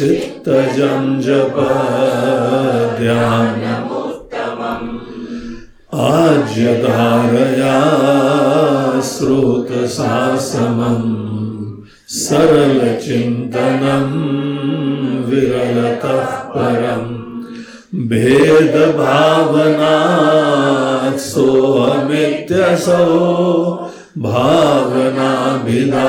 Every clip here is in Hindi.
चित्तजं जप ध्यानमुत्तमम् आज्यधारया स्रोतसा समम् सरलचिन्तनं विरलतः परम् भेदभावनात् सोऽमित्यसौ भावनाभिधा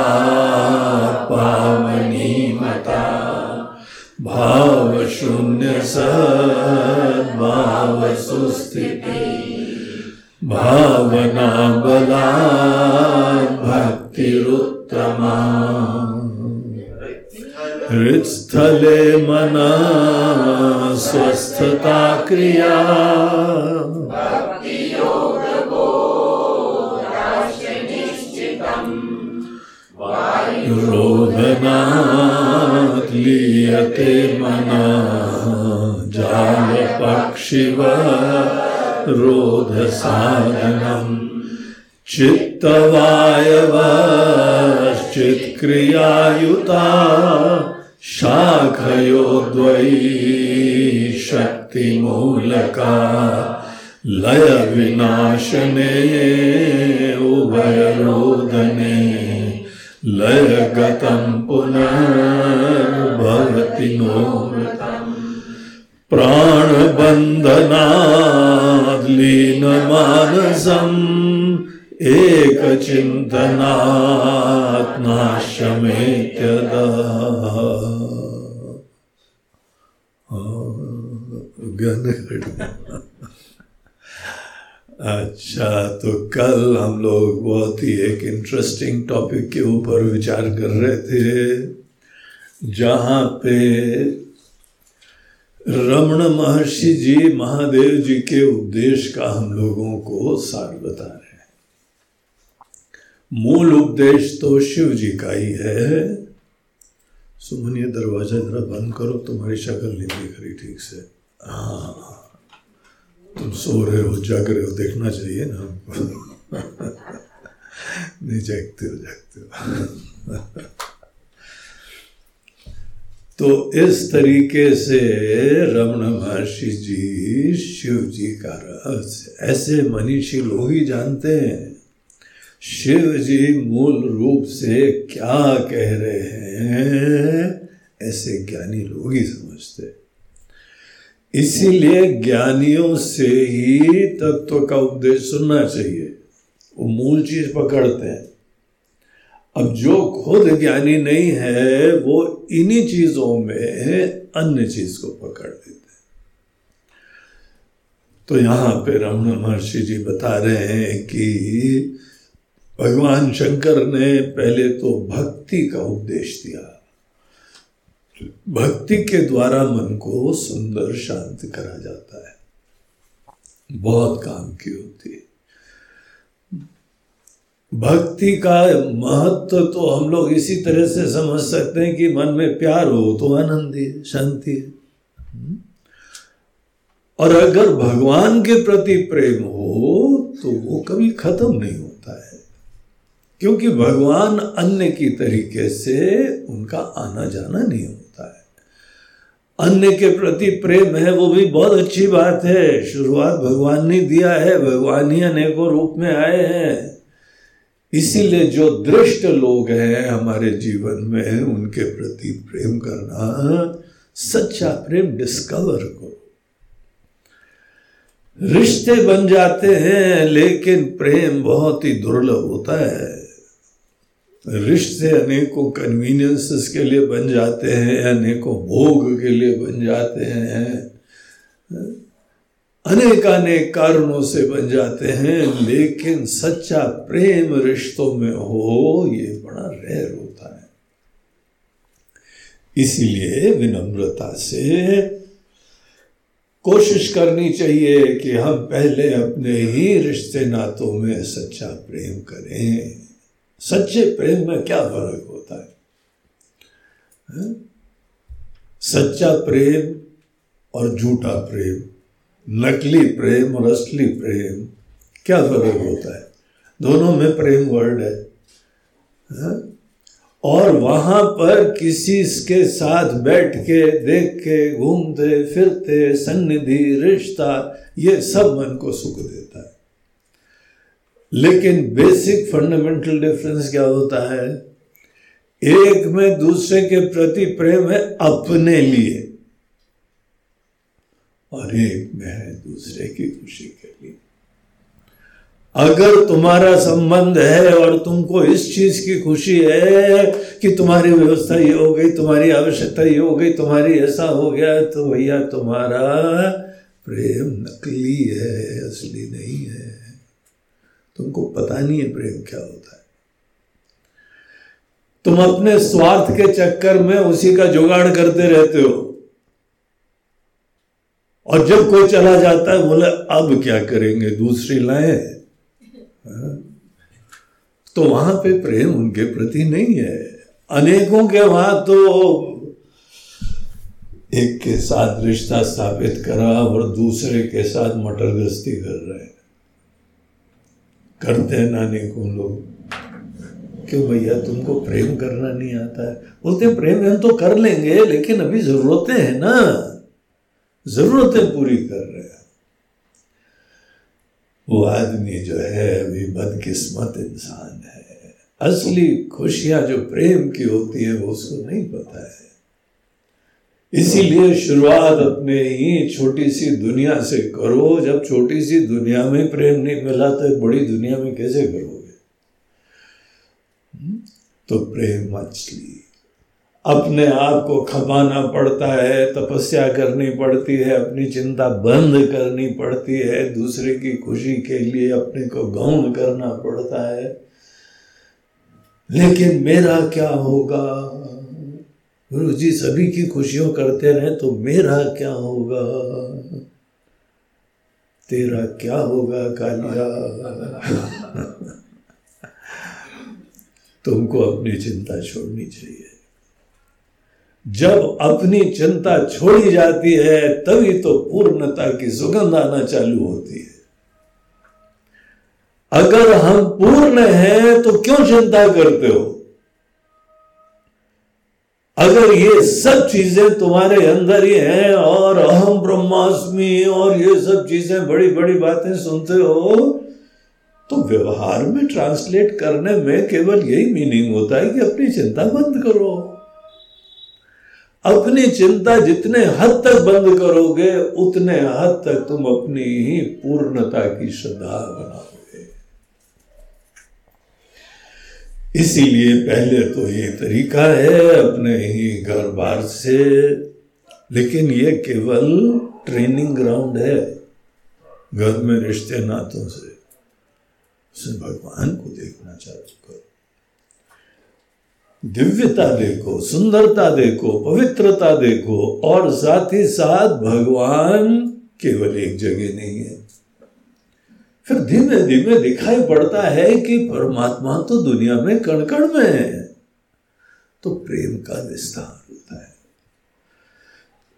क्रिया। रोदनात् लीयते मना जालपक्षिव रोधसाधनम् चित्तवायवश्चित्क्रियायुता शाखयो द्वयी शक्तिमूलका लय विनाशने उभयरोदने लयगतं पुनर्भवति नोमृतम्। प्राणबन्धनाद्लीनमानसम् एकचिन्तनात्नाशमेत्यदा अच्छा तो कल हम लोग बहुत ही एक इंटरेस्टिंग टॉपिक के ऊपर विचार कर रहे थे, जहाँ पे रमण महर्षि जी महादेव जी के उपदेश का हम लोगों को सार बता रहे हैं मूल उपदेश तो शिव जी का ही है। सुमन दरवाज़ा जरा बंद करो, तुम्हारी शक्ल नहीं दिख रही ठीक से। हाँ तुम सो रहे हो, जग रहे हो, देखना चाहिए ना। नहीं जागते हो जागते हो। तो इस तरीके से रमण महर्षि जी शिव जी का रहस्य, ऐसे मनीषी लोग ही जानते हैं। शिव जी मूल रूप से क्या कह रहे हैं? ऐसे ज्ञानी लोग ही समझते इसीलिए ज्ञानियों से ही तत्व का उपदेश सुनना चाहिए। वो मूल चीज़ पकड़ते हैं। अब जो खुद ज्ञानी नहीं है, वो इन्हीं चीज़ों में अन्य चीज़ को पकड़ लेते हैं। तो यहाँ पे रमण महर्षि जी बता रहे हैं कि भगवान शंकर ने पहले तो भक्ति का उपदेश दिया। भक्ति के द्वारा मन को सुंदर शांत करा जाता है। बहुत काम की होती है। भक्ति का महत्व तो हम लोग इसी तरह से समझ सकते हैं कि मन में प्यार हो तो आनंद है, शांति है। हम्म? और अगर भगवान के प्रति प्रेम हो तो वो कभी खत्म नहीं है क्योंकि भगवान अन्य की तरीके से उनका आना जाना नहीं होता है। अन्य के प्रति प्रेम है, वो भी बहुत अच्छी बात है। शुरुआत भगवान ने दिया है, भगवान ही अनेकों रूप में आए हैं। इसीलिए जो दृष्ट लोग हैं हमारे जीवन में, उनके प्रति प्रेम करना, सच्चा प्रेम डिस्कवर करो। रिश्ते बन जाते हैं, लेकिन प्रेम बहुत ही दुर्लभ होता है। रिश्ते अनेकों कन्वीनियंसेस के लिए बन जाते हैं, अनेकों भोग के लिए बन जाते हैं अनेक अनेक कारणों से बन जाते हैं, लेकिन सच्चा प्रेम रिश्तों में हो, ये बड़ा रेयर होता है। इसीलिए विनम्रता से कोशिश करनी चाहिए कि हम पहले अपने ही रिश्ते नातों में सच्चा प्रेम करें। सच्चे प्रेम में क्या फ़र्क होता है? सच्चा प्रेम और झूठा प्रेम नकली प्रेम और असली प्रेम क्या फ़र्क होता है दोनों में प्रेम वर्ड है, है? और वहाँ पर किसी के साथ बैठ के देख के घूमते फिरते सन्निधि रिश्ता ये सब मन को सुख देता है लेकिन बेसिक फंडामेंटल डिफरेंस क्या होता है? एक में दूसरे के प्रति प्रेम है अपने लिए। और एक में है दूसरे की खुशी के लिए। अगर तुम्हारा संबंध है और तुमको इस चीज़ की खुशी है कि तुम्हारी व्यवस्था ये हो गई, तुम्हारी आवश्यकता ये हो गई, तुम्हारी ऐसा हो गया तो भैया तुम्हारा प्रेम नकली है, असली नहीं है। तुमको पता नहीं है प्रेम क्या होता है। तुम अपने स्वार्थ के चक्कर में उसी का जुगाड़ करते रहते हो। और जब कोई चला जाता है, बोले, अब क्या करेंगे? दूसरी लाए? हाँ? तो वहाँ पे प्रेम उनके प्रति नहीं है। अनेकों के वहाँ तो एक के साथ रिश्ता स्थापित करा और दूसरे के साथ मटर गस्ती कर रहे हैं। करते हैं नानी को लोग। क्यों भैया, तुमको प्रेम करना नहीं आता है? बोलते प्रेम हम तो कर लेंगे, लेकिन अभी जरूरतें हैं ना। जरूरतें पूरी कर रहे हैं। वो आदमी जो है, अभी बदकिस्मत इंसान है। असली खुशियाँ जो प्रेम की होती है, वो उसको नहीं पता है। इसीलिए शुरुआत अपने ही छोटी सी दुनिया से करो। जब छोटी सी दुनिया में प्रेम नहीं मिला तो बड़ी दुनिया में कैसे करोगे? तो प्रेम मछली अपने आप को खपाना पड़ता है, तपस्या करनी पड़ती है, अपनी चिंता बंद करनी पड़ती है, दूसरे की खुशी के लिए अपने को गौण करना पड़ता है। लेकिन मेरा क्या होगा? गुरु जी सभी की खुशियों करते रहे तो मेरा क्या होगा? तेरा क्या होगा कालिया? तुमको अपनी चिंता छोड़नी चाहिए। जब अपनी चिंता छोड़ी जाती है, तभी तो पूर्णता की सुगंध आना चालू होती है। अगर हम पूर्ण हैं तो क्यों चिंता करते हो? अगर ये सब चीज़ें तुम्हारे अंदर ही हैं और अहम ब्रह्मास्मि और ये सब चीज़ें बड़ी बड़ी बातें सुनते हो तो व्यवहार में ट्रांसलेट करने में केवल यही मीनिंग होता है कि अपनी चिंता बंद करो। अपनी चिंता जितने हद तक बंद करोगे, उतने हद तक तुम अपनी ही पूर्णता की श्रद्धा बनाओ इसीलिए पहले तो ये तरीका है अपने ही घर बार से। लेकिन ये केवल ट्रेनिंग ग्राउंड है घर में रिश्ते नातों से। उसे भगवान को देखना चालू करो। दिव्यता देखो, सुंदरता देखो, पवित्रता देखो, और साथ ही साथ भगवान केवल एक जगह नहीं है। फिर धीमे धीमे दिखाई पड़ता है कि परमात्मा तो दुनिया में कण कण में है। तो प्रेम का विस्तार होता है।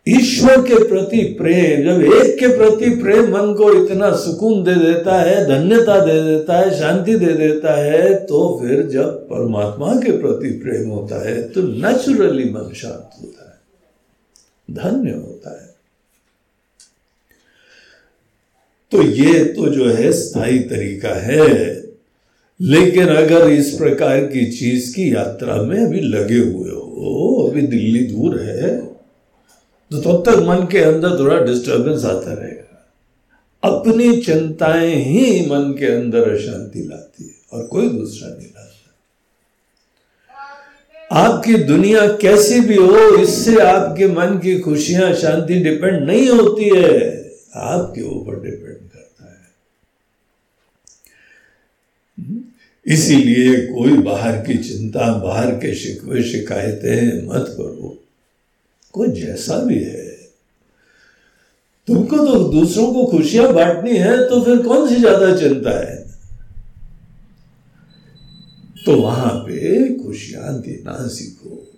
ईश्वर के प्रति प्रेम, जब एक के प्रति प्रेम मन को इतना सुकून दे देता है, धन्यता दे देता है, शांति दे देता है तो फिर जब परमात्मा के प्रति प्रेम होता है तो नेचुरली मन शांत होता है। धन्य होता है। तो ये तो जो है स्थायी तरीका है। लेकिन अगर इस प्रकार की चीज़ की यात्रा में अभी लगे हुए हो, अभी दिल्ली दूर है तो तब तक मन के अंदर थोड़ा डिस्टर्बेंस आता रहेगा। अपनी चिंताएँ ही मन के अंदर अशांति लाती है और कोई दूसरा नहीं लाता। आपकी दुनिया कैसी भी हो, इससे आपके मन की खुशियाँ, शांति डिपेंड नहीं होती है। आपके ऊपर डिपेंड करता है इसीलिए कोई बाहर की चिंता, बाहर के शिकवे, शिकायतें मत करो। कोई जैसा भी है। तुमको तो दूसरों को खुशियाँ बांटनी है तो फिर कौन सी ज़्यादा चिंता है? तो वहाँ पे खुशियाँ देना सीखो।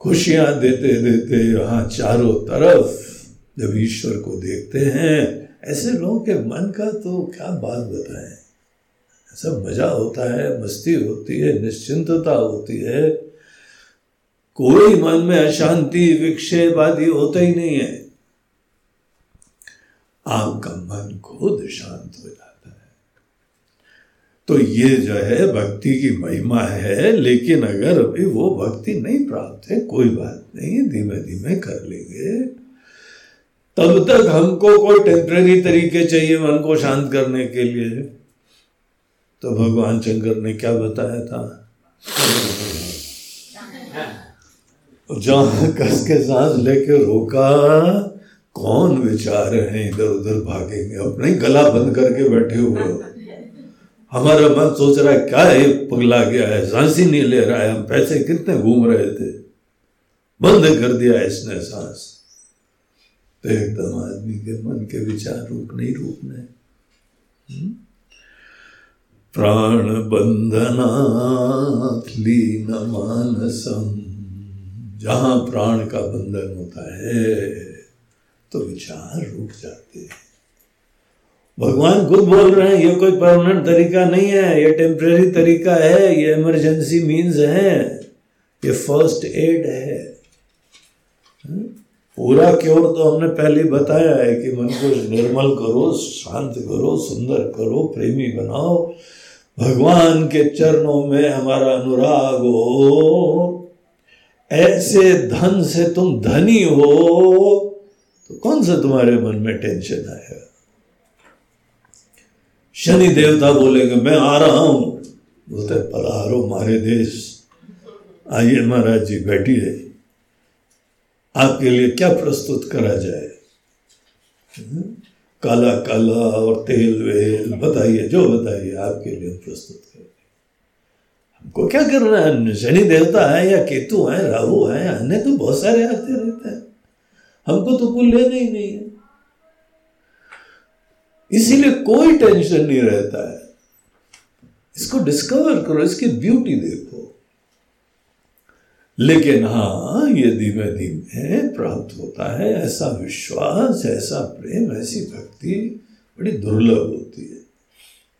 खुशियाँ देते देते वहाँ चारों तरफ़ जब ईश्वर को देखते हैं, ऐसे लोगों के मन का तो क्या बात बताएँ? सब मज़ा होता है, मस्ती होती है, निश्चिंतता होती है। कोई मन में अशांति विक्षेप आदि होता ही नहीं है। आपका मन खुद शांत हो जाता है। तो ये जो है, भक्ति की महिमा है, लेकिन अगर अभी वो भक्ति नहीं प्राप्त है, कोई बात नहीं, धीमे धीमे कर लेंगे। तब तक हमको कोई टेम्परेरी तरीके चाहिए, मन को शांत करने के लिए। तो भगवान शंकर ने क्या बताया था? जहाँ कस के सांस लेके रोका, कौन विचार है इधर उधर भागेंगे अपने गला बंद करके बैठे हुए हो। हमारा मन सोच रहा है, क्या है पगला गया है? सांस ही नहीं ले रहा है, हम पैसे कितने घूम रहे थे? बंद कर दिया इसने सांस। तो एकदम आदमी के मन के विचार रूप नहीं रूपने। हम्म? प्राण बंधना लीन मानसम जहाँ प्राण का बंधन होता है तो विचार रुक जाते हैं। भगवान खुद बोल रहे हैं, ये कोई परमानेंट तरीका नहीं है, ये टेम्परेरी तरीका है, ये इमरजेंसी मीन्स है, ये फ़र्स्ट एड है। हम्म? पूरा क्योर तो हमने पहले बताया है कि मन को निर्मल करो, शांत करो, सुंदर करो, प्रेमी बनाओ। भगवान के चरणों में हमारा अनुराग हो। ऐसे धन से तुम धनी हो तो कौन सा तुम्हारे मन में टेंशन आएगा शनि देवता बोलेंगे, मैं आ रहा हूँ। बोलते पधारो मारे देश। आइए महाराज जी, बैठिए। आपके लिए क्या प्रस्तुत करा जाए? काला काला और तेल वेल बताइए, जो बताइए, आपके लिए प्रस्तुत हमको क्या करना है? शनि देवता है या केतु है, राहु है, अन्य तो बहुत सारे आते रहते हैं। हमको तो कुल लेना ही नहीं है। इसीलिए कोई टेंशन नहीं रहता है। इसको डिस्कवर करो, इसकी ब्यूटी देखो। लेकिन हाँ ये धीमे धीमे प्राप्त होता है, ऐसा विश्वास, ऐसा प्रेम, ऐसी भक्ति बड़ी दुर्लभ होती है।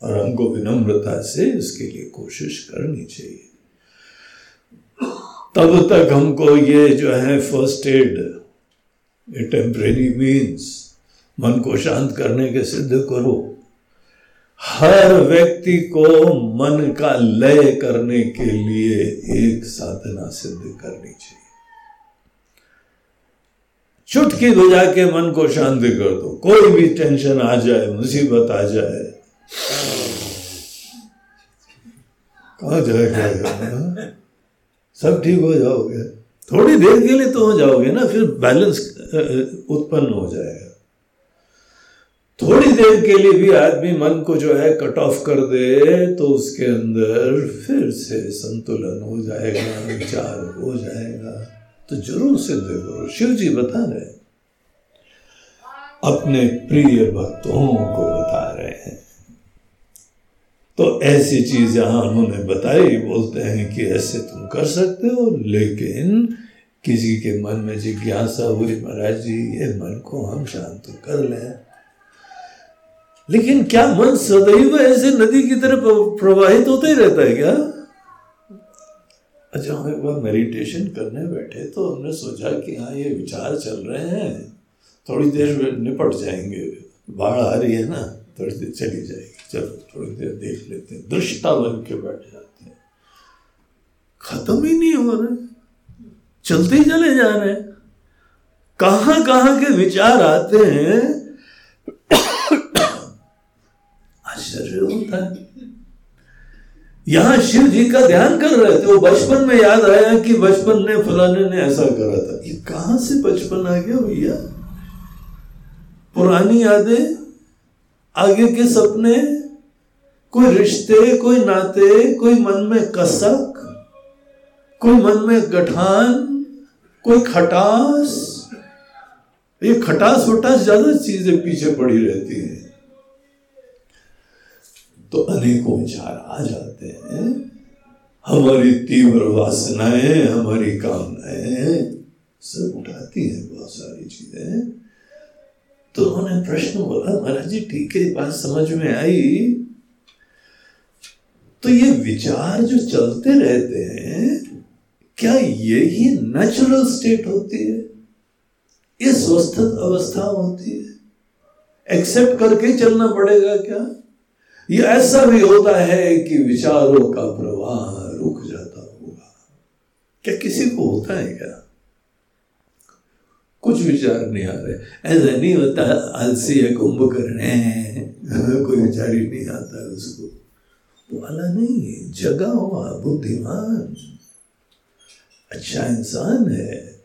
और हमको विनम्रता से इसके लिए कोशिश करनी चाहिए। तब तक हमको ये जो है फ़र्स्ट एड ये टेम्परेरी मीन्स मन को शांत करने के सिद्ध करो। हर व्यक्ति को मन का लय करने के लिए एक साधना सिद्ध करनी चाहिए। चुटकी बजा के मन को शांत कर दो। कोई भी टेंशन आ जाए, मुसीबत आ जाए, कहा जाएगा? सब ठीक हो जाओगे। थोड़ी देर के लिए तो हो जाओगे ना, फिर बैलेंस उत्पन्न हो जाएगा। देर के लिए भी आदमी मन को जो है कट ऑफ़ कर दे तो उसके अंदर फिर से संतुलन हो जाएगा, विचार हो जाएगा। तो ज़रूर सिद्ध करो शिव जी बता रहे अपने प्रिय भक्तों को बता रहे हैं। तो ऐसी चीज़ यहाँ उन्होंने बताई, बोलते हैं कि ऐसे तुम कर सकते हो, लेकिन किसी के मन में जिज्ञासा हुई, महाराज जी, ये मन को हम शांत कर लें। लेकिन क्या मन सदैव ऐसे नदी की तरफ़ प्रवाहित होता ही रहता है क्या? अच्छा हम एक बार मेडिटेशन करने बैठे तो हमने सोचा कि हाँ ये विचार चल रहे हैं। थोड़ी देर निपट जाएँगे। बाढ़ आ रही है ना, थोड़ी देर चली जाएगी। चलो, थोड़ी देर देख लेते हैं। दृष्टा बन के बैठ जाते हैं। खत्म ही नहीं हो रहे। चलते ही चले जा रहे हैं। कहाँ कहाँ के विचार आते हैं होता है। यहाँ शिव जी का ध्यान कर रहे थे, वो बचपन में याद आया कि बचपन ने फलाने ने ऐसा करा था। ये कहाँ से बचपन आ गया भैया? पुरानी यादें, आगे के सपने, कोई रिश्ते, कोई नाते, कोई मन में कसक, कोई मन में गठान, कोई खटास। ये खटास वटास ज़्यादा चीज़ें पीछे पड़ी रहती है। तो अनेकों विचार आ जाते हैं। हमारी तीव्र वासनाएँ, हमारी कामनाएँ सब उठाती है बहुत सारी चीज़ें। तो उन्होंने प्रश्न बोला, महाराज जी, ठीक है बात समझ में आई। तो ये विचार जो चलते रहते हैं, क्या ये ही नेचुरल स्टेट होती है? ये स्वस्थ अवस्था होती है। एक्सेप्ट करके चलना पड़ेगा क्या? ये ऐसा भी होता है कि विचारों का प्रवाह रुक जाता होगा। क्या किसी को होता है क्या? कुछ विचार नहीं आ रहे। ऐसा नहीं होता, आलसी है कुंभ करने कोई विचार ही नहीं आता उसको। वाला नहीं जगा हुआ, बुद्धिमान अच्छा इंसान है।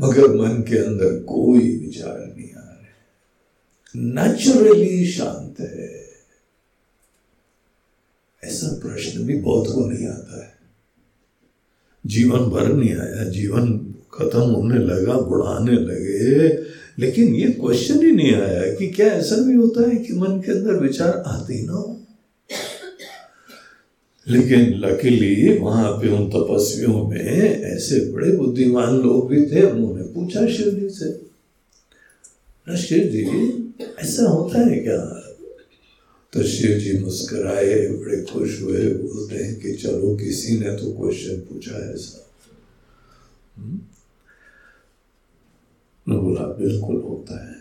मगर मन के अंदर कोई विचार नहीं आ रहे। नेचुरली शांत है। ऐसा प्रश्न भी बहुत को नहीं आता है। जीवन भर नहीं आया, जीवन खत्म होने लगा, बुढ़ाने लगे, लेकिन ये क्वेश्चन ही नहीं आया कि क्या ऐसा भी होता है कि मन के अंदर विचार आते ही ना हो। लेकिन लकीली वहाँ पे उन तपस्वियों में ऐसे बड़े बुद्धिमान लोग भी थे, उन्होंने पूछा शिव जी से शिव जी, ऐसा होता है क्या? तो शिव जी मुस्कुराए, बड़े खुश हुए, बोलते हैं कि चलो, किसी ने तो क्वेश्चन पूछा है ऐसा। हम्म? बोला, बिल्कुल होता है।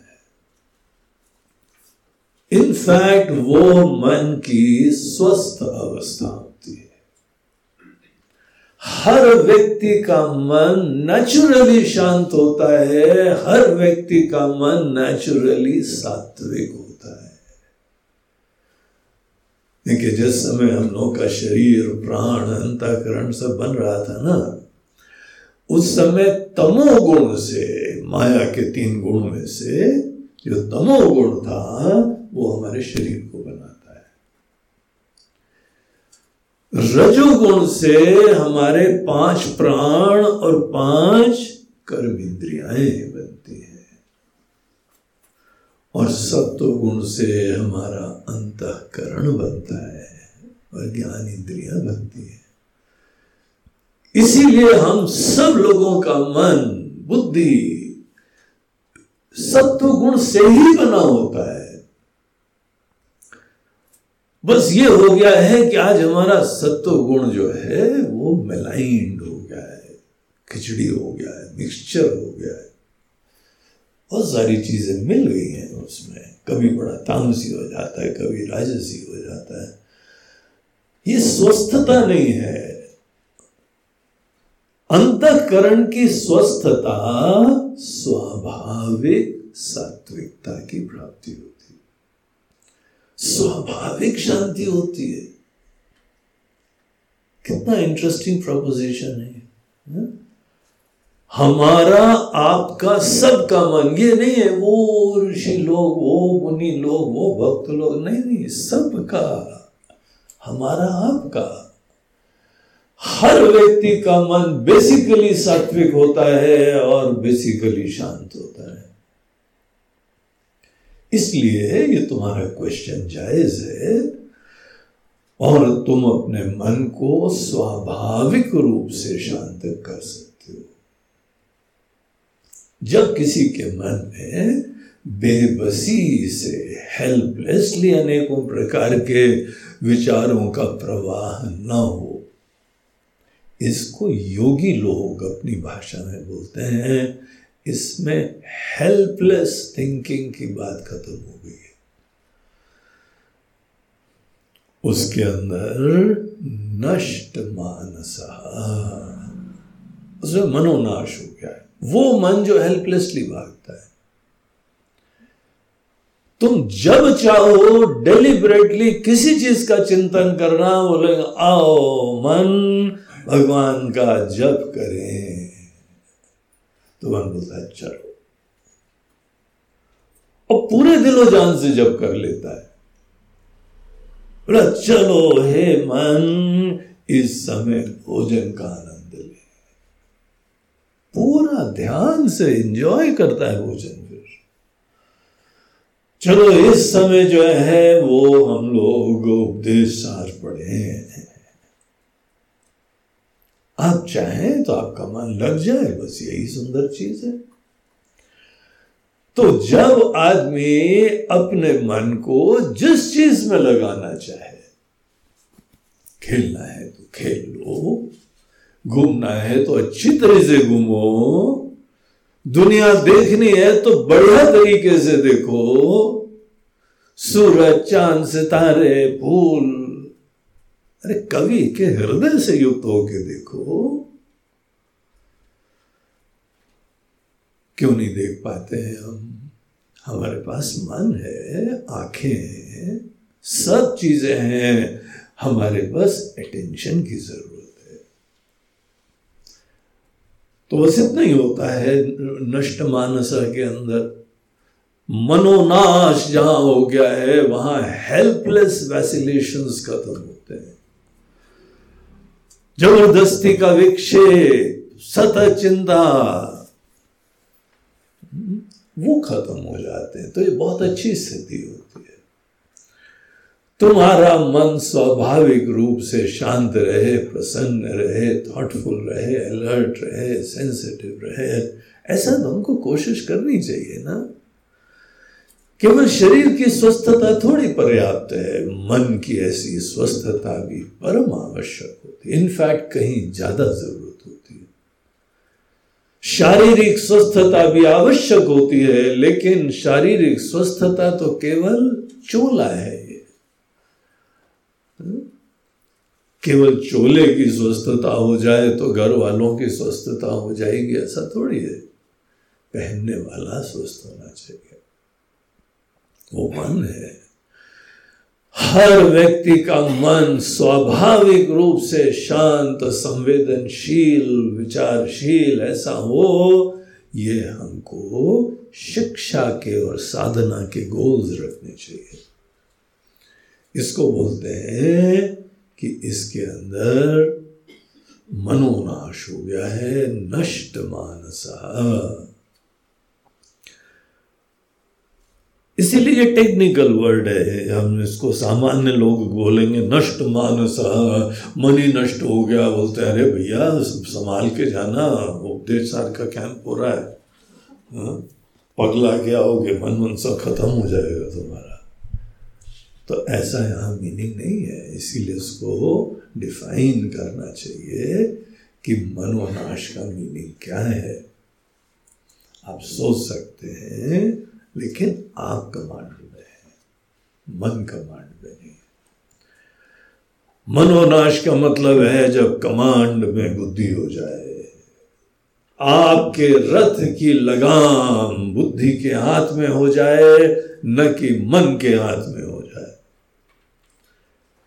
इनफैक्ट वो मन की स्वस्थ अवस्था होती है। हर व्यक्ति का मन नेचुरली शांत होता है, हर व्यक्ति का मन नेचुरली सात्विक होता है। देखिए जिस समय हम लोग का शरीर, प्राण, अंतकरण सब बन रहा था ना, उस समय तमोगुण से, माया के तीन गुण में से जो तमोगुण था, वो हमारे शरीर को बनाता है। रजोगुण से हमारे पाँच प्राण और पाँच कर्म इंद्रियाएँ और सत्व गुण से हमारा अंतकरण बनता है और ज्ञान इंद्रिया बनती है। इसीलिए हम सब लोगों का मन, बुद्धि सत्व गुण से ही बना होता है। बस ये हो गया है कि आज हमारा सत्व गुण जो है, वो मेलाइंड हो गया है, खिचड़ी हो गया है, मिक्सचर हो गया है। बहुत सारी चीज़ें मिल गई हैं उसमें। कभी बड़ा तामसी हो जाता है कभी राजसी हो जाता है। ये स्वस्थता नहीं है। अंतकरण की स्वस्थता स्वाभाविक सात्विकता की प्राप्ति होती है। स्वाभाविक शांति होती है। कितना इंटरेस्टिंग प्रोपोजिशन है, है? हमारा आपका सबका मन, ये नहीं है, वो ऋषि लोग, वो मुनि लोग, वो भक्त लोग, नहीं नहीं, सबका, हमारा आपका। हर व्यक्ति का मन बेसिकली सात्विक होता है और बेसिकली शांत होता है। इसलिए ये तुम्हारा क्वेश्चन जायज़ है और तुम अपने मन को स्वाभाविक रूप से शांत कर सकते जब किसी के मन में बेबसी से हेल्पलेसली अनेकों प्रकार के विचारों का प्रवाह न हो, इसको योगी लोग अपनी भाषा में बोलते हैं। इसमें हेल्पलेस थिंकिंग की बात खत्म हो गई है। उसके अंदर नष्ट मानसा, उसमें मनोनाश हो गया है। वो मन जो हेल्पलेसली भागता है। तुम जब चाहो डेलिबरेटली किसी चीज़ का चिंतन करना, बोले, आओ, मन भगवान का जप करें। तो मन बोलता है, चलो। और पूरे दिलो जान से जप कर लेता है। चलो, हे मन, इस समय भोजन का आनंद पूरा ध्यान से एंजॉय करता है भोजन फिर। चलो, इस समय जो है, वो हम लोग उपदेश सार पढ़े आप चाहें तो आपका मन लग जाए, बस यही सुंदर चीज़ है। तो जब आदमी अपने मन को जिस चीज़ में लगाना चाहे, खेलना है तो खेल लो। घूमना है तो अच्छी तरह से घूमो। दुनिया देखनी है तो बढ़िया तरीके से देखो। सूरज, चाँद, सितारे, फूल। अरे कवि के हृदय से युक्त होके देखो। क्यों नहीं देख पाते हैं हम? हमारे पास मन है, आँखें हैं, सब चीज़ें हैं। हमारे पास अटेंशन की ज़रूरत है तो बस इतना ही होता है नष्ट मानस के अंदर। मनोनाश जहाँ हो गया है, वहाँ हेल्पलेस वैसिलेशंस खत्म होते हैं। ज़बरदस्ती का विक्षेप सत चिंता, वो खत्म हो जाते हैं। तो ये बहुत अच्छी स्थिति होती है। तुम्हारा मन स्वाभाविक रूप से शांत रहे, प्रसन्न रहे थॉटफुल रहे अलर्ट रहे सेंसिटिव रहे। ऐसा तो हमको कोशिश करनी चाहिए ना। केवल शरीर की स्वस्थता थोड़ी पर्याप्त है, मन की ऐसी स्वस्थता भी परम आवश्यक होती है। इनफैक्ट कहीं ज़्यादा ज़रूरत होती है। शारीरिक स्वस्थता भी आवश्यक होती है, लेकिन शारीरिक स्वस्थता तो केवल चोला है ये केवल चोले की स्वस्थता हो जाए तो घर वालों की स्वस्थता हो जाएगी, ऐसा थोड़ी है। पहनने वाला स्वस्थ होना चाहिए। वो मन है। हर व्यक्ति का मन स्वाभाविक रूप से शांत, संवेदनशील, विचारशील, ऐसा हो, ये हमको शिक्षा के और साधना के गोल्स रखने चाहिए। इसको बोलते हैं कि इसके अंदर मनोनाश हो गया है, नष्ट मानसा। इसीलिए टेक्निकल वर्ड है। हम इसको सामान्य लोग बोलेंगे, नष्ट मानस। मन ही नष्ट हो गया, बोलते हैं, अरे भैया, संभाल के जाना, उपदेश सार का कैंप हो रहा है। हाँ? पगला क्या होगे मन मन सब खत्म हो जाएगा तुम्हारा। तो ऐसा यहाँ मीनिंग नहीं है। इसीलिए उसको डिफाइन करना चाहिए कि मनोनाश का मीनिंग क्या है। आप सोच सकते हैं, लेकिन आप कमांड में है, मन कमांड में नहीं मनोनाश का मतलब है जब कमांड में बुद्धि हो जाए। आपके रथ की लगाम बुद्धि के हाथ में हो जाए, न कि मन के हाथ में हो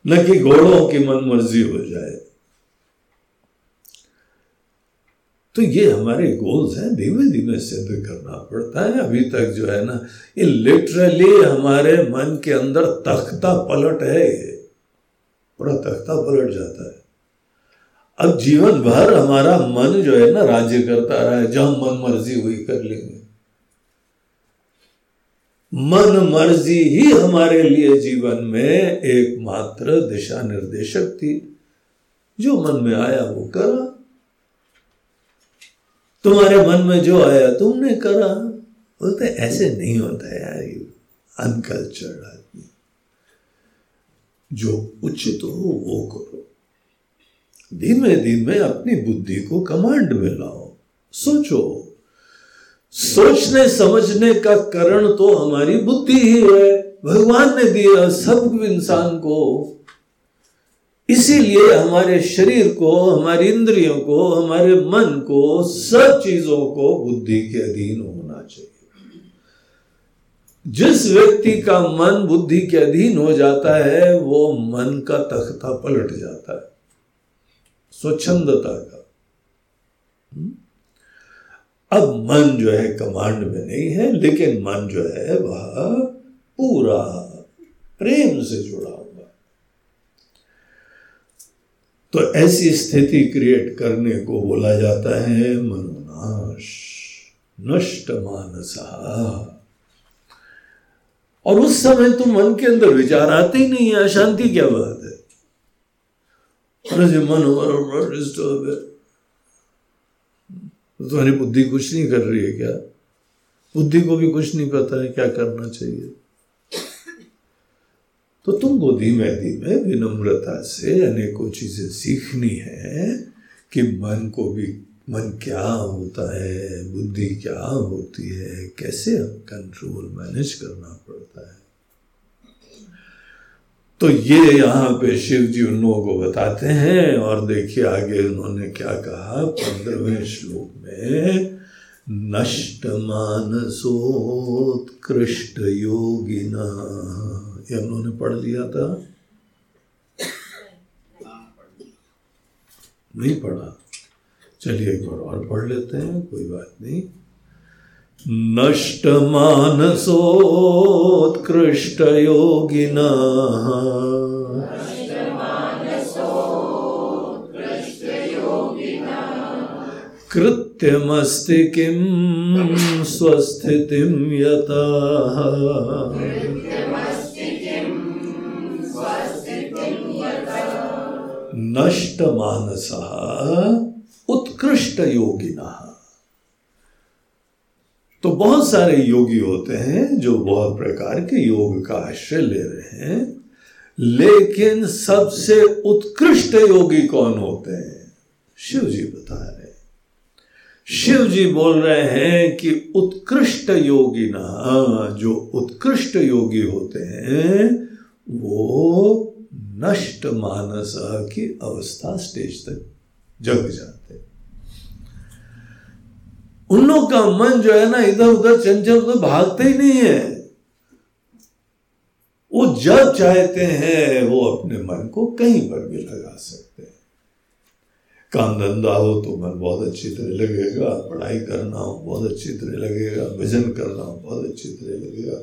न कि घोड़ों की मन मर्ज़ी हो जाए। तो ये हमारे गोल्स हैं धीमे धीमे सिद्ध करना पड़ता है। अभी तक जो है ना, ये लिटरली हमारे मन के अंदर तख्ता पलट है। ये पूरा तख्ता पलट जाता है। अब जीवन भर हमारा मन जो है ना, राज्य करता रहा है, जहाँ मन मर्ज़ी हुई कर लेंगे। मन मर्ज़ी ही हमारे लिए जीवन में एकमात्र दिशा निर्देशक थी। जो मन में आया वो करा। तुम्हारे मन में जो आया तुमने करा। बोलते, ऐसे नहीं होता यार ये अनकल्चर्ड आदमी। जो उचित हो वो करो। धीमे धीमे अपनी बुद्धि को कमांड में लाओ। सोचो। सोचने, समझने का कारण तो हमारी बुद्धि ही है। भगवान ने दिया सब इंसान को। इसीलिए हमारे शरीर को, हमारी इंद्रियों को, हमारे मन को, सब चीज़ों को बुद्धि के अधीन होना चाहिए। जिस व्यक्ति का मन बुद्धि के अधीन हो जाता है, वो मन का तख्ता पलट जाता है। स्वच्छंदता का। हम्म? अब मन जो है कमांड में नहीं है, लेकिन मन जो है वह पूरा प्रेम से जुड़ा हुआ तो ऐसी स्थिति क्रिएट करने को बोला जाता है, मनोनाश नष्ट मानसा और उस समय तो मन के अंदर विचार आते ही नहीं है अशांति क्या बात है? मन है तो तुम्हारी बुद्धि कुछ नहीं कर रही है क्या? बुद्धि को भी कुछ नहीं पता है क्या करना चाहिए। तो तुमको धीमे धीमे विनम्रता से अनेकों चीज़ें सीखनी है कि मन को भी, मन क्या होता है, बुद्धि क्या होती है, कैसे कंट्रोल मैनेज करना पड़ता है। तो ये यहाँ पे शिव जी उन लोगों को बताते हैं और देखिए आगे उन्होंने क्या कहा, पंद्रहवें श्लोक में नष्ट मानसोत्कृष्ट योगिना ये उन्होंने पढ़ लिया था? नहीं पढ़ा। चलिए एक बार और पढ़ लेते हैं, कोई बात नहीं। नष्ट मानसोत्कृष्ट योगिना कृत्यमस्ति किं स्वस्थितिं यता। नष्ट मानसः उत्कृष्ट योगिना तो बहुत सारे योगी होते हैं जो बहुत प्रकार के योग का आश्रय ले रहे हैं, लेकिन सबसे उत्कृष्ट योगी कौन होते हैं? शिव जी बता रहे शिव जी बोल रहे हैं कि उत्कृष्ट योगी ना, जो उत्कृष्ट योगी होते हैं, वो नष्ट मानस की अवस्था स्टेज तक जग जाते उन लोग का मन जो है ना इधर उधर चंचल तो भागते ही नहीं है। वो जब चाहते हैं, वो अपने मन को कहीं पर भी लगा सकते हैं। काम धंधा हो तो मन बहुत अच्छी तरह लगेगा, पढ़ाई करना हो बहुत अच्छी तरह लगेगा भजन करना हो बहुत अच्छी तरह लगेगा।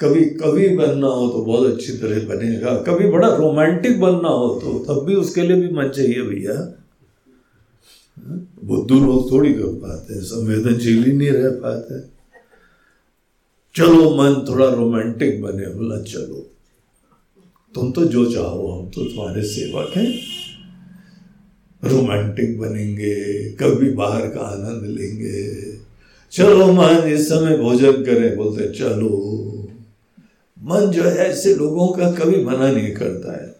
कभी कवि बनना हो तो बहुत अच्छी तरह बनेगा, कभी बड़ा रोमांटिक बनना हो तो तब भी उसके लिए भी मन चाहिए भैया। बुद्धू लोग थोड़ी कर पाते हैं, संवेदनशील ही नहीं रह पाते। चलो मन थोड़ा रोमांटिक बने, बोला, चलो, तुम तो जो चाहो, हम तो तुम्हारे सेवक हैं। रोमांटिक बनेंगे, कभी बाहर का आनंद लेंगे। चलो मन, इस समय भोजन करें, बोलते, चलो। मन जो है, ऐसे लोगों का कभी मना नहीं करता है।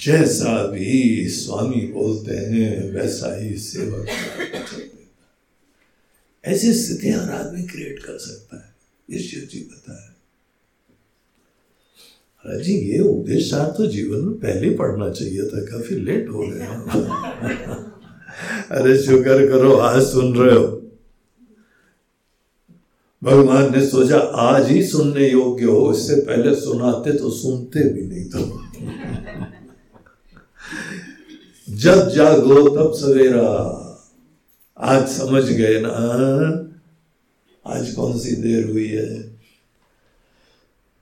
जैसा भी स्वामी बोलते हैं, वैसा ही सेवक ऐसी स्थिति हर आदमी क्रिएट कर सकता है, ये शिव जी बताया अरे जी, ये उपदेश तो जीवन में पहले पढ़ना चाहिए था, काफ़ी लेट हो गया अरे शुक्र करो, आज सुन रहे हो। भगवान ने सोचा, आज ही सुनने योग्य हो, इससे पहले सुनाते तो सुनते भी नहीं तो। जब जागो तब सवेरा। आज समझ गए ना? आज कौन सी देर हुई है?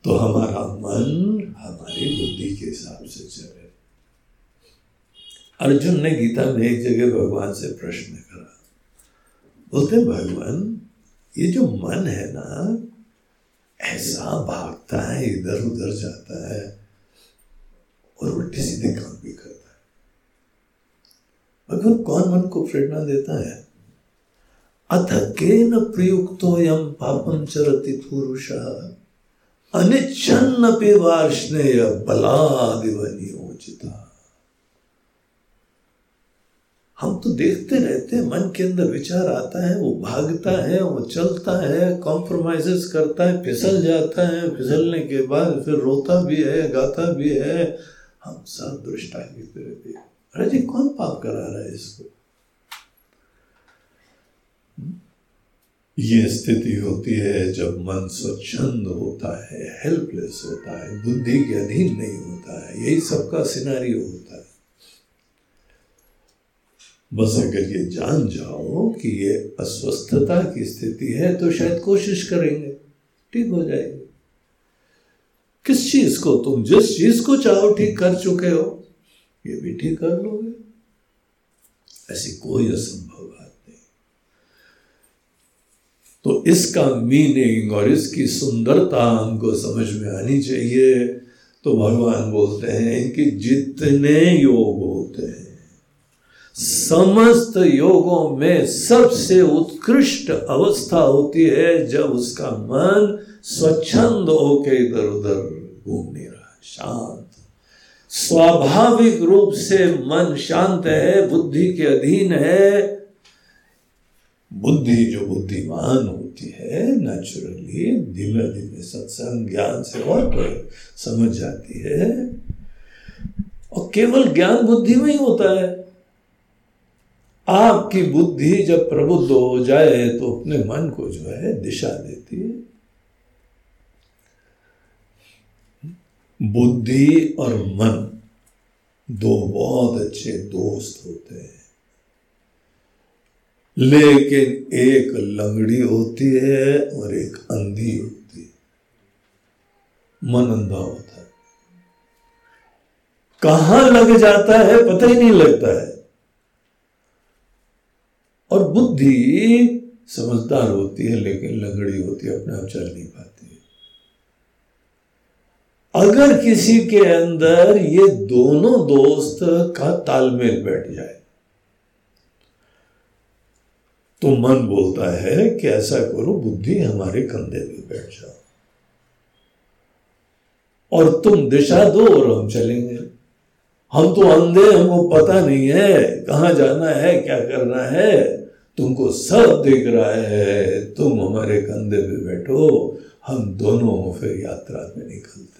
तो हमारा मन हमारी बुद्धि के हिसाब से चले। अर्जुन ने गीता में एक जगह भगवान से प्रश्न करा। बोलते, भगवान, ये जो मन है ना, ऐसा भागता है इधर उधर जाता है, और उल्टे सीधे काम भी भगवान कौन मन को प्रेरणा देता है अथ के न प्रयुक्तो यम पापम चरति पुरुष अनिच्छन्न पे वार्ष्णेय बलादिव नियोजिता हम तो देखते रहते हैं, मन के अंदर विचार आता है, वो भागता है, वो चलता है कॉम्प्रोमाइजेस करता है, फिसल जाता है, फिसलने के बाद फिर रोता भी है, गाता भी है, हम सब दृष्टा की तरह अरे जी, कौन पाप करा रहा है इसको? ये स्थिति होती है जब मन स्वच्छंद होता है हेल्पलेस होता है, बुद्धि के अधीन नहीं होता है, यही सबका सिनारी होता है। बस अगर ये जान जाओ कि ये अस्वस्थता की स्थिति है तो शायद कोशिश करेंगे, ठीक हो जाएगी। किस चीज़ को तुम, जिस चीज़ को चाहो, ठीक कर चुके हो। ये ठीक कर लोगे? ऐसी कोई असंभव बात नहीं। तो इसका मीनिंग और इसकी सुंदरता हमको समझ में आनी चाहिए। तो भगवान बोलते हैं कि जितने योग होते हैं, समस्त योगों में सबसे उत्कृष्ट अवस्था होती है जब उसका मन स्वच्छंद होके इधर उधर घूम नहीं रहा शांत। स्वाभाविक रूप से मन शांत है, बुद्धि के अधीन है। बुद्धि जो बुद्धिमान होती है नेचुरली धीमे धीमे सत्संग, ज्ञान से और समझ जाती है। और केवल ज्ञान बुद्धि में ही होता है। आपकी बुद्धि जब प्रबुद्ध हो जाए तो अपने मन को जो है दिशा देती है। बुद्धि और मन दो बहुत अच्छे दोस्त होते हैं। लेकिन एक लंगड़ी होती है और एक अंधी होती है। मन अंधा होता है। कहाँ लग जाता है पता ही नहीं लगता है। और बुद्धि समझदार होती है, लेकिन लंगड़ी होती है, अपने आप चल नहीं पाती। अगर किसी के अंदर ये दोनों दोस्त का तालमेल बैठ जाए तो मन बोलता है कि ऐसा करो, बुद्धि हमारे कंधे पे बैठ जाओ। और तुम दिशा दो और हम चलेंगे। हम तो अंधे, हमको पता नहीं है कहाँ जाना है, क्या करना है। तुमको सब दिख रहा है, तुम हमारे कंधे पे बैठो, हम दोनों फिर यात्रा में निकलते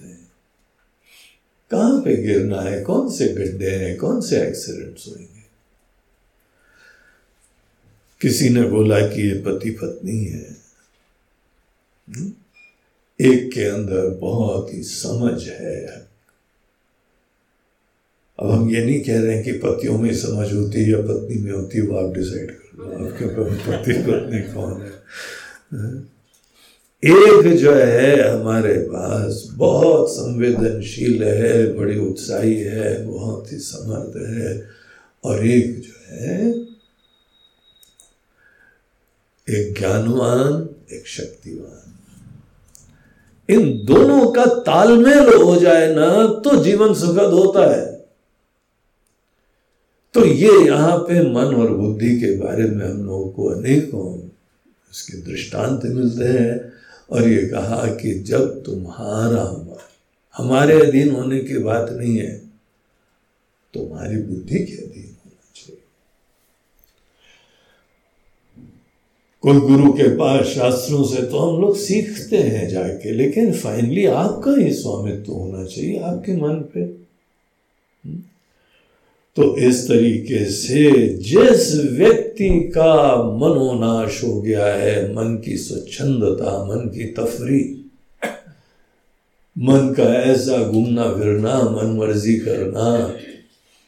कहाँ पे गिरना है? कौन से गड्ढे हैं? कौन से एक्सीडेंट्स होंगे किसी ने बोला कि ये पति पत्नी है। हम्म? एक के अंदर बहुत ही समझ है। अब हम ये नहीं कह रहे हैं कि पतियों में समझ होती है या पत्नी में होती है, वो आप डिसाइड कर लो। आपके पति पत्नी कौन है? एक जो है हमारे पास बहुत संवेदनशील है, बड़ी उत्साही है, बहुत ही समर्थ है। और एक जो है, एक ज्ञानवान, एक शक्तिवान। इन दोनों का तालमेल हो जाए ना तो जीवन सुखद होता है। तो ये यहाँ पे मन और बुद्धि के बारे में हम लोगों को अनेकों इसके दृष्टांत मिलते हैं। और ये कहा कि जब तुम्हारा मन हमारे अधीन होने की बात नहीं है, तुम्हारी बुद्धि के अधीन होना चाहिए। कोई गुरु के पास शास्त्रों से तो हम लोग सीखते हैं जाके, लेकिन फाइनली आपका ही स्वामित्व होना चाहिए, आपके मन पे। तो इस तरीके से जिस व्यक्ति का मनोनाश हो गया है, मन की स्वच्छंदता, मन की तफरी, मन का ऐसा घूमना फिरना, मन मर्ज़ी करना,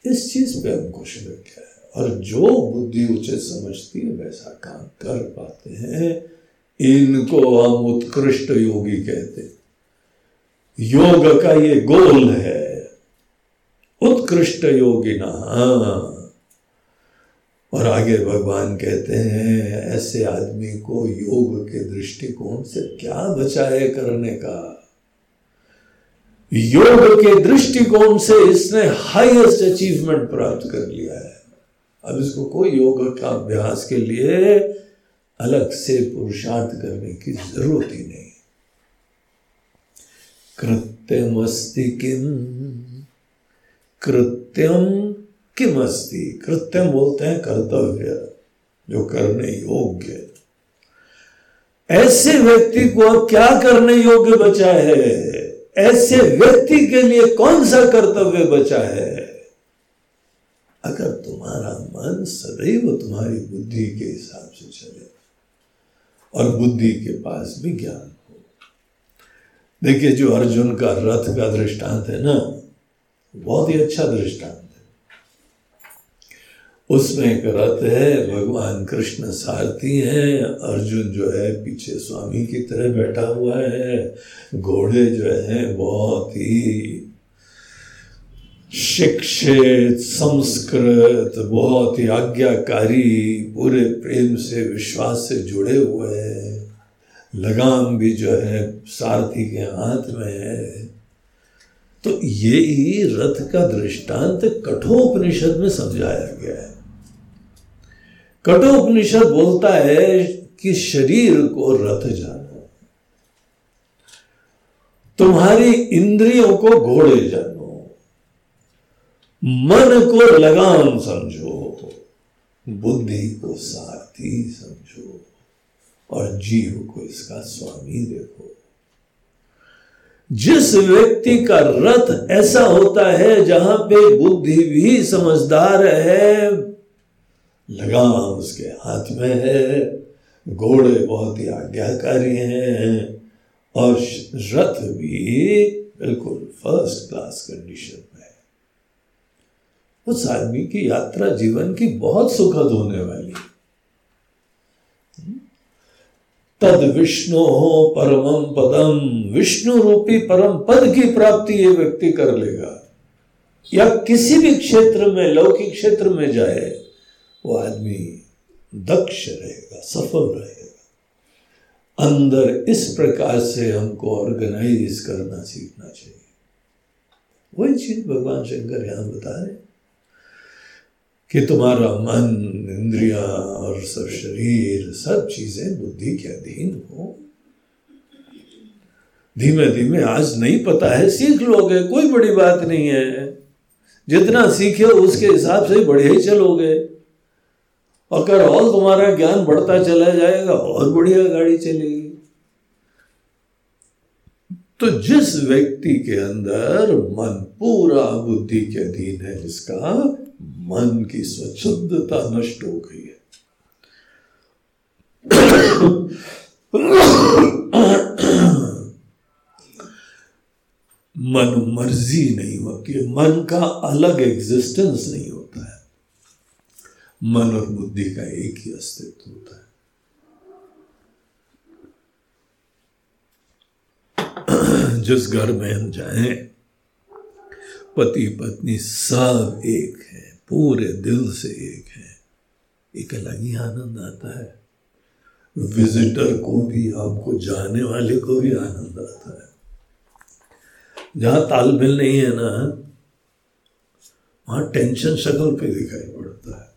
इस चीज़ पे अंकुश लग गया है। और जो बुद्धि उचित समझती है, वैसा काम कर पाते हैं। इनको हम उत्कृष्ट योगी कहते योग का ये गोल है। उत्कृष्ट योगिना। और आगे भगवान कहते हैं, ऐसे आदमी को योग के दृष्टिकोण से क्या बचा है करने का? योग के दृष्टिकोण से इसने हाईएस्ट अचीवमेंट प्राप्त कर लिया है। अब इसको कोई योग का अभ्यास के लिए अलग से पुरुषार्थ करने की ज़रूरत ही नहीं। कृत्यम अस्ति किम कृत्यम किम अस्ति कृत्यम बोलते हैं कर्तव्य, जो करने योग्य। ऐसे व्यक्ति को क्या करने योग्य बचा है? ऐसे व्यक्ति के लिए कौन सा कर्तव्य बचा है? अगर तुम्हारा मन सदैव तुम्हारी बुद्धि के हिसाब से चले, और बुद्धि के पास भी ज्ञान हो। देखिए, जो अर्जुन का रथ का दृष्टांत है ना बहुत ही अच्छा दृष्टांत है। उसमें एक रथ है, भगवान कृष्ण सारथी हैं, अर्जुन जो है पीछे स्वामी की तरह बैठा हुआ है, घोड़े जो है बहुत ही शिक्षित, संस्कृत, बहुत ही आज्ञाकारी, पूरे प्रेम से, विश्वास से जुड़े हुए हैं। लगाम भी जो है सारथी के हाथ में है। तो ये ही रथ का दृष्टांत कठोपनिषद में समझाया गया है। कठोपनिषद बोलता है कि शरीर को रथ जानो, तुम्हारी इंद्रियों को घोड़े जानो, मन को लगाम समझो, बुद्धि को सारथी समझो और जीव को इसका स्वामी देखो। जिस व्यक्ति का रथ ऐसा होता है जहाँ पे बुद्धि भी समझदार है लगाम उसके हाथ में है। घोड़े बहुत ही आज्ञाकारी हैं और रथ भी बिल्कुल फ़र्स्ट क्लास कंडीशन में है। उस आदमी की यात्रा जीवन की बहुत सुखद होने वाली है। तद विष्णु हो परमम पदम विष्णु रूपी परम पद की प्राप्ति ये व्यक्ति कर लेगा। या किसी भी क्षेत्र में, लौकिक क्षेत्र में जाए, वो आदमी दक्ष रहेगा, सफल रहेगा। अंदर इस प्रकार से हमको ऑर्गेनाइज करना, सीखना चाहिए। वही चीज़ भगवान शंकर यहाँ बता रहे कि तुम्हारा मन, इंद्रिया और सब शरीर, सब चीज़ें बुद्धि के अधीन हो। धीमे धीमे, आज नहीं पता है, सीख लोगे, कोई बड़ी बात नहीं है। जितना सीखे, उसके हिसाब से बढ़िया ही चलोगे। अगर और तुम्हारा ज्ञान बढ़ता चला जाएगा, और बढ़िया गाड़ी चलेगी। तो जिस व्यक्ति के अंदर मन पूरा बुद्धि के अधीन है, जिसका मन की स्वच्छता नष्ट हो गई है। मन मर्ज़ी नहीं होती मन का अलग एग्जिस्टेंस नहीं होता है। मन और बुद्धि का एक ही अस्तित्व होता है। जिस घर में हम जाएँ, पति पत्नी सब एक है, पूरे दिल से एक है। एक अलग ही आनंद आता है। विजिटर को भी, आपको जाने वाले को भी आनंद आता है। जहाँ तालमेल नहीं है ना, वहाँ टेंशन शक्ल पे दिखाई पड़ता है।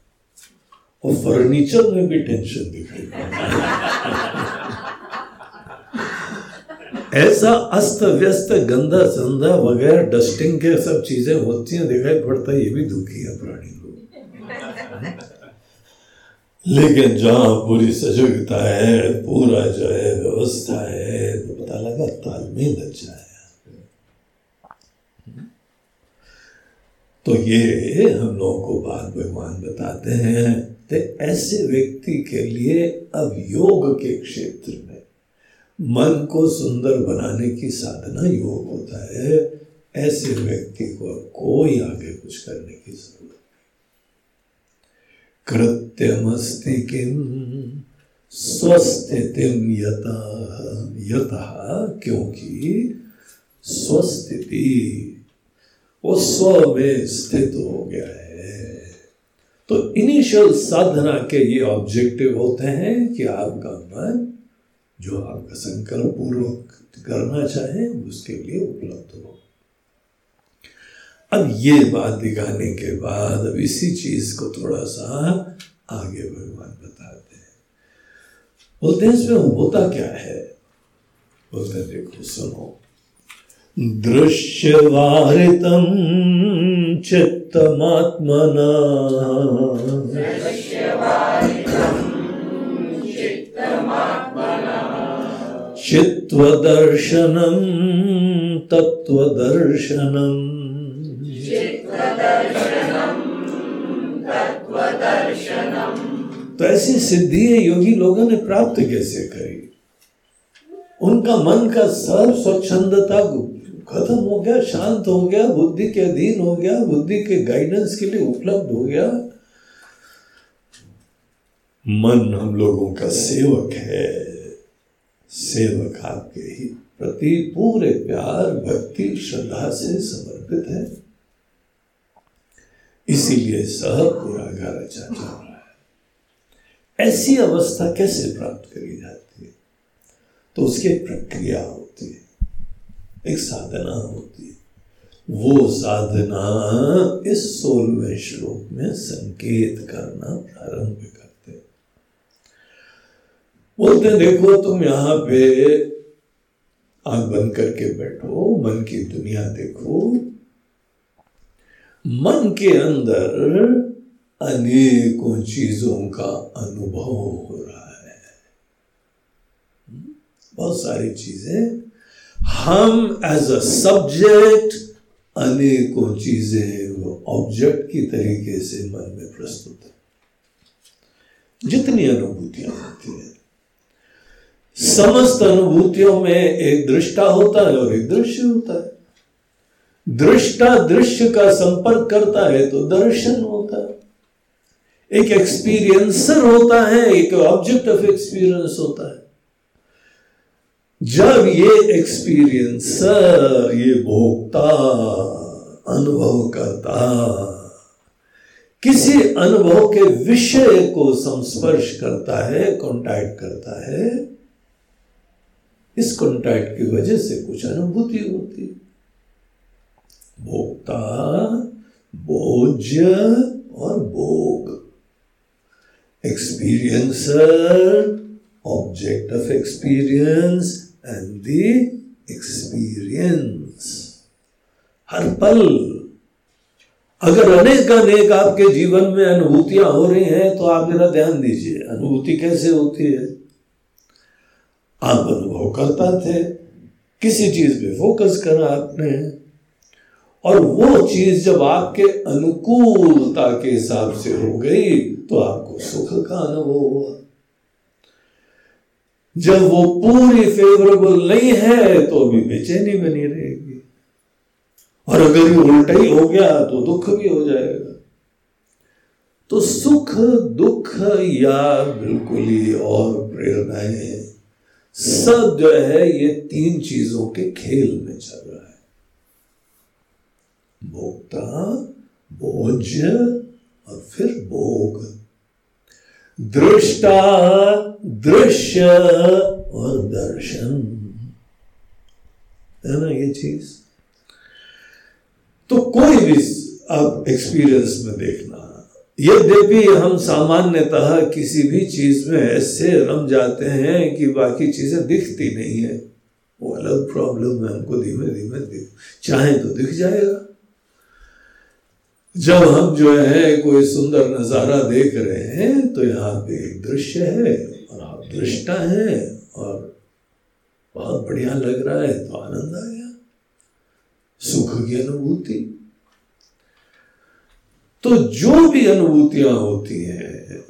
और फर्नीचर में भी टेंशन दिखाई ऐसा अस्त व्यस्त, गंदा संदा वगैरह डस्टिंग के सब चीज़ें होती हैं, दिखाई पड़ता है, ये भी दुखी है प्राणी लोग लेकिन जहाँ पूरी सजगता है, पूरा जो है, व्यवस्था है तो पता लगा तालमेल अच्छा है। तो ये हम लोगों को बात भगवान बताते हैं तो ऐसे व्यक्ति के लिए अब योग के क्षेत्र में मन को सुंदर बनाने की साधना योग होता है। ऐसे व्यक्ति को कोई आगे कुछ करने की ज़रूरत कृत्यमस्ति किम स्वस्थितिम यथा यथा क्योंकि स्वस्थिति, वो स्व में स्थित हो गया है। तो इनिशियल साधना के ये ऑब्जेक्टिव होते हैं कि आपका मन जो आपका संकल्प पूर्वक करना चाहे, उसके लिए उपलब्ध हो। अब ये बात दिखाने के बाद अब इसी चीज़ को थोड़ा सा आगे भगवान बताते हैं। बोलते हैं, इसमें होता क्या है? बोलते हैं, देखो, सुनो। दृश्य दृश्यवारितं चित्तमात्मना चित्वदर्शनं तत्त्वदर्शनम् तो ऐसी सिद्धि योगी लोगों ने प्राप्त कैसे करी? उनका मन का सर्व स्वच्छंदता खत्म हो गया, शांत हो गया, बुद्धि के अधीन हो गया, बुद्धि के गाइडेंस के लिए उपलब्ध हो गया। मन हम लोगों का सेवक है। सेवक आपके ही प्रति पूरे प्यार, भक्ति, श्रद्धा से समर्पित है। इसीलिए सब पूरा घर अच्छा चल रहा है। ऐसी अवस्था कैसे प्राप्त करी जाती है? तो उसकी प्रक्रिया होती है। एक साधना होती है। वो साधना इस सोलवे श्लोक में संकेत करना प्रारंभ करते बोलते देखो, तुम यहाँ पे आँख बंद करके बैठो, मन की दुनिया देखो। मन के अंदर अनेकों चीज़ों का अनुभव हो रहा है। बहुत सारी चीज़ें। हम एज अ सब्जेक्ट अनेकों चीज़ें वो ऑब्जेक्ट की तरीके से मन में प्रस्तुत है। जितनी अनुभूतियाँ होती है। समस्त अनुभूतियों में एक दृष्टा होता है और एक दृश्य होता है। दृष्टा दृश्य का संपर्क करता है तो दर्शन होता है। एक एक्सपीरियंसर होता है, एक ऑब्जेक्ट ऑफ़ एक्सपीरियंस होता है। जब ये एक्सपीरियंसर ये भोक्ता अनुभव करता, किसी अनुभव के विषय को संस्पर्श करता है कांटेक्ट करता है इस कांटेक्ट की वजह से कुछ अनुभूति होती। भोक्ता बोझ और भोग। Experiencer object of experience and the experience हर पल, अगर अनेक अनेक आपके जीवन में अनुभूतियाँ हो रही हैं तो आप मेरा ध्यान दीजिए, अनुभूति कैसे होती है? आप अनुभव करता थे किसी चीज़ पे फोकस करा आपने। और वो चीज़ जब आपके अनुकूलता के हिसाब से हो गई तो आपको सुख का अनुभव हुआ। जब वो पूरी फेवरेबल नहीं है तो अभी बेचैनी बनी रहेगी। और अगर ये उल्टा ही हो गया तो दुख भी हो जाएगा। तो सुख, दुख या बिल्कुल ही और प्रेरणाएँ सब जो है, ये तीन चीज़ों के खेल में चल रहा है। भोक्ता, बोझ, और फिर भोग। दृष्टा, दृश्य, और दर्शन। है ना ये चीज़? तो कोई भी आप एक्सपीरियंस में देखना यद्यपि हम सामान्यतः किसी भी चीज़ में ऐसे रम जाते हैं कि बाकी चीज़ें दिखती नहीं है। वो अलग प्रॉब्लम है, हमको धीमे धीमे दिख, चाहे तो दिख जाएगा। जब हम जो है कोई सुंदर नज़ारा देख रहे हैं तो यहाँ पे एक दृश्य है, और आप दृष्टा है, और बहुत बढ़िया लग रहा है तो आनंद आ गया सुख की अनुभूति। तो जो भी अनुभूतियाँ होती हैं,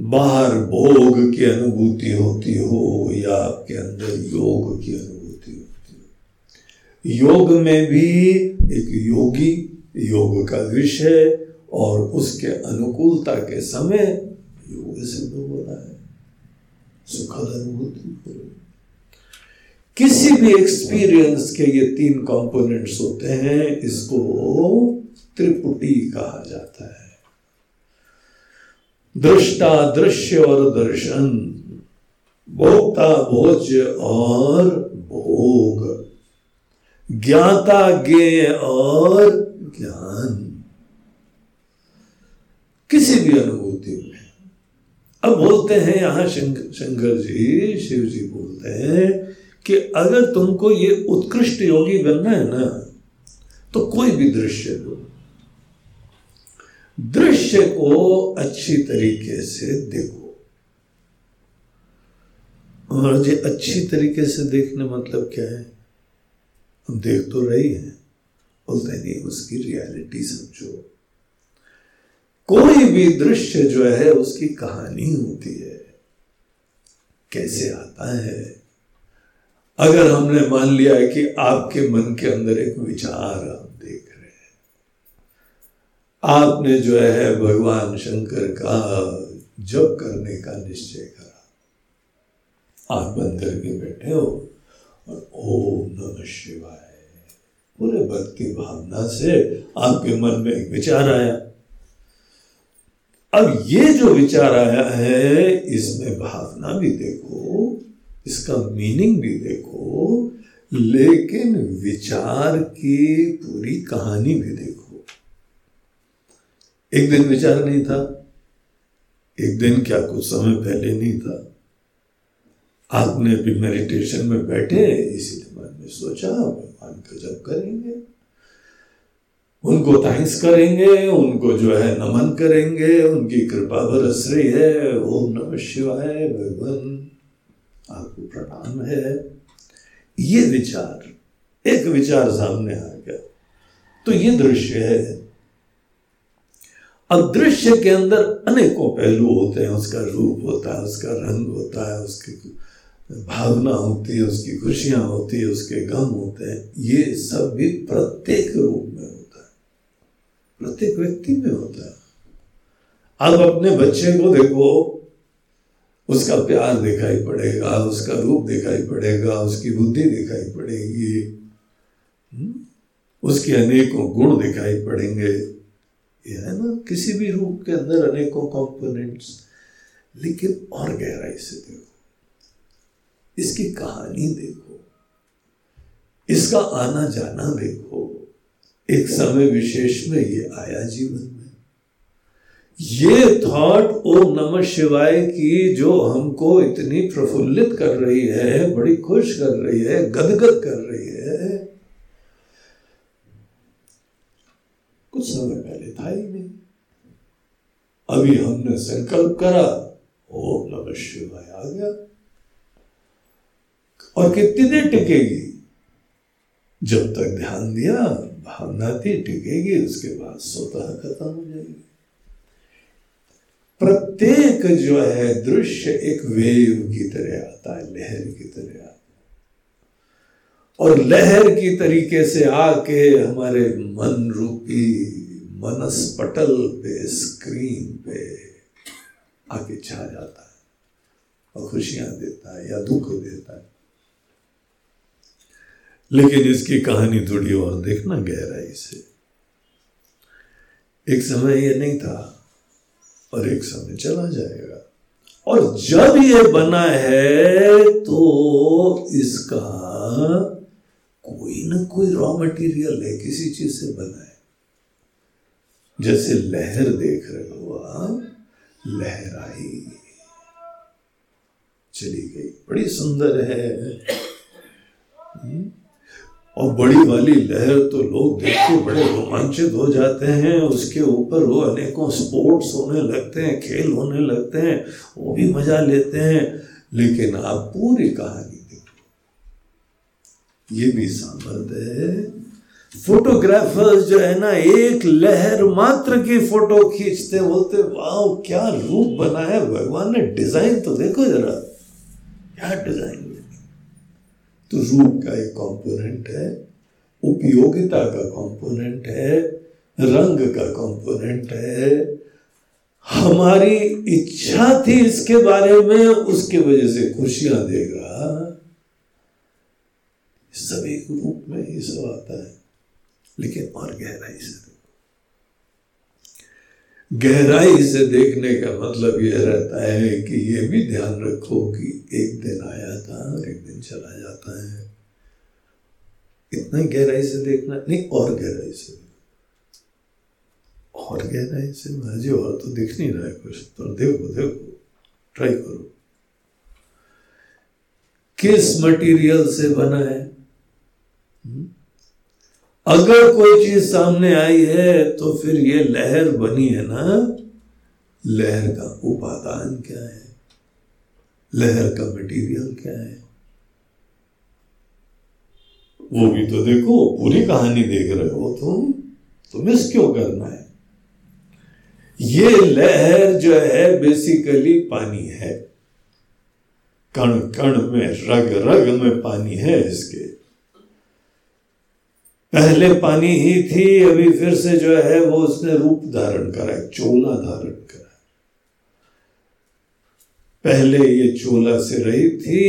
बाहर भोग की अनुभूति होती हो या आपके अंदर योग की अनुभूति होती हो। योग में भी एक योगी, योग का विषय और उसके अनुकूलता के समय योग सिद्ध हो रहा है। सुखद अनुभूति। किसी भी एक्सपीरियंस के ये तीन कंपोनेंट्स होते हैं, इसको त्रिपुटी कहा जाता है। दृष्टा दृश्य और दर्शन, भोक्ता भोज्य और भोग, ज्ञाता ज्ञ और ज्ञान। किसी भी अनुभूति में, अब बोलते हैं, यहाँ शंकर जी, शिव जी बोलते हैं कि अगर तुमको ये उत्कृष्ट योगी बनना है ना तो कोई भी दृश्य लो दृश्य को अच्छी तरीके से देखो। और ये अच्छी तरीके से देखने मतलब क्या है? हम देख तो रही हैं, बोलते नहीं, उसकी रियलिटी समझो। कोई भी दृश्य जो है, उसकी कहानी होती है। कैसे आता है? अगर हमने मान लिया है कि आपके मन के अंदर एक विचार आपने जो है भगवान शंकर का जप करने का निश्चय करा। आप बंद करके बैठे हो और ओम नमः शिवाय। पूरे भक्ति भावना से आपके मन में एक विचार आया। अब ये जो विचार आया है, इसमें भावना भी देखो, इसका मीनिंग भी देखो, लेकिन विचार की पूरी कहानी भी देखो। एक दिन विचार नहीं था। एक दिन क्या कुछ समय पहले नहीं था। आपने भी मेडिटेशन में बैठे इसीलिए मन में सोचा, भगवान का जब करेंगे। उनको थैंक्स करेंगे, उनको जो है नमन करेंगे, उनकी कृपा बरस रही है। ओम नमः शिवाय, भगवान आपको प्रणाम है। ये विचार, एक विचार सामने आ गया। तो ये दृश्य है अब दृश्य के अंदर अनेकों पहलू होते हैं, उसका रूप होता है, उसका रंग होता है, उसकी भावना होती है, उसकी खुशियाँ होती है, उसके गम होते हैं। ये सब भी प्रत्येक रूप में होता है। प्रत्येक व्यक्ति में होता है। आप अपने बच्चे को देखो, उसका प्यार दिखाई पड़ेगा, उसका रूप दिखाई पड़ेगा, उसकी बुद्धि दिखाई पड़ेगी। हम्म? उसके अनेकों गुण दिखाई पड़ेंगे। है ना, किसी भी रूप के अंदर अनेकों कंपोनेंट्स लेकिन और गहराई से देखो। इसकी कहानी देखो। इसका आना जाना देखो। एक समय विशेष में ये आया जीवन में। ये थॉट ओम नमः शिवाय की जो हमको इतनी प्रफुल्लित कर रही है, बड़ी खुश कर रही है, गदगद कर रही है कुछ समय पहले था ही नहीं। अभी हमने संकल्प करा, ओम नमः शिवाय आ गया। और कितनी देर टिकेगी? जब तक ध्यान दिया, भावना थी, टिकेगी, उसके बाद स्वतः खत्म हो जाएगी। प्रत्येक जो है, दृश्य एक वेव की तरह आता है, लहर की तरह और लहर की तरीके से आके हमारे मन रूपी मनस पटल पे स्क्रीन पे आके छा जाता है और खुशियाँ देता है या दुख देता है। लेकिन इसकी कहानी थोड़ी और देखना गहराई से। एक समय ये नहीं था और एक समय चला जाएगा। और जब ये बना है तो इसका कोई ना कोई रॉ मटेरियल है, किसी चीज़ से बना है। जैसे लहर देख रहे हो आप, लहर आई, चली गई। बड़ी सुंदर है। और बड़ी वाली लहर तो लोग देख के बड़े रोमांचित हो जाते हैं, उसके ऊपर वो अनेकों स्पोर्ट्स होने लगते हैं, खेल होने लगते हैं, वो भी मज़ा लेते हैं। लेकिन आप पूरी कहानी ये भी सामर्थ्य है। फोटोग्राफर्स जो है ना, एक लहर मात्र की फ़ोटो खींचते बोलते वाह क्या रूप बना है, भगवान ने डिज़ाइन तो देखो जरा, क्या डिज़ाइन तो रूप का एक कंपोनेंट है, उपयोगिता का कंपोनेंट है, रंग का कंपोनेंट है। हमारी इच्छा थी इसके बारे में, उसके वजह से खुशियाँ देगा एक रूप में ही सब आता है। लेकिन और गहराई से गहराई से देखने का मतलब यह रहता है कि ये भी ध्यान रखो कि एक दिन आया था और एक दिन चला जाता है। इतना गहराई से देखना, नहीं, और गहराई से और गहराई से भाजी और तो दिख नहीं रहा है कुछ तो देखो देखो ट्राई करो। किस मटेरियल से बना है? अगर कोई चीज़ सामने आई है तो फिर ये लहर बनी है ना? लहर का उपादान क्या है? लहर का मटेरियल क्या है? वो भी तो देखो, पूरी कहानी देख रहे हो तुम तो मिस क्यों करना है? ये लहर जो है बेसिकली पानी है। कण कण में रग रग में पानी है इसके। पहले पानी ही थी, अभी फिर से जो है वो उसने रूप धारण करा है, चोला धारण करा पहले ये चोला से रही थी,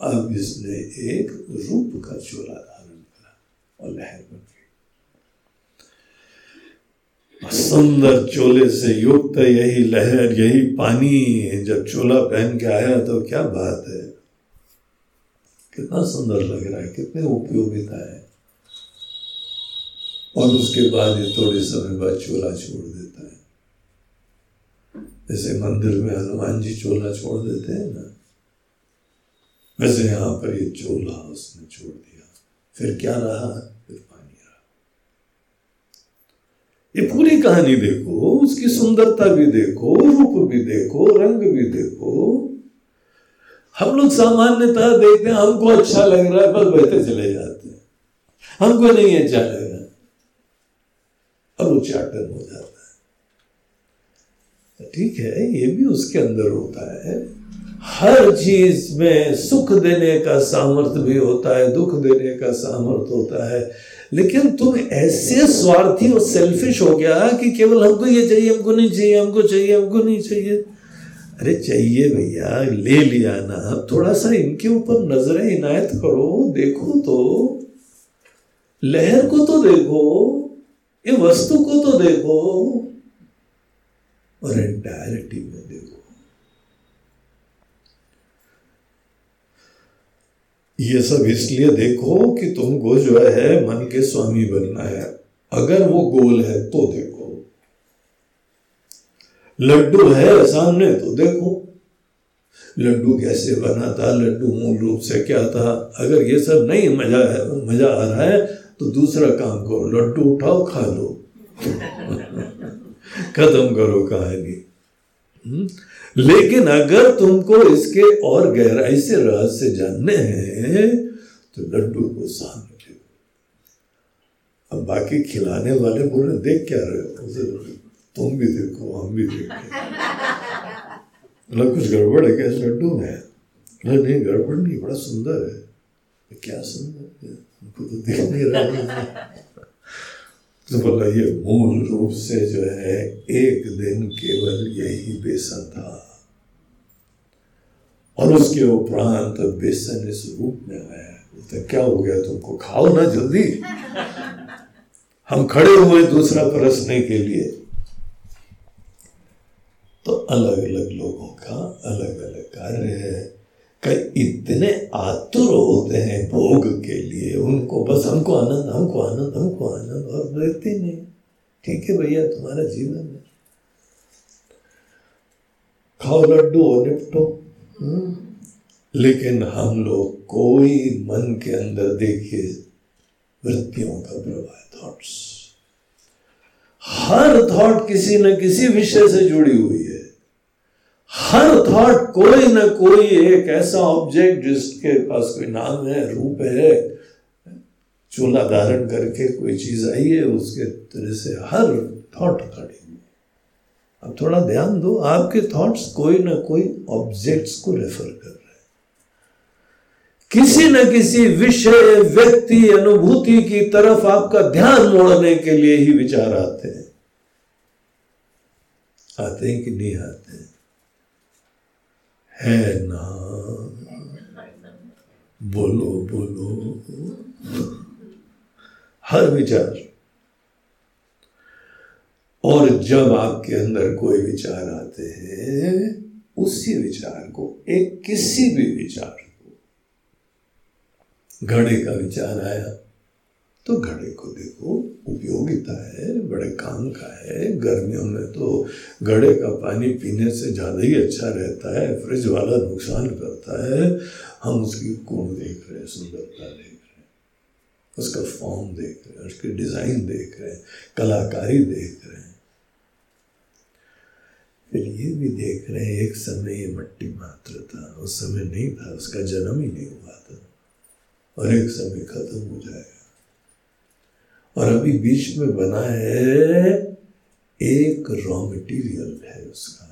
अब इसने एक रूप का चोला धारण करा और लहर बन गई। सुंदर चोले से युक्त यही लहर, यही पानी, जब चोला पहन के आया तो क्या बात है। कितना सुंदर लग रहा है, कितने उपयोगिता है। और उसके बाद ये थोड़े समय बाद चोला छोड़ देता है। जैसे मंदिर में हनुमान जी चोला छोड़ देते हैं ना, वैसे यहाँ पर ये चोला उसने छोड़ दिया। फिर क्या रहा? फिर पानी रहा। ये पूरी कहानी देखो, उसकी सुंदरता भी देखो, रूप भी देखो, रंग भी देखो। हम लोग सामान्यतः देखते हैं, हमको अच्छा लग रहा है, बस बहते चले जाते हैं। हमको नहीं अच्छा लग उच्चाटन हो जाता है। ठीक है, ये भी उसके अंदर होता है। हर चीज़ में सुख देने का सामर्थ्य भी होता है, दुख देने का सामर्थ्य होता है। लेकिन तुम ऐसे स्वार्थी और सेल्फिश हो गया कि केवल हमको ये चाहिए, हमको नहीं चाहिए, हमको चाहिए, हमको नहीं चाहिए। अरे चाहिए भैया, ले लिया ना। थोड़ा सा इनके ऊपर नज़रें इनायत करो, देखो तो। लहर को तो देखो। ये वस्तु को तो देखो और एंटायरिटी में देखो ये सब इसलिए देखो कि तुमको जो है मन के स्वामी बनना है अगर वो गोल है तो देखो लड्डू है सामने तो देखो लड्डू कैसे बना था लड्डू मूल रूप से क्या था अगर ये सब नहीं मज़ा है मज़ा आ रहा है तो दूसरा काम करो लड्डू उठाओ, खा लो। खत्म करो कहानी। हम्म? लेकिन अगर तुमको इसके और गहराई से रहस्य जानने हैं तो लड्डू को सामने अब बाकी खिलाने वाले बोले देख क्या रहे हो? उसे तुम भी देखो, हम भी देखो। मतलब कुछ गड़बड़ है क्या? लड्डू में नहीं, गड़बड़ नहीं, बड़ा सुंदर है। क्या सुंदर? दिख नहीं रहा तो बोला, ये मूल रूप से जो है, एक दिन केवल यही बेसन था। और उसके उपरांत बेसन इस रूप में आया। तो क्या हो गया? तुमको खाओ ना जल्दी। हम खड़े हुए दूसरा परसने के लिए। तो अलग अलग लोगों का अलग अलग कार्य है। इतने आतुर होते हैं भोग के लिए। उनको बस हमको आनंद हमको आनंद हमको आनंद, और रहते नहीं। ठीक है भैया, तुम्हारा जीवन है खाओ लड्डू और निपटो। हम्म। लेकिन हम लोग कोई मन के अंदर देखिए, वृत्तियों का प्रभाव थॉट्स हर थॉट किसी न किसी विषय से जुड़ी हुई है। हर थॉट कोई ना कोई एक ऐसा ऑब्जेक्ट जिसके पास कोई नाम है, रूप है, चूल्हा धारण करके कोई चीज़ आई है, उसके तरह से हर थॉट खड़ी अब थोड़ा ध्यान दो, आपके थॉट्स कोई ना कोई ऑब्जेक्ट्स को रेफर कर रहे हैं। किसी न किसी विषय, व्यक्ति, अनुभूति की तरफ़ आपका ध्यान मोड़ने के लिए ही विचार आते हैं। आते हैं कि नहीं आते हैं? है ना बोलो बोलो। हर विचार। और जब आपके अंदर कोई विचार आते हैं, उसी विचार को, एक किसी भी विचार को, घड़े का विचार आया तो घड़े को देखो, उपयोगिता है, बड़े काम का है। गर्मियों में तो घड़े का पानी पीने से ज़्यादा ही अच्छा रहता है, फ्रिज वाला नुकसान करता है। हम उसकी गुण देख रहे हैं, सुंदरता देख रहे हैं। उसका फॉर्म देख रहे हैं, उसकी डिज़ाइन देख रहे हैं, कलाकारी देख रहे हैं। फिर ये भी देख रहे हैं, एक समय ये मट्टी मात्र था, उस समय नहीं था, उसका जन्म ही नहीं हुआ था। और एक समय खत्म हो जाएगा। और अभी बीच में बना है एक रॉ मटेरियल है उसका।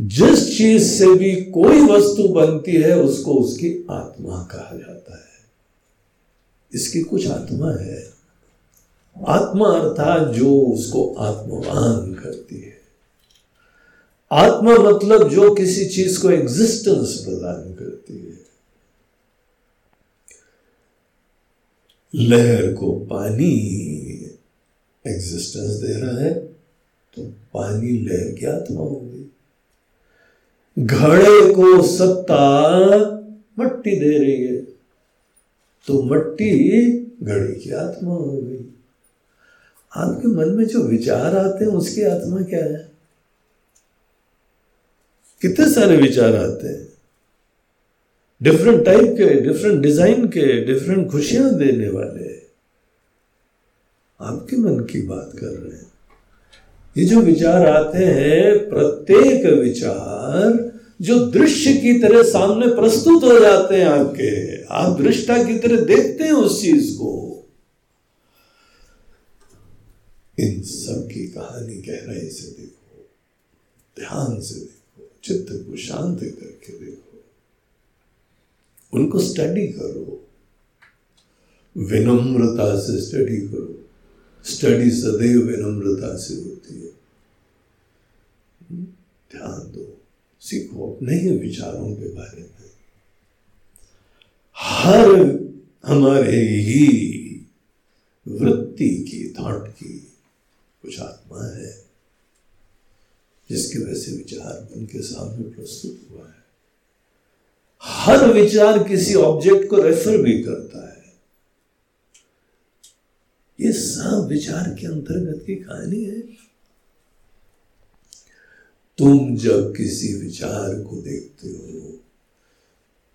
जिस चीज़ से भी कोई वस्तु बनती है, उसको उसकी आत्मा कहा जाता है। इसकी कुछ आत्मा है। आत्मा अर्थात जो उसको आत्मवान करती है। आत्मा मतलब जो किसी चीज़ को एग्जिस्टेंस प्रदान करती है लहर को पानी एग्जिस्टेंस दे रहा है तो पानी लहर की आत्मा हो गई घड़े को सत्ता मट्टी दे रही है तो मट्टी घड़े की आत्मा हो गई आपके मन में जो विचार आते हैं, उसकी आत्मा क्या है? कितने सारे विचार आते हैं? डिफरेंट टाइप के डिफरेंट डिज़ाइन के डिफरेंट खुशियाँ देने वाले। आपके मन की बात कर रहे हैं। ये जो विचार आते हैं, प्रत्येक विचार जो दृश्य की तरह सामने प्रस्तुत हो जाते हैं आपके, आप दृष्टा की तरह देखते हैं उस चीज़ को। इन सब की कहानी गहराई से देखो, ध्यान से देखो, चित्त को शांत करके देखो। उनको स्टडी करो। विनम्रता से स्टडी करो। स्टडी सदैव विनम्रता से होती है। ध्यान दो। सीखो अपने ही विचारों के बारे में। हर हमारे ही वृत्ति की, थॉट की कुछ आत्मा है, जिसकी वजह से विचार उनके सामने प्रस्तुत हुआ है। हर विचार किसी ऑब्जेक्ट को रेफर भी करता है। ये सब विचार के अंतर्गत की कहानी है। तुम जब किसी विचार को देखते हो,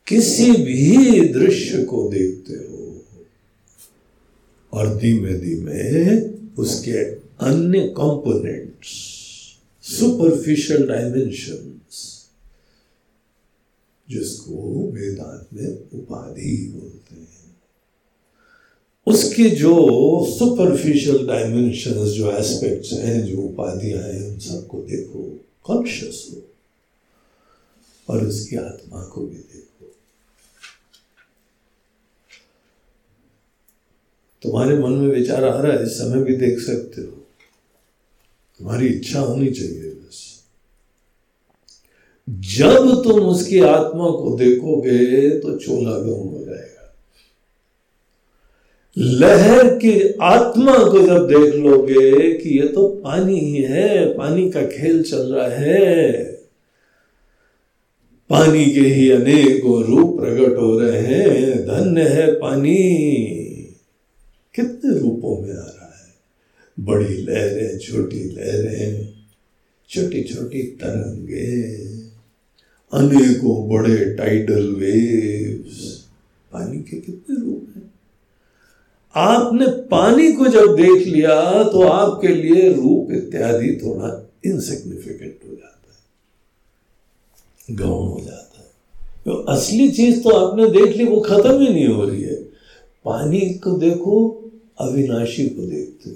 किसी भी दृश्य को देखते हो, और धीमे धीमे उसके अन्य कंपोनेंट्स सुपरफिशियल डायमेंशंस जिसको वेदांत में उपाधि बोलते हैं। उसके जो सुपरफिशियल डायमेंशन जो एस्पेक्ट्स हैं, जो उपाधियाँ हैं, उन सबको देखो कॉन्शियस हो। और उसकी आत्मा को भी देखो। तुम्हारे मन में विचार आ रहा है, इस समय भी देख सकते हो। तुम्हारी इच्छा होनी चाहिए। जब तुम उसकी आत्मा को देखोगे तो चोला गम हो जाएगा। लहर की आत्मा को जब देख लोगे कि ये तो पानी ही है, पानी का खेल चल रहा है, पानी के ही अनेकों रूप प्रकट हो रहे हैं, धन्य है पानी। कितने रूपों में आ रहा है? बड़ी लहरें, छोटी लहरें छोटी छोटी तरंगे। अनेकों बड़े टाइडल वेव्स पानी के कितने रूप हैं? आपने पानी को जब देख लिया तो आपके लिए रूप इत्यादि थोड़ा इनसिग्निफिकेंट हो जाता है। गौण हो जाता है। तो असली चीज़ तो आपने देख ली, वो खत्म ही नहीं हो रही है। पानी को देखो, अविनाशी को देखते हो।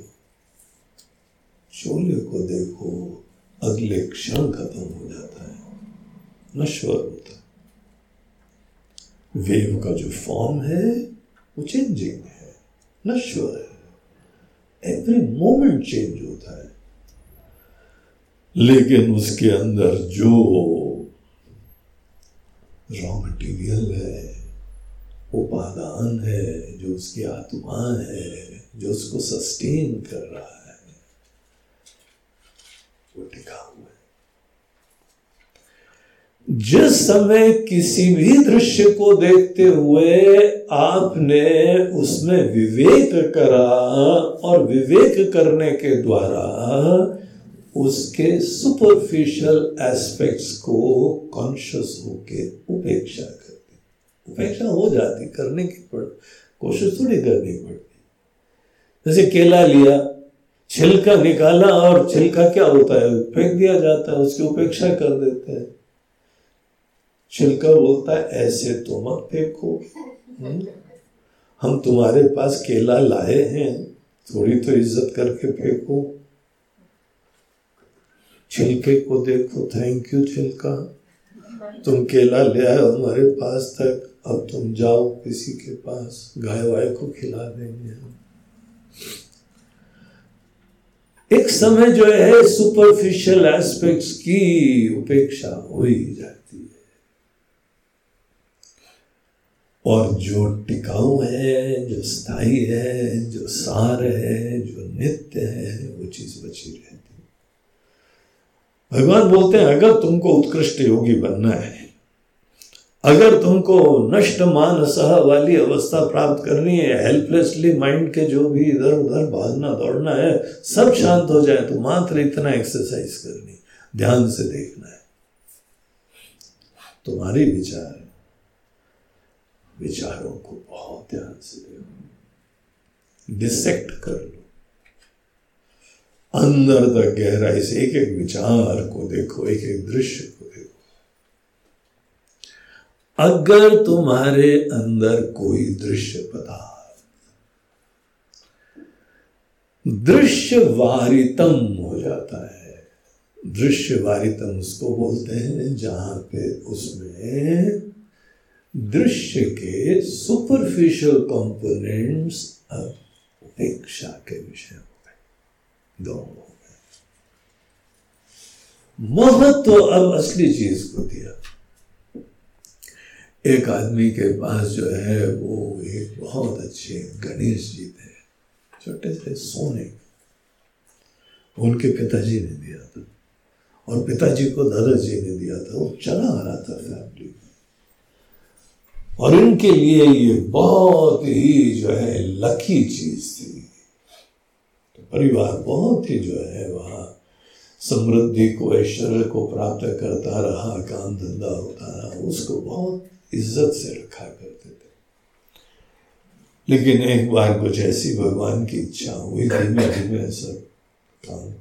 शोले को देखो, अगले क्षण खत्म हो जाता है। नश्वर होता है। वेव का जो फॉर्म है, वो चेंजिंग है। नश्वर है। एवरी मोमेंट चेंज होता है। लेकिन उसके अंदर जो रॉ मटेरियल है, उपादान है, जो उसकी आत्मा है, जो उसको सस्टेन कर रहा है, वो टिका हुआ है जिस समय किसी भी दृश्य को देखते हुए आपने उसमें विवेक करा और विवेक करने के द्वारा उसके सुपरफिशियल एस्पेक्ट्स को कॉन्शियस होके उपेक्षा करती। उपेक्षा हो जाती, करने की पड़, कोशिश थोड़ी करनी पड़ती। जैसे केला लिया, छिलका निकाला और छिलका क्या होता है? फेंक दिया जाता है, उसकी उपेक्षा कर देते हैं। छिलका बोलता है, ऐसे तो मत फेंको। हम्म? हम तुम्हारे पास केला लाए हैं, थोड़ी तो इज़्ज़त करके फेंको। छिलके को देखो थैंक यू छिलका। तुम केला ले आए हमारे पास तक, अब तुम जाओ किसी के पास गाय वाय को खिला देंगे हम। एक समय जो है सुपरफिशियल एस्पेक्ट्स की उपेक्षा हो ही जाती है और जो टिकाऊ है, जो स्थायी है, जो सार है, जो नित्य है, वो चीज़ बची रहती भगवान बोलते हैं, अगर तुमको उत्कृष्ट योगी बनना है, अगर तुमको नष्ट मान सह वाली अवस्था प्राप्त करनी है हेल्पलेसली माइंड के जो भी इधर उधर भागना दौड़ना है, सब शांत हो जाए तो मात्र इतना एक्सरसाइज करनी, ध्यान से देखना है। तुम्हारी विचार विचारों को बहुत ध्यान से देखो। डिसेक्ट कर लो। अंदर तक गहराई से एक एक विचार को देखो एक एक दृश्य को देखो। अगर तुम्हारे अंदर कोई दृश्य पदार्थ दृश्य वारितम हो जाता है। दृश्य वारितम उसको बोलते हैं जहाँ पे उसमें दृश्य के सुपरफिशियल कंपोनेंट्स उपेक्षा के विषय हो। गए दो हो गए तो अब असली चीज़ को दिया। एक आदमी के पास जो है, वो एक बहुत अच्छे गणेश जी थे, छोटे से सोने उनके पिताजी ने दिया था। और पिताजी को दादाजी ने दिया था। वो चला आ रहा था फैमिली और इनके लिए ये बहुत ही जो है लकी चीज़ थी। तो परिवार बहुत ही जो है वहाँ समृद्धि को, ऐश्वर्य को प्राप्त करता रहा, काम धंधा होता रहा, उसको बहुत इज़्ज़त से रखा करते थे। लेकिन एक बार कुछ ऐसी भगवान की इच्छा हुई धीमे धीमे सब काम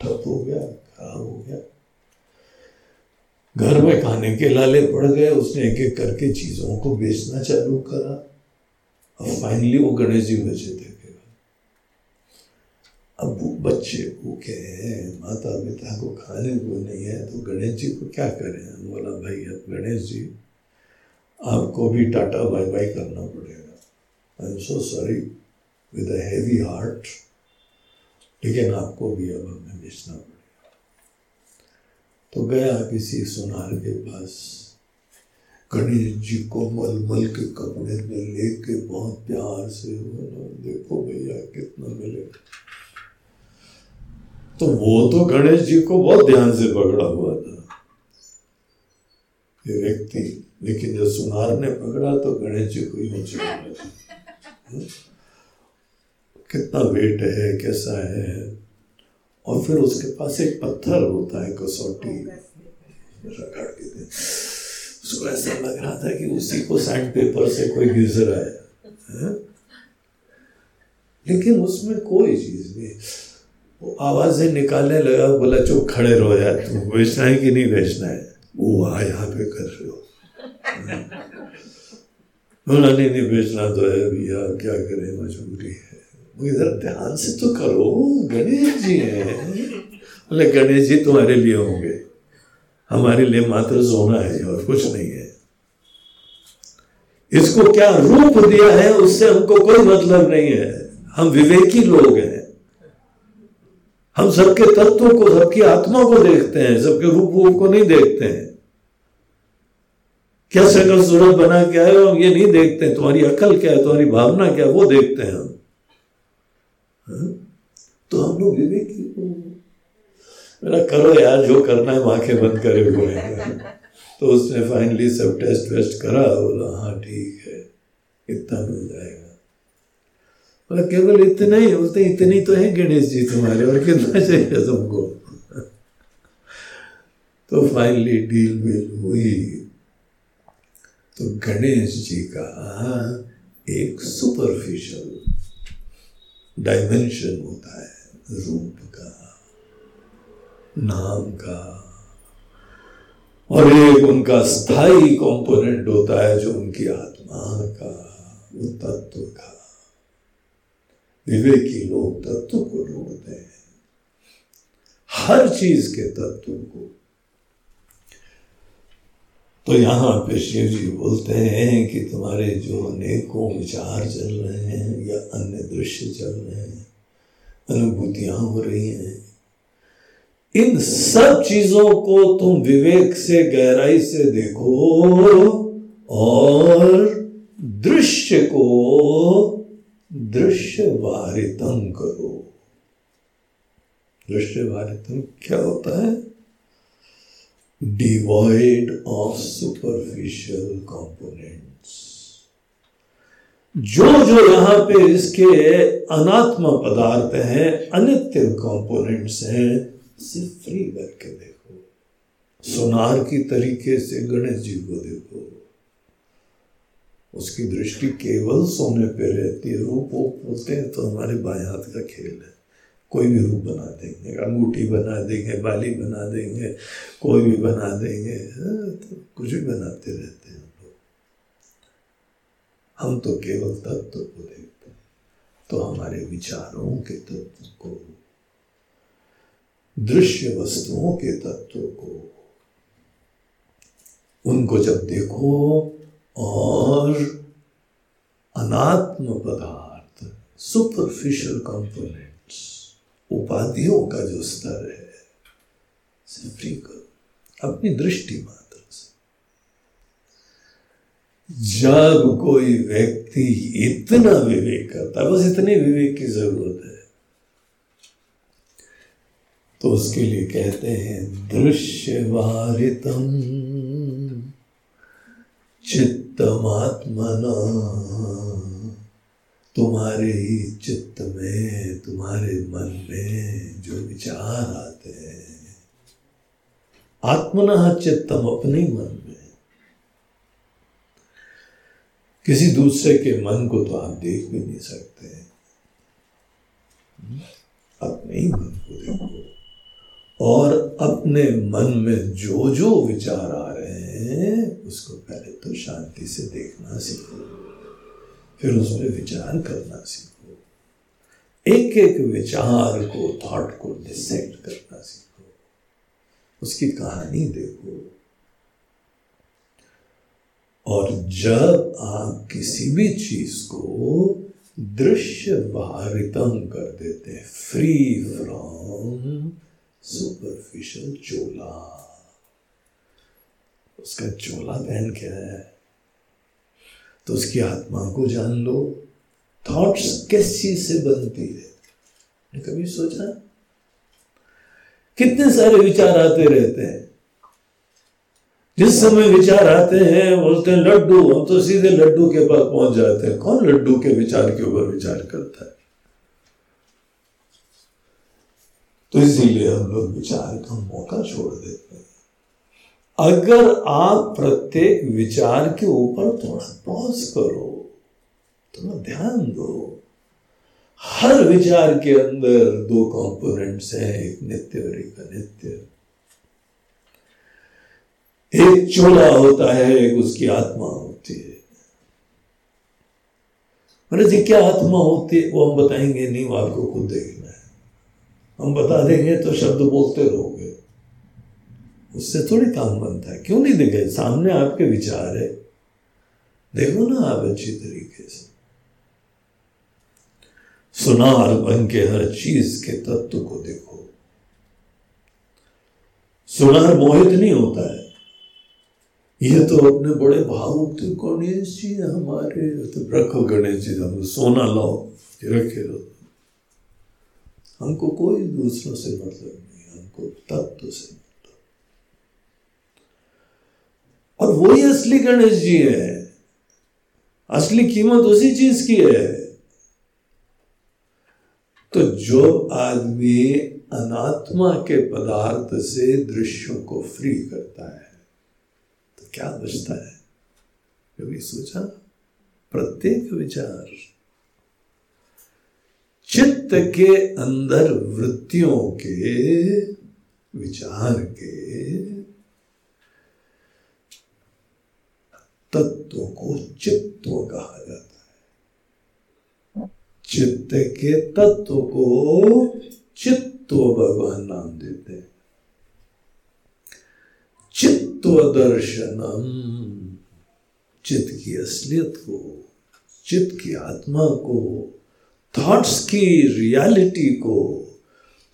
ठप हो गया, खराब हो गया। घर में खाने के लाले पड़ गए, उसने एक एक करके चीज़ों को बेचना चालू करा। और फाइनली वो गणेश जी बचे थे। अब वो बच्चे भूखे हैं माता पिता को खाने को नहीं है तो गणेश जी को क्या करें? बोला, भाई, अब गणेश जी, आपको भी टाटा बाय बाय करना पड़ेगा। I am so sorry with heavy heart लेकिन आपको भी अब हमें बेचना तो गया किसी सुनार के पास। गणेश जी को मलमल के कपड़े में लेके बहुत प्यार से देखो भैया, कितना मिले। तो वो तो गणेश जी को बहुत ध्यान से पकड़ा हुआ था। ये व्यक्ति, लेकिन जब सुनार ने पकड़ा तो गणेश जी को ही हाँ? कितना वेट है, कैसा है? और फिर उसके पास एक पत्थर होता है कसौटी। रगड़ के दे उसको ऐसा लग रहा था कि उसी को सैंड पेपर से कोई घिस रहा है? लेकिन उसमें कोई चीज़ नहीं। वो आवाज़ें निकालने लगा, बोला, चुप खड़े रहो यार, तुम बेचना है कि नहीं बेचना है? वो वहाँ यहाँ पे कर रहे हो। बोला नहीं नहीं, बेचना तो है भैया, क्या करें, मजबूरी है। इधर ध्यान से तो करो, गणेश जी हैं। बोले, गणेश जी तुम्हारे लिए होंगे। हमारे लिए मात्र सोना है और कुछ नहीं है। इसको क्या रूप दिया है, उससे हमको कोई मतलब नहीं है। हम विवेकी लोग हैं। हम सबके तत्वों को, सबकी आत्मा को देखते हैं, सबके रूप रूप को नहीं देखते हैं। क्या सकल सूरत बना क्या है? हम ये नहीं देखते हैं, तुम्हारी अकल क्या है, तुम्हारी भावना क्या है, वो देखते हैं हम? तो हम लोग विवेकी हो मेरा करो यार, जो करना है माँ के बंद करे हुए तो उसने फाइनली सब टेस्ट वेस्ट करा, बोला हाँ ठीक है, इतना मिल जाएगा। बोला, केवल इतना ही, बोलते, इतनी तो है गणेश जी तुम्हारे, और कितना चाहिए तुमको? तो फाइनली डील विल हुई। तो गणेश जी का एक सुपरफिशियल डायमेंशन होता है, रूप का, नाम का। और एक उनका स्थायी कंपोनेंट होता है जो उनकी आत्मा का, वो तत्व का। विवेकी लोग तत्व को ढूंढते हैं। हर चीज़ के तत्व को तो यहाँ पे शिव जी बोलते हैं कि तुम्हारे जो अनेकों विचार चल रहे हैं या अन्य दृश्य चल रहे हैं, अनुभूतियाँ हो रही हैं, इन सब चीज़ों को तुम विवेक से, गहराई से देखो और दृश्य को दृश्य वारितम करो। दृश्य वारितम क्या होता है? डिवॉइड ऑफ़ सुपरफिशियल कंपोनेंट्स जो जो यहाँ पे इसके अनात्म पदार्थ हैं, अनित्य कंपोनेंट्स हैं सिर्फ़ फ्री करके देखो। सोनार की तरीके से गणेश जी को देखो। उसकी दृष्टि केवल सोने पे रहती है, रूप वो बोलते हैं तो हमारे बाएँ हाथ का खेल है। कोई भी रूप बना देंगे अंगूठी बना देंगे बाली बना देंगे कोई भी बना देंगे हाँ, तो कुछ भी बनाते रहते हैं लोग। हम तो केवल तत्व को देखते हैं तो हमारे विचारों के तत्व को दृश्य वस्तुओं के तत्व को उनको जब देखो और अनात्म पदार्थ सुपरफिशियल कंपोनेंट्स उपाधियों का जो स्तर है फ्री करो। अपनी दृष्टि मात्र से। जब कोई व्यक्ति इतना विवेक करता है, बस इतने विवेक की ज़रूरत है तो उसके लिए कहते हैं दृश्य वारितम चित्तमात्मना। तुम्हारे ही चित्त में, तुम्हारे मन में जो विचार आते हैं। आत्मना चित्तम अपने मन में। किसी दूसरे के मन को तो आप देख भी नहीं सकते। अपने ही मन को देखो। और अपने मन में जो जो विचार आ रहे हैं, उसको पहले तो शांति से देखना सीखो। फिर उसमें विचार करना सीखो। एक एक विचार को थॉट को डिसेक्ट करना सीखो। उसकी कहानी देखो। और जब आप किसी भी चीज़ को दृश्य वारितम कर देते हैं फ्री फ्रॉम सुपरफिशियल चोला, उसका चोला पहन क्या है। तो उसकी आत्मा को जान लो। थॉट्स किस चीज़ से बनती है? कभी सोचा? कितने सारे विचार आते रहते हैं। जिस समय विचार आते हैं, बोलते हैं, लड्डू, हम तो सीधे लड्डू के पास पहुँच जाते हैं। कौन लड्डू के विचार के ऊपर विचार करता है? तो इसीलिए हम लोग विचार का मौका छोड़ देते हैं। अगर आप प्रत्येक विचार के ऊपर थोड़ा पॉज करो, थोड़ा ध्यान दो। हर विचार के अंदर दो कंपोनेंट्स हैं, एक नित्य और एक अनित्य। एक चोला होता है, एक उसकी आत्मा होती है। मैंने जी, क्या आत्मा होती है? वो हम बताएँगे नहीं वो आपको खुद देखना है। हम बता देंगे तो शब्द बोलते रहोगे। उससे थोड़ी काम बनता है। क्यों नहीं देखे? सामने आपके विचार है। देखो ना आप अच्छी तरीके से। सुनार बन के हर चीज़ के तत्व को देखो। सुनार मोहित नहीं होता है। ये तो अपने बड़े भावुक थे। गणेश जी हमारे? तो रखो गणेश जी, हम सोना लाओ, रखे रहो। हमको कोई दूसरों से मतलब नहीं, हमको तत्व से मतलब और वही असली गणेश जी है। असली कीमत उसी चीज़ की है। तो जो आदमी अनात्मा के पदार्थ से दृश्यों को फ्री करता है तो क्या बचता है? कभी सोचा? प्रत्येक विचार। चित्त के अंदर वृत्तियों के, विचार के तत्व को चित्त कहा जाता है। चित्त के तत्व को चित्त भगवान नाम देते हैं। चित्व दर्शनम चित्त की असलियत को, चित्त की आत्मा को थॉट्स की रियलिटी को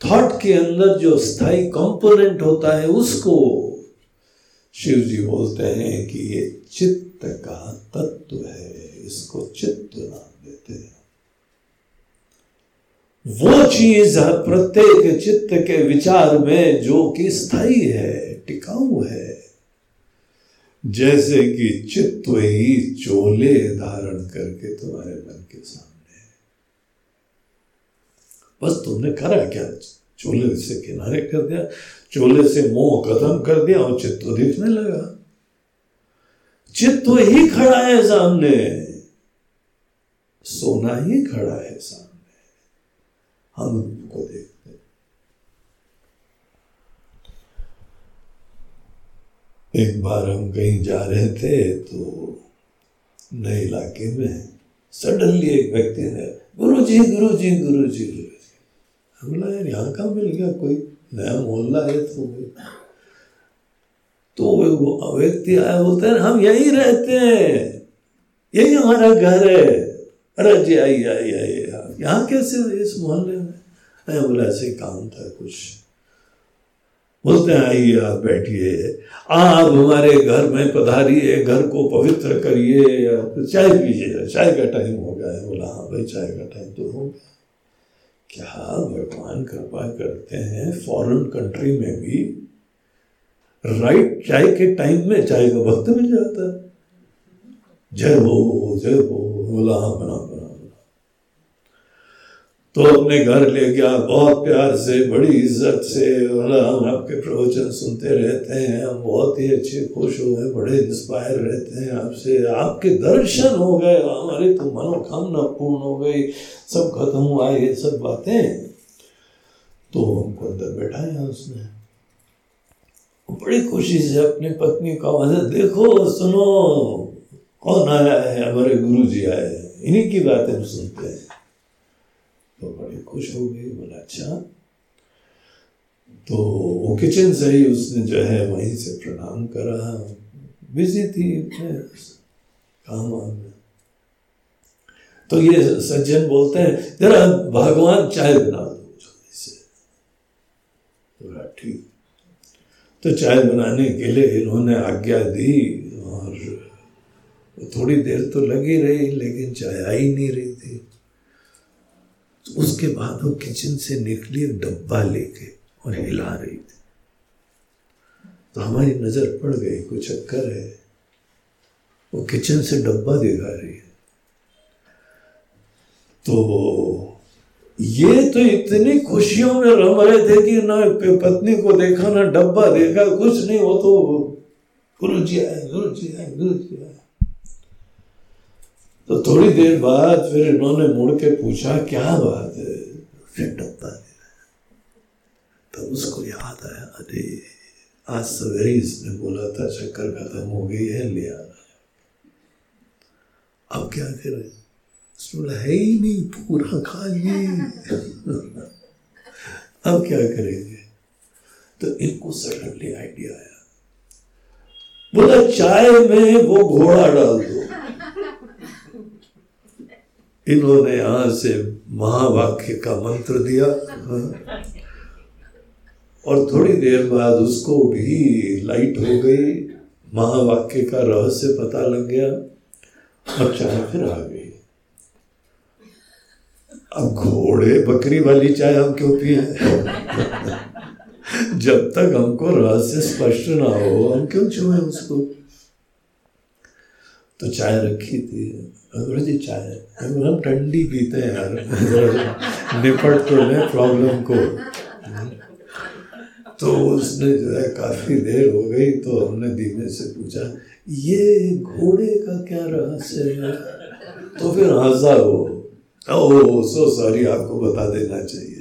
थॉट के अंदर जो स्थायी कंपोनेंट होता है उसको शिव जी बोलते हैं कि ये चित्त का तत्व है, इसको चित्त नाम देते हैं। वो चीज़ प्रत्येक चित्त के विचार में जो कि स्थायी है, टिकाऊ है, जैसे कि चित्त ही चोले धारण करके तुम्हारे मन के सामने बस तुमने करा क्या? चोले से किनारे कर दिया, चोले से मोह खत्म कर दिया और चित्त दिखने लगा। चित्त ही खड़ा है सामने। सोना ही खड़ा है सामने। हम उनको देखते एक बार हम कहीं जा रहे थे तो नए इलाके में सडनली एक व्यक्ति ने गुरु जी गुरु जी गुरु जी गुरु जी हम बोला, यार यहाँ का मिल गया? कोई नया मोहल्ला है तो? तो वो व्यक्ति आया, बोलते हैं, हम यही रहते हैं, यही हमारा घर है। अरे जी, आइए आइए आइए यहाँ कैसे इस मोहल्ले में? बोला, ऐसे काम था कुछ। बोलते हैं, आइए, आप बैठिए। आप हमारे घर में पधारिए, घर को पवित्र करिए चाय पीजिए। चाय का टाइम हो गया है। बोला हाँ भाई, चाय का टाइम तो हो गया। क्या भगवान कृपा करते हैं फॉरेन कंट्री में भी राइट, चाय के टाइम में चाय का वक्त मिल जाता है। जय हो जय हो, बोला हाँ बना बना तो अपने घर ले गया, बहुत प्यार से, बड़ी इज़्ज़त से, बोला, हम आपके प्रवचन सुनते रहते हैं, हम बहुत ही अच्छे, खुश हो गए, बड़े इंस्पायर रहते हैं आपसे। आपके दर्शन हो गए, हमारी तो मनोकामना पूर्ण हो गई, सब खत्म हुआ, ये सब बातें। तो हमको अंदर बैठाया उसने। बड़ी खुशी से अपनी पत्नी का वजह देखो, सुनो, कौन आया है? हमारे गुरु जी आए हैं। इन्हीं की बातें हम सुनते हैं। तो बड़ी खुश हो गई, बोला अच्छा। तो वो किचन से ही उसने जो है वहीं से प्रणाम करा। बिज़ी थी काम में। तो ये सज्जन बोलते हैं, जरा भगवान चाय बना दो तो ठीक। तो चाय बनाने के लिए इन्होंने आज्ञा दी और थोड़ी देर तो लगी रही, लेकिन चाय आई नहीं रही थी। तो उसके बाद वो किचन से निकली डब्बा लेके और हिला रही थी। तो हमारी नज़र पड़ गई, कोई चक्कर है? वो किचन से डब्बा दिखा रही है। तो ये तो इतनी खुशियों में रम रहे थे कि ना पत्नी को देखा, ना डब्बा देखा, कुछ नहीं, वो तो गुरु जी आए गुरु जी आए गुरु जी आए। तो थोड़ी देर बाद फिर इन्होंने मुड़ के पूछा, क्या बात है? फिर डब्बा तब उसको याद आया, अरे, आज सवेरे इसने बोला था, चक्कर खत्म हो गई है, ले आना अब क्या करें? है ही नहीं पूरा खा लिए अब क्या करेंगे? तो इनको सडनली आइडिया आया। बोला, चाय में वो घोड़ा डाल दो। इन्होंने यहाँ से महावाक्य का मंत्र दिया। और थोड़ी देर बाद उसको भी लाइट हो गई। महावाक्य का रहस्य पता लग गया। और चाय फिर आ गई। अब घोड़े बकरी वाली चाय हम क्यों पिए? जब तक हमको रहस्य स्पष्ट ना हो, हम क्यों छुए उसको? तो चाय रखी थी। जी, चाय। हम ठंडी पीते हैं यार। निपट तो ले प्रॉब्लम को। तो उसने जो है काफ़ी देर हो गई तो हमने धीमे से पूछा, ये घोड़े का क्या रहस्य है? तो फिर हंसा वो। ओ सो सॉरी आपको बता देना चाहिए।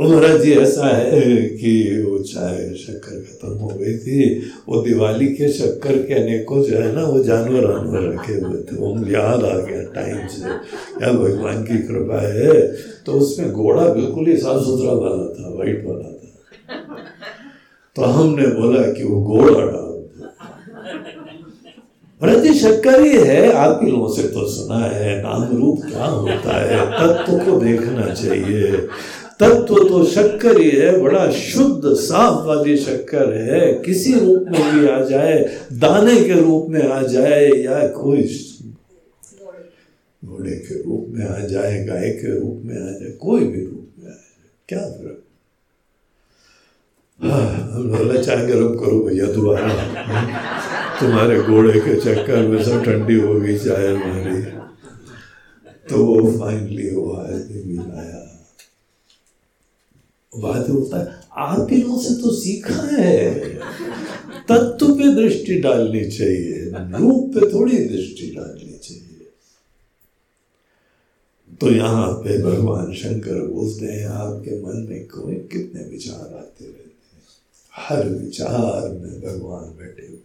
महाराज जी, ऐसा है कि वो चाय शक्कर खत्म हो गई थी, वो दिवाली के शक्कर के अनेकों जो है ना, वो जानवर जानवर रखे हुए थे। वो याद आ गया टाइम से। या भगवान की कृपा है। तो उसमें घोड़ा बिल्कुल ही साफ़ सुथरा वाला था वाइट वाला था। तो हमने बोला कि वो घोड़ा महाराज जी शक्कर ही है। आप ही लोगों से तो सुना है नाम रूप क्या होता है? तत्व को देखना चाहिए। तत्व तो शक्कर ही है, बड़ा शुद्ध, साफ़ वाली शक्कर है। किसी रूप में भी आ जाए, दाने के रूप में आ जाए या कोई घोड़े के रूप में आ जाए, गाय के रूप में आ जाए, कोई भी रूप में आ जाए, क्या फ़र्क? हाँ चाय गर्म करो भैया दोबारा। तुम्हारे घोड़े के चक्कर में सब ठंडी हो गई, चाय हमारी। तो वो फाइनली वो आदमी लाया बात होता है, आप लोगों से तो सीखा है। तत्व पे दृष्टि डालनी चाहिए, रूप पे थोड़ी दृष्टि डालनी चाहिए। तो यहाँ पे भगवान शंकर बोलते हैं, आपके मन में कोई कितने विचार आते रहते हर विचार में भगवान बैठे हुए हैं।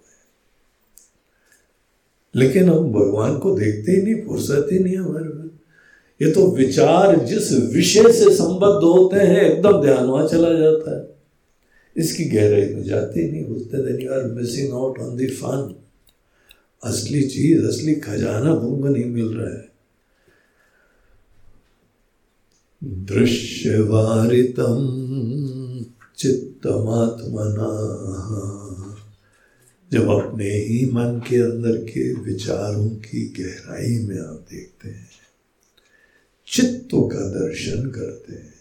लेकिन हम भगवान को देखते ही नहीं, फुर्सत ही नहीं हमारे में ये तो विचार जिस विषय से संबद्ध होते हैं, एकदम ध्यान वहाँ चला जाता है। इसकी गहराई में जाती नहीं, बोलते then you are missing out on the fun असली चीज़, असली खजाना तुमको नहीं मिल रहा है। दृश्यवारितम चित्तमात्मना जब अपने ही मन के अंदर के विचारों की गहराई में आप देखते हैं, चित्तों का दर्शन करते हैं,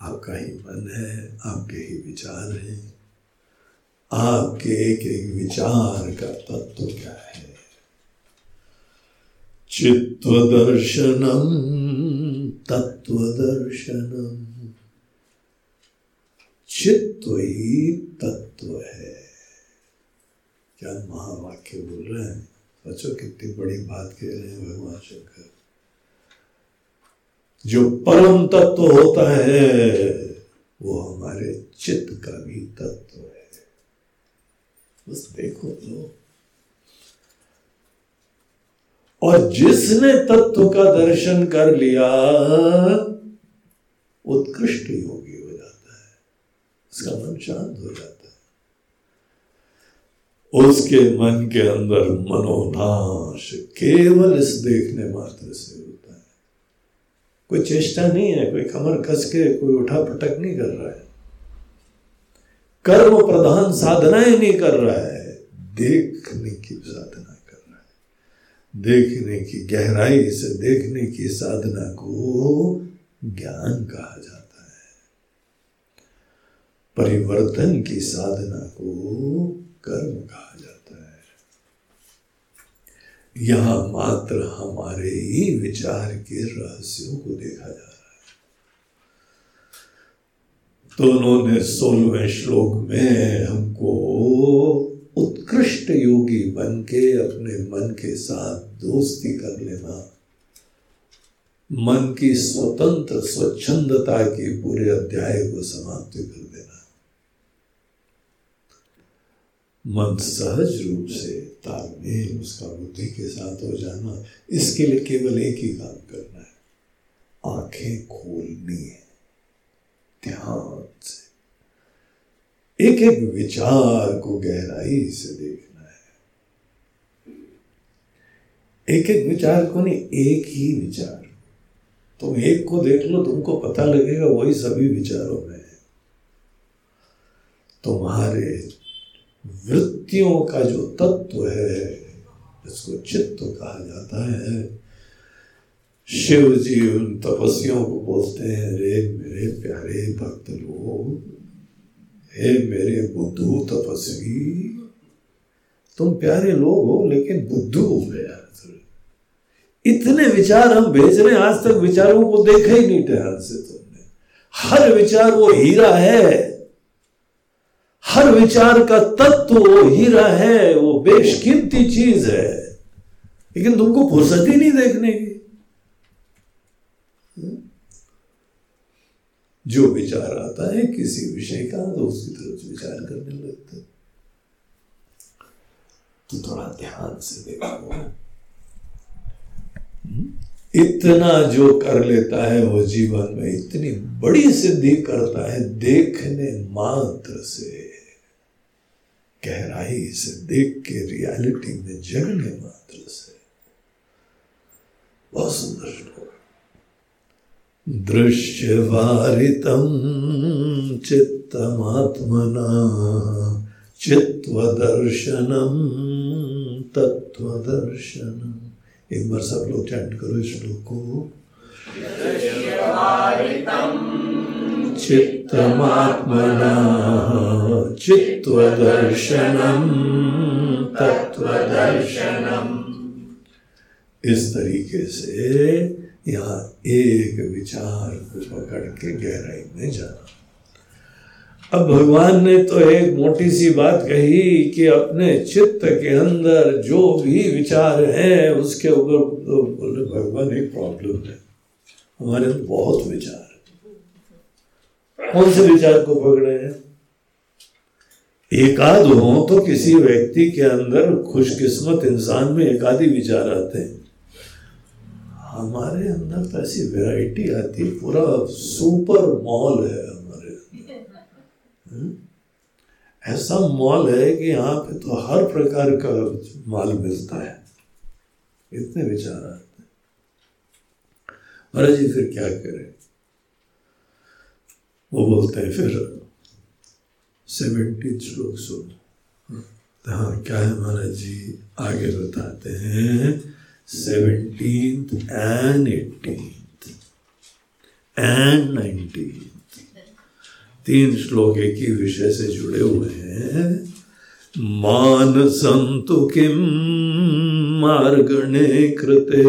आपका ही मन है, आपके ही विचार हैं, आपके एक एक विचार का तत्व क्या है? चित्व दर्शनम तत्व दर्शनम चित्व ही तत्व है। क्या महावाक्य बोल रहे हैं? बच्चों, कितनी बड़ी बात कह रहे हैं भगवान शंकर। जो परम तत्व होता है, वो हमारे चित्त का भी तत्व है। बस देखो तो। और जिसने तत्व का दर्शन कर लिया, उत्कृष्ट योगी। उसका मन शांत हो जाता है उसके मन के अंदर मनोनाश केवल इस देखने मात्र से होता है कोई चेष्टा नहीं है कोई कमर कस के कोई उठा पटक नहीं कर रहा है कर्म प्रधान साधनाएँ नहीं कर रहा है देखने की साधना कर रहा है देखने की गहराई से देखने की साधना को ज्ञान कहा जाता है परिवर्तन की साधना को कर्म कहा जाता है। यहाँ मात्र हमारे ही विचार के रहस्यों को देखा जा रहा है। तो उन्होंने सोलहवें श्लोक में हमको उत्कृष्ट योगी बन के अपने मन के साथ दोस्ती कर लेना, मन की स्वतंत्र, स्वच्छंदता के पूरे अध्याय को समाप्त कर देना मन सहज रूप से तालमेल, उसका बुद्धि के साथ हो जाना, इसके लिए केवल एक ही काम करना है। आँखें खोलनी है, ध्यान से। एक एक विचार को गहराई से देखना है। एक एक विचार को नहीं, एक ही विचार। तुम एक को देख लो, तुमको पता लगेगा वही सभी विचारों में तुम्हारे वृत्तियों का जो तत्व है, जिसको चित्त कहा जाता है शिव जी उन तपस्वियों को बोलते हैं, रे मेरे प्यारे भक्त लोग, हे मेरे बुद्धू तपस्वी, तुम प्यारे लोग हो, लेकिन बुद्धू हो गया इतने विचार हम भेज रहे हैं, आज तक विचारों को देखा ही नहीं ध्यान से तुमने। हर विचार वो हीरा है हर विचार का तत्व वो हीरा है वो बेशकीमती चीज़ है। लेकिन तुमको फुर्सत ही नहीं देखने की। जो विचार आता है किसी विषय का तो उसकी तरफ़ विचार करने लगता तो थोड़ा ध्यान से देखो। इतना जो कर लेता है वो जीवन में, इतनी बड़ी सिद्धि करता है देखने मात्र से। गहराई से देख के रियलिटी में जगने मात्र से। बहुत सुंदर श्लोक दृश्यवारितं चित्तमात्मना चित्वदर्शनम तत्वदर्शनम एक बार सब लोग चैंट करो इस श्लोक को। चित्तमात्मना चित्वदर्शनम तत्वदर्शनम इस तरीके से यहाँ एक विचार को पकड़ के गहराई में जाना। अब भगवान ने तो एक मोटी सी बात कही कि अपने चित्त के अंदर जो भी विचार है, उसके ऊपर तो भगवान, एक प्रॉब्लम है। हमारे बहुत विचार कौन से विचार को पकड़े हैं? एकाद हो तो किसी व्यक्ति के अंदर खुशकिस्मत इंसान में एकादी विचार आते हैं। हमारे अंदर तो ऐसी वैरायटी आती है, पूरा सुपर मॉल है हमारे अंदर। हम्म? ऐसा मॉल है कि यहाँ पे तो हर प्रकार का माल मिलता है। इतने विचार आते हैं। महाराज जी, फिर क्या करें? वो बोलते हैं फिर सेवेंटी श्लोक सुन। हाँ क्या है महाराज जी? आगे बताते हैं 17th and 18th and 19th तीन श्लोक एक ही विषय से जुड़े हुए हैं, मान संतु किम मार्गणे कृते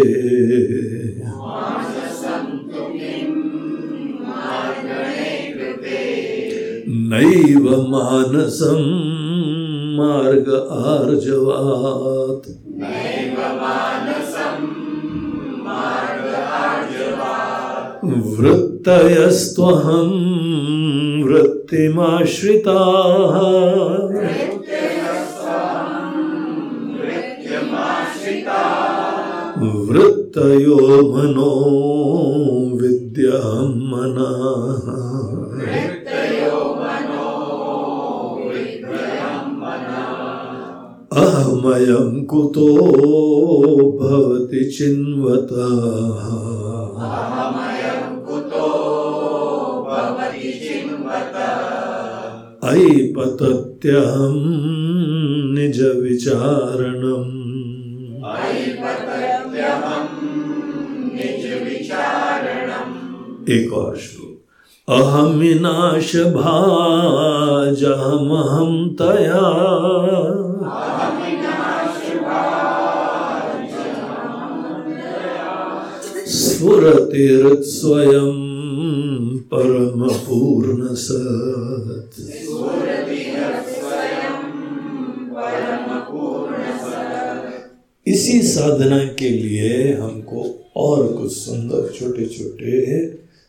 नैव मानसं मार्ग आर्जवात्। वृत्तयस्त्वहं वृत्तिमाश्रिताः। वृत्तयो मनो विद्यां मनः। अहमयं कुतो भवति चिन्वतः। ऐपतत्यहं निजविचारणम्। एक और श्लोक। अहमिनाश भाजहमहं तया। स्फुरतिर्स्वयं परमपूर्णसत्। इसी साधना के लिए हमको और कुछ सुंदर छोटे छोटे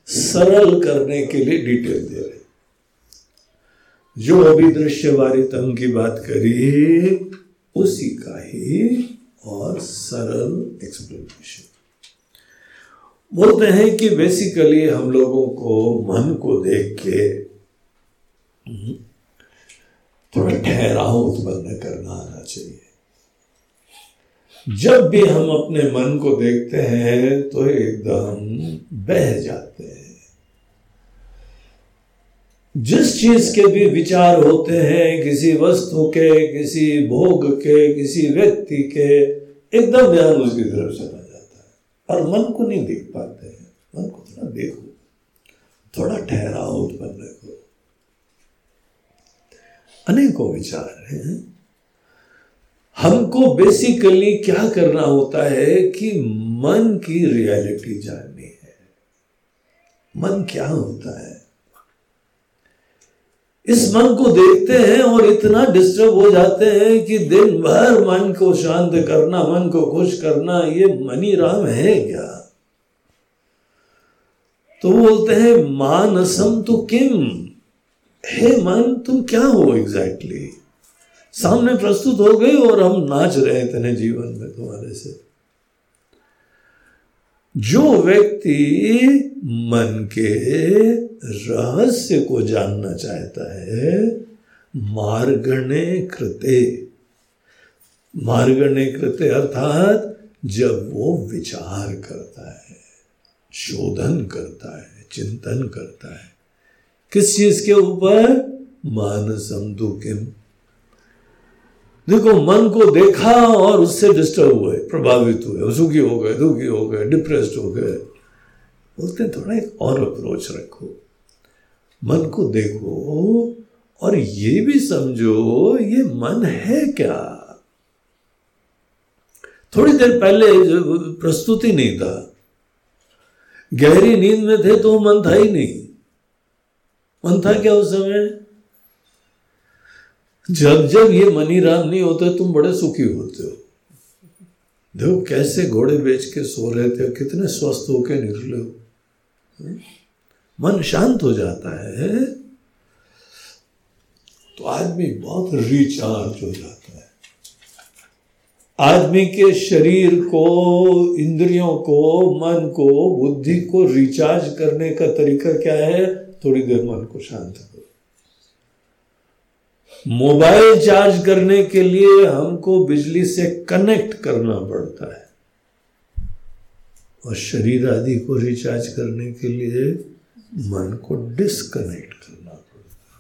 सरल करने के लिए डिटेल दे रहे जो अभी दृश्य वारितम की बात करी, उसी का ही और सरल एक्सप्लेनेशन बोलते हैं कि बेसिकली हम लोगों को मन को देख के थोड़ा ठहराव उत्पन्न करना आना चाहिए। जब भी हम अपने मन को देखते हैं तो एकदम बह जाते हैं। जिस चीज़ के भी विचार होते हैं, किसी वस्तु के, किसी भोग के, किसी व्यक्ति के, एकदम ध्यान उसकी तरफ़ चला और मन को नहीं देख पाते हैं। मन को थोड़ा देखो। थोड़ा ठहराओ उत्पन्न रखो। अनेकों विचार हैं। हमको बेसिकली क्या करना होता है कि मन की रियलिटी जाननी है। मन क्या होता है? इस मन को देखते हैं और इतना डिस्टर्ब हो जाते हैं कि दिन भर मन को शांत करना, मन को खुश करना, ये मनी राम है क्या? तो बोलते हैं, मानसम तो किम? हे मन, तुम क्या हो एग्जैक्टली? सामने प्रस्तुत हो गई और हम नाच रहे इतने जीवन में तुम्हारे से। जो व्यक्ति मन के रहस्य को जानना चाहता है, मार्गणे कृते। मार्गणे कृते अर्थात जब वो विचार करता है, शोधन करता है, चिंतन करता है, किस चीज़ के ऊपर? मानसम दुखिम देखो, मन को देखा और उससे डिस्टर्ब हुए, प्रभावित हुए, सुखी हो गए, दुखी हो गए डिप्रेस्ड हो गए। बोलते थोड़ा एक और अप्रोच रखो। मन को देखो और ये भी समझो, ये मन है क्या? थोड़ी देर पहले प्रस्तुति नहीं था। गहरी नींद में थे तो मन था ही नहीं। मन था क्या उस समय? जब जब ये मनी राम नहीं होते, तुम बड़े सुखी होते हो। देखो कैसे घोड़े बेच के सो रहे थे कितने स्वस्थ होके निकले हो। मन शांत हो जाता है तो आदमी बहुत रिचार्ज हो जाता है। आदमी के शरीर को, इंद्रियों को, मन को, बुद्धि को रिचार्ज करने का तरीका क्या है? थोड़ी देर मन को शांत करो। मोबाइल चार्ज करने के लिए हमको बिजली से कनेक्ट करना पड़ता है। और शरीर आदि को रिचार्ज करने के लिए मन को डिस्कनेक्ट करना पड़ता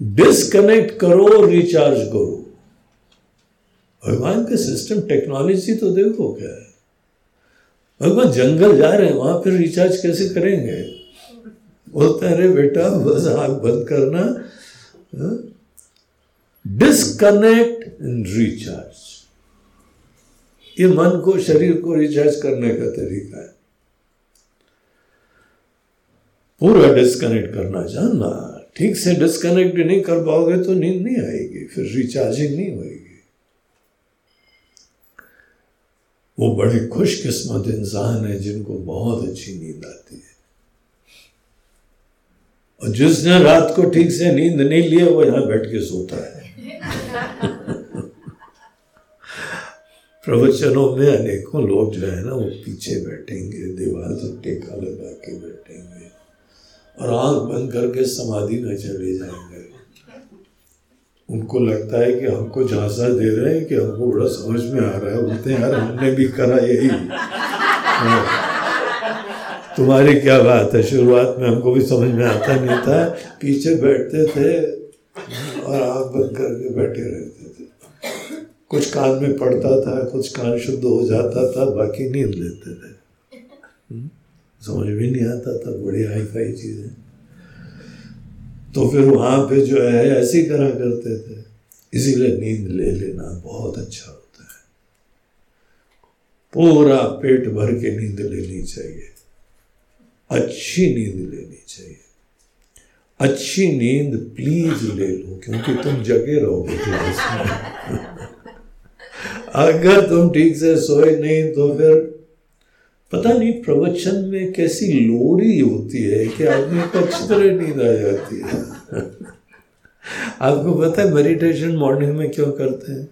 डिस्कनेक्ट करो रिचार्ज करो। भगवान के सिस्टम टेक्नोलॉजी तो देखो क्या है। भगवान जंगल जा रहे हैं, वहाँ फिर रिचार्ज कैसे करेंगे? बोलते अरे बेटा, बस आग बंद करना। डिस्कनेक्ट एंड रिचार्ज ये मन को, शरीर को रिचार्ज करने का तरीका है। पूरा डिस्कनेक्ट करना जानना। ठीक से डिस्कनेक्ट नहीं कर पाओगे तो नींद नहीं आएगी, फिर रिचार्जिंग नहीं होगी वो बड़े खुशकिस्मत इंसान है जिनको बहुत अच्छी नींद आती है। और जिसने रात को ठीक से नींद नहीं लिया वो यहाँ बैठ के सोता है। प्रवचनों में अनेकों लोग जो है ना, वो पीछे बैठेंगे, दीवार से टेका लगा के बैठेंगे। और आँख बंद करके समाधि में चले जाएँगे। उनको लगता है कि हमको झांसा दे रहे हैं, कि हमको बड़ा समझ में आ रहा है। बोलते हैं, यार, हमने भी करा यही। तुम्हारी क्या बात है? शुरुआत में हमको भी समझ में आता नहीं था। पीछे बैठते थे और आँख बंद करके बैठे रहते थे। कुछ कान में पड़ता था, कुछ कान शुद्ध हो जाता था, बाकी नींद लेते थे? समझ भी नहीं आता था बड़ी हाई फाई चीज़ें। तो फिर वहाँ पे जो है, ऐसे ही करा करते थे। इसीलिए नींद ले लेना बहुत अच्छा होता है। पूरा पेट भर के नींद लेनी चाहिए। अच्छी नींद लेनी चाहिए। अच्छी नींद प्लीज़ ले लो, क्योंकि तुम जगे रहोगे अगर तुम ठीक से सोए नहीं तो फिर पता नहीं प्रवचन में कैसी लोरी होती है कि आदमी अच्छी तरह नींद आ जाती है। आपको पता है मेडिटेशन मॉर्निंग में क्यों करते हैं?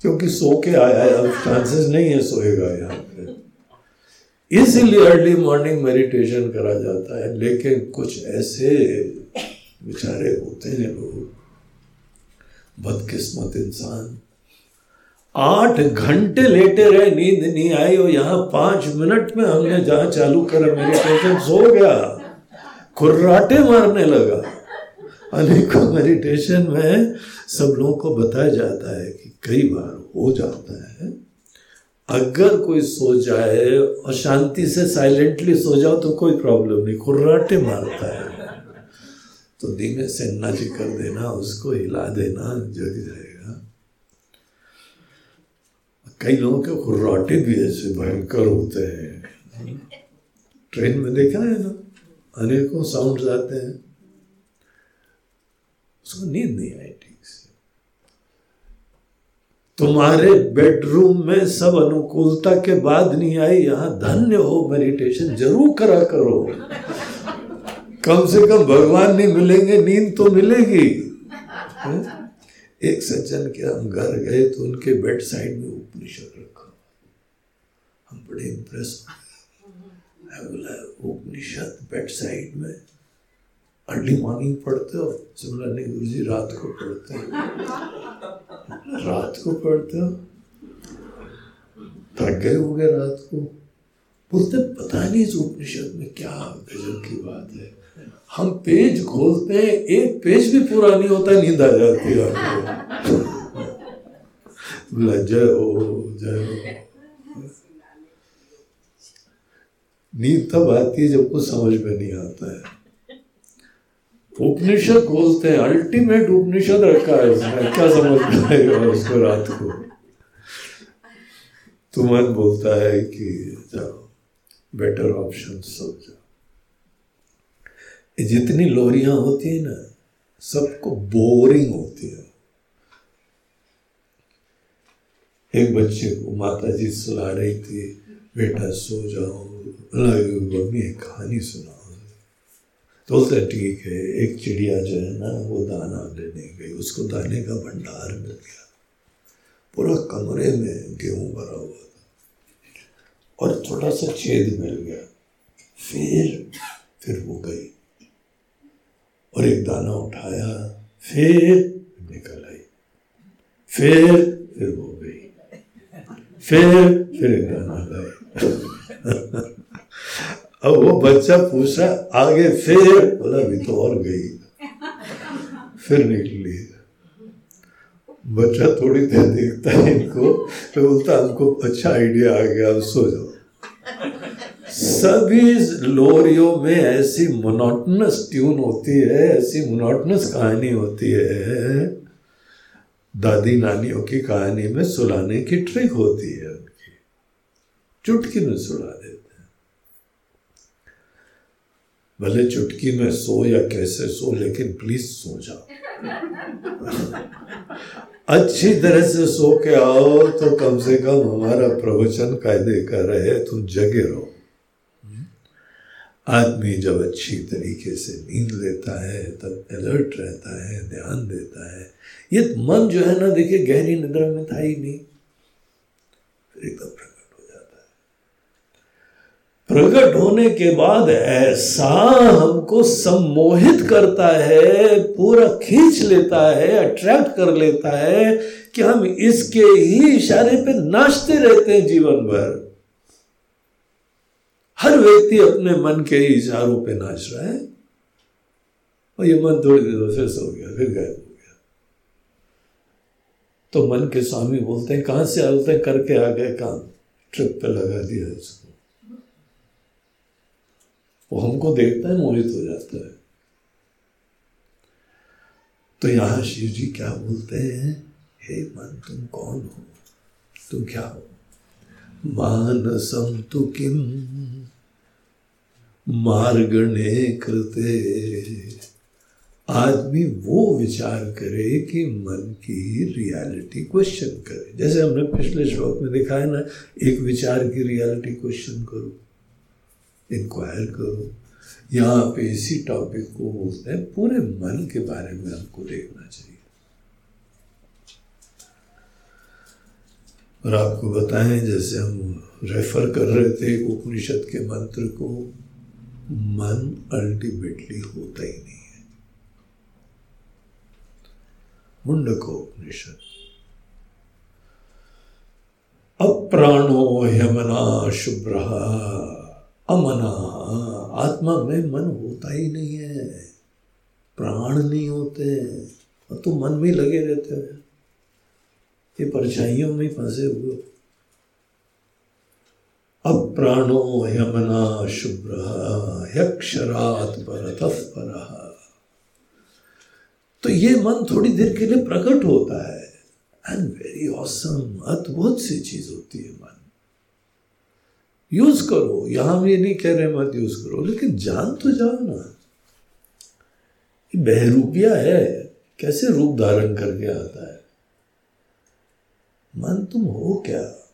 क्योंकि सो के आया है, अब चांसेस नहीं है सोएगा यहाँ पे। इसीलिए अर्ली मॉर्निंग मेडिटेशन करा जाता है, लेकिन कुछ ऐसे बेचारे होते हैं लोग बदकिस्मत इंसान आठ घंटे लेटे रहे, नींद नहीं आई और यहाँ पाँच मिनट में हमने जहाँ चालू करा मेडिटेशन सो गया। खुर्राटे मारने लगा। अनेकों मेडिटेशन में सब लोगों को बताया जाता है कि कई बार हो जाता है, अगर कोई सो जाए और शांति से साइलेंटली सो जाओ तो कोई प्रॉब्लम नहीं, खुर्राटे मारता है। तो धीमे से नज कर देना, उसको हिला देना, जग जाएगा। कई लोगों के खुर्राटे भी ऐसे भयंकर होते हैं। ट्रेन में देखा है ना? अनेकों साउंड आते हैं। उसको नींद नहीं आई ठीक से। तुम्हारे बेडरूम में सब अनुकूलता के बाद नहीं आई, यहाँ धन्य हो मेडिटेशन ज़रूर करा करो। कम से कम भगवान नहीं मिलेंगे, नींद तो मिलेगी। एक सज्जन के हम घर गए तो उनके बेड साइड में उपनिषद रखा। हम बड़े इंप्रेस बोला, उपनिषद बेड साइड में अर्ली मॉर्निंग पढ़ते हो? सिमला नहीं गुरु जी रात को पढ़ते हैं। रात को पढ़ते हो? थक गए हो गए रात को। बोलते, पता नहीं इस उपनिषद में क्या गजब की बात है। हम पेज खोलते हैं, एक पेज भी पूरा नहीं होता, नींद आ जाती है बोला, जय हो जय हो। नींद तब आती है जब कुछ समझ में नहीं आता है। उपनिषद खोलते हैं अल्टीमेट उपनिषद रखा है इसमें, क्या समझ पाएगा उसको रात को? तो मन बोलता है कि जाओ बेटर ऑप्शन सब जाओ जितनी लोरियाँ होती है ना, सबको बोरिंग होती है। एक बच्चे को माता जी सुला रही थी, बेटा, सो जाओ। मम्मी एक कहानी सुना। तो ठीक है, एक चिड़िया जो है ना, वो दाना लेने गई। उसको दाने का भंडार मिल गया। पूरा कमरे में गेहूँ भरा हुआ था। और थोड़ा सा छेद मिल गया। फिर फिर वो गई। और एक दाना उठाया, फिर निकल आई। फिर फिर वो गई। फिर फिर एक दाना लाई अब वो बच्चा पूछा, आगे फिर? बोला, अभी तो और गई। फिर निकली। बच्चा थोड़ी देर देखता है इनको तो बोलता, हमको अच्छा आइडिया आ गया सो जाओ। सभी लोरियों में ऐसी मोनोटनस ट्यून होती है, ऐसी मोनोटनस कहानी होती है। दादी नानियों की कहानी में सुलाने की ट्रिक होती है उनकी। चुटकी में सुला दे भले चुटकी में सो या कैसे सो, लेकिन प्लीज़ सो जाओ। अच्छी तरह से सो के आओ तो कम से कम हमारा प्रवचन कायदे का रहे तुम जगे रहो। आदमी जब अच्छी तरीके से नींद लेता है, तब अलर्ट रहता है, ध्यान देता है, ये मन जो है ना, देखिए, गहरी निद्रा में था ही नहीं। फिर एकदम प्रकट हो जाता है। प्रकट होने के बाद ऐसा हमको सम्मोहित करता है, पूरा खींच लेता है अट्रैक्ट कर लेता है कि हम इसके ही इशारे पे नाचते रहते हैं जीवन भर। हर व्यक्ति अपने मन के इशारों पे नाच रहा है। और ये मन थोड़ी देर फिर सो गया, फिर गायब हो गया। तो मन के स्वामी बोलते हैं, कहाँ से आते हैं? करके आ गए काम। ट्रिप पे लगा दिया उसको वो हमको देखता है, मोहित हो जाता है। तो यहाँ शिव जी क्या बोलते हैं? हे मन, तुम कौन हो? तुम क्या हो? मानसम तु किम? मार्गणे कृते आदमी वो विचार करे कि मन की रियलिटी क्वेश्चन करे। जैसे हमने पिछले श्लोक में देखा है ना, एक विचार की रियलिटी क्वेश्चन करो इंक्वायर करो। यहाँ पे इसी टॉपिक को बोलते हैं, पूरे मन के बारे में हमको देखना चाहिए। और आपको बताएँ, जैसे हम रेफर कर रहे थे उपनिषद के मंत्र को मन अल्टीमेटली होता ही नहीं है। मुंडको उपनिषद अप्राणो यमना शुभ्र, अमना, आत्मा में मन होता ही नहीं है। प्राण नहीं होते तो मन में लगे रहते हैं। ये परछाइयों में फंसे हुए अप्राणो यमना शुभ्र, यक्षरात परत पर। तो ये मन थोड़ी देर के लिए प्रकट होता है। एंड वेरी ऑसम अद्भुत सी चीज़ होती है मन। यूज़ करो, यहाँ भी नहीं कह रहे मत यूज़ करो, लेकिन जान तो जाओ ना। बहरूपिया है, कैसे रूप धारण करके आता है? मन, तुम हो क्या?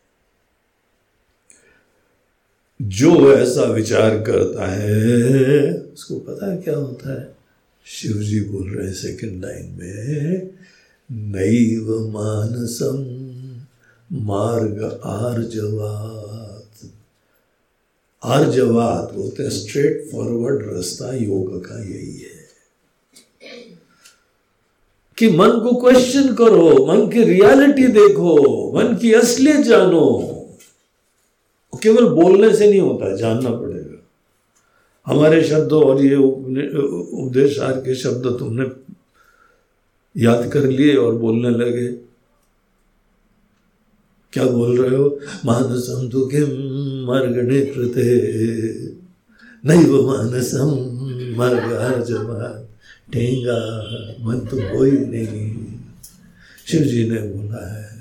जो ऐसा विचार करता है, उसको पता है क्या होता है? शिव जी बोल रहे हैं सेकंड लाइन में, नैव मानसम मार्ग आर्जवात। आर्जवात बोलते हैं स्ट्रेट फॉरवर्ड रास्ता योग का यही है। कि मन को क्वेश्चन करो, मन की रियलिटी देखो, मन की असलियत जानो। केवल बोलने से नहीं होता, जानना पड़ेगा। हमारे शब्द और ये उपदेश आर के शब्द तुमने याद कर लिए और बोलने लगे। क्या बोल रहे हो? मानसम तो किम मर्गणे कृते। नहीं वो मानसम मर्ग जवान ठेंगा मन तो ही नहीं। शिव जी ने बोला है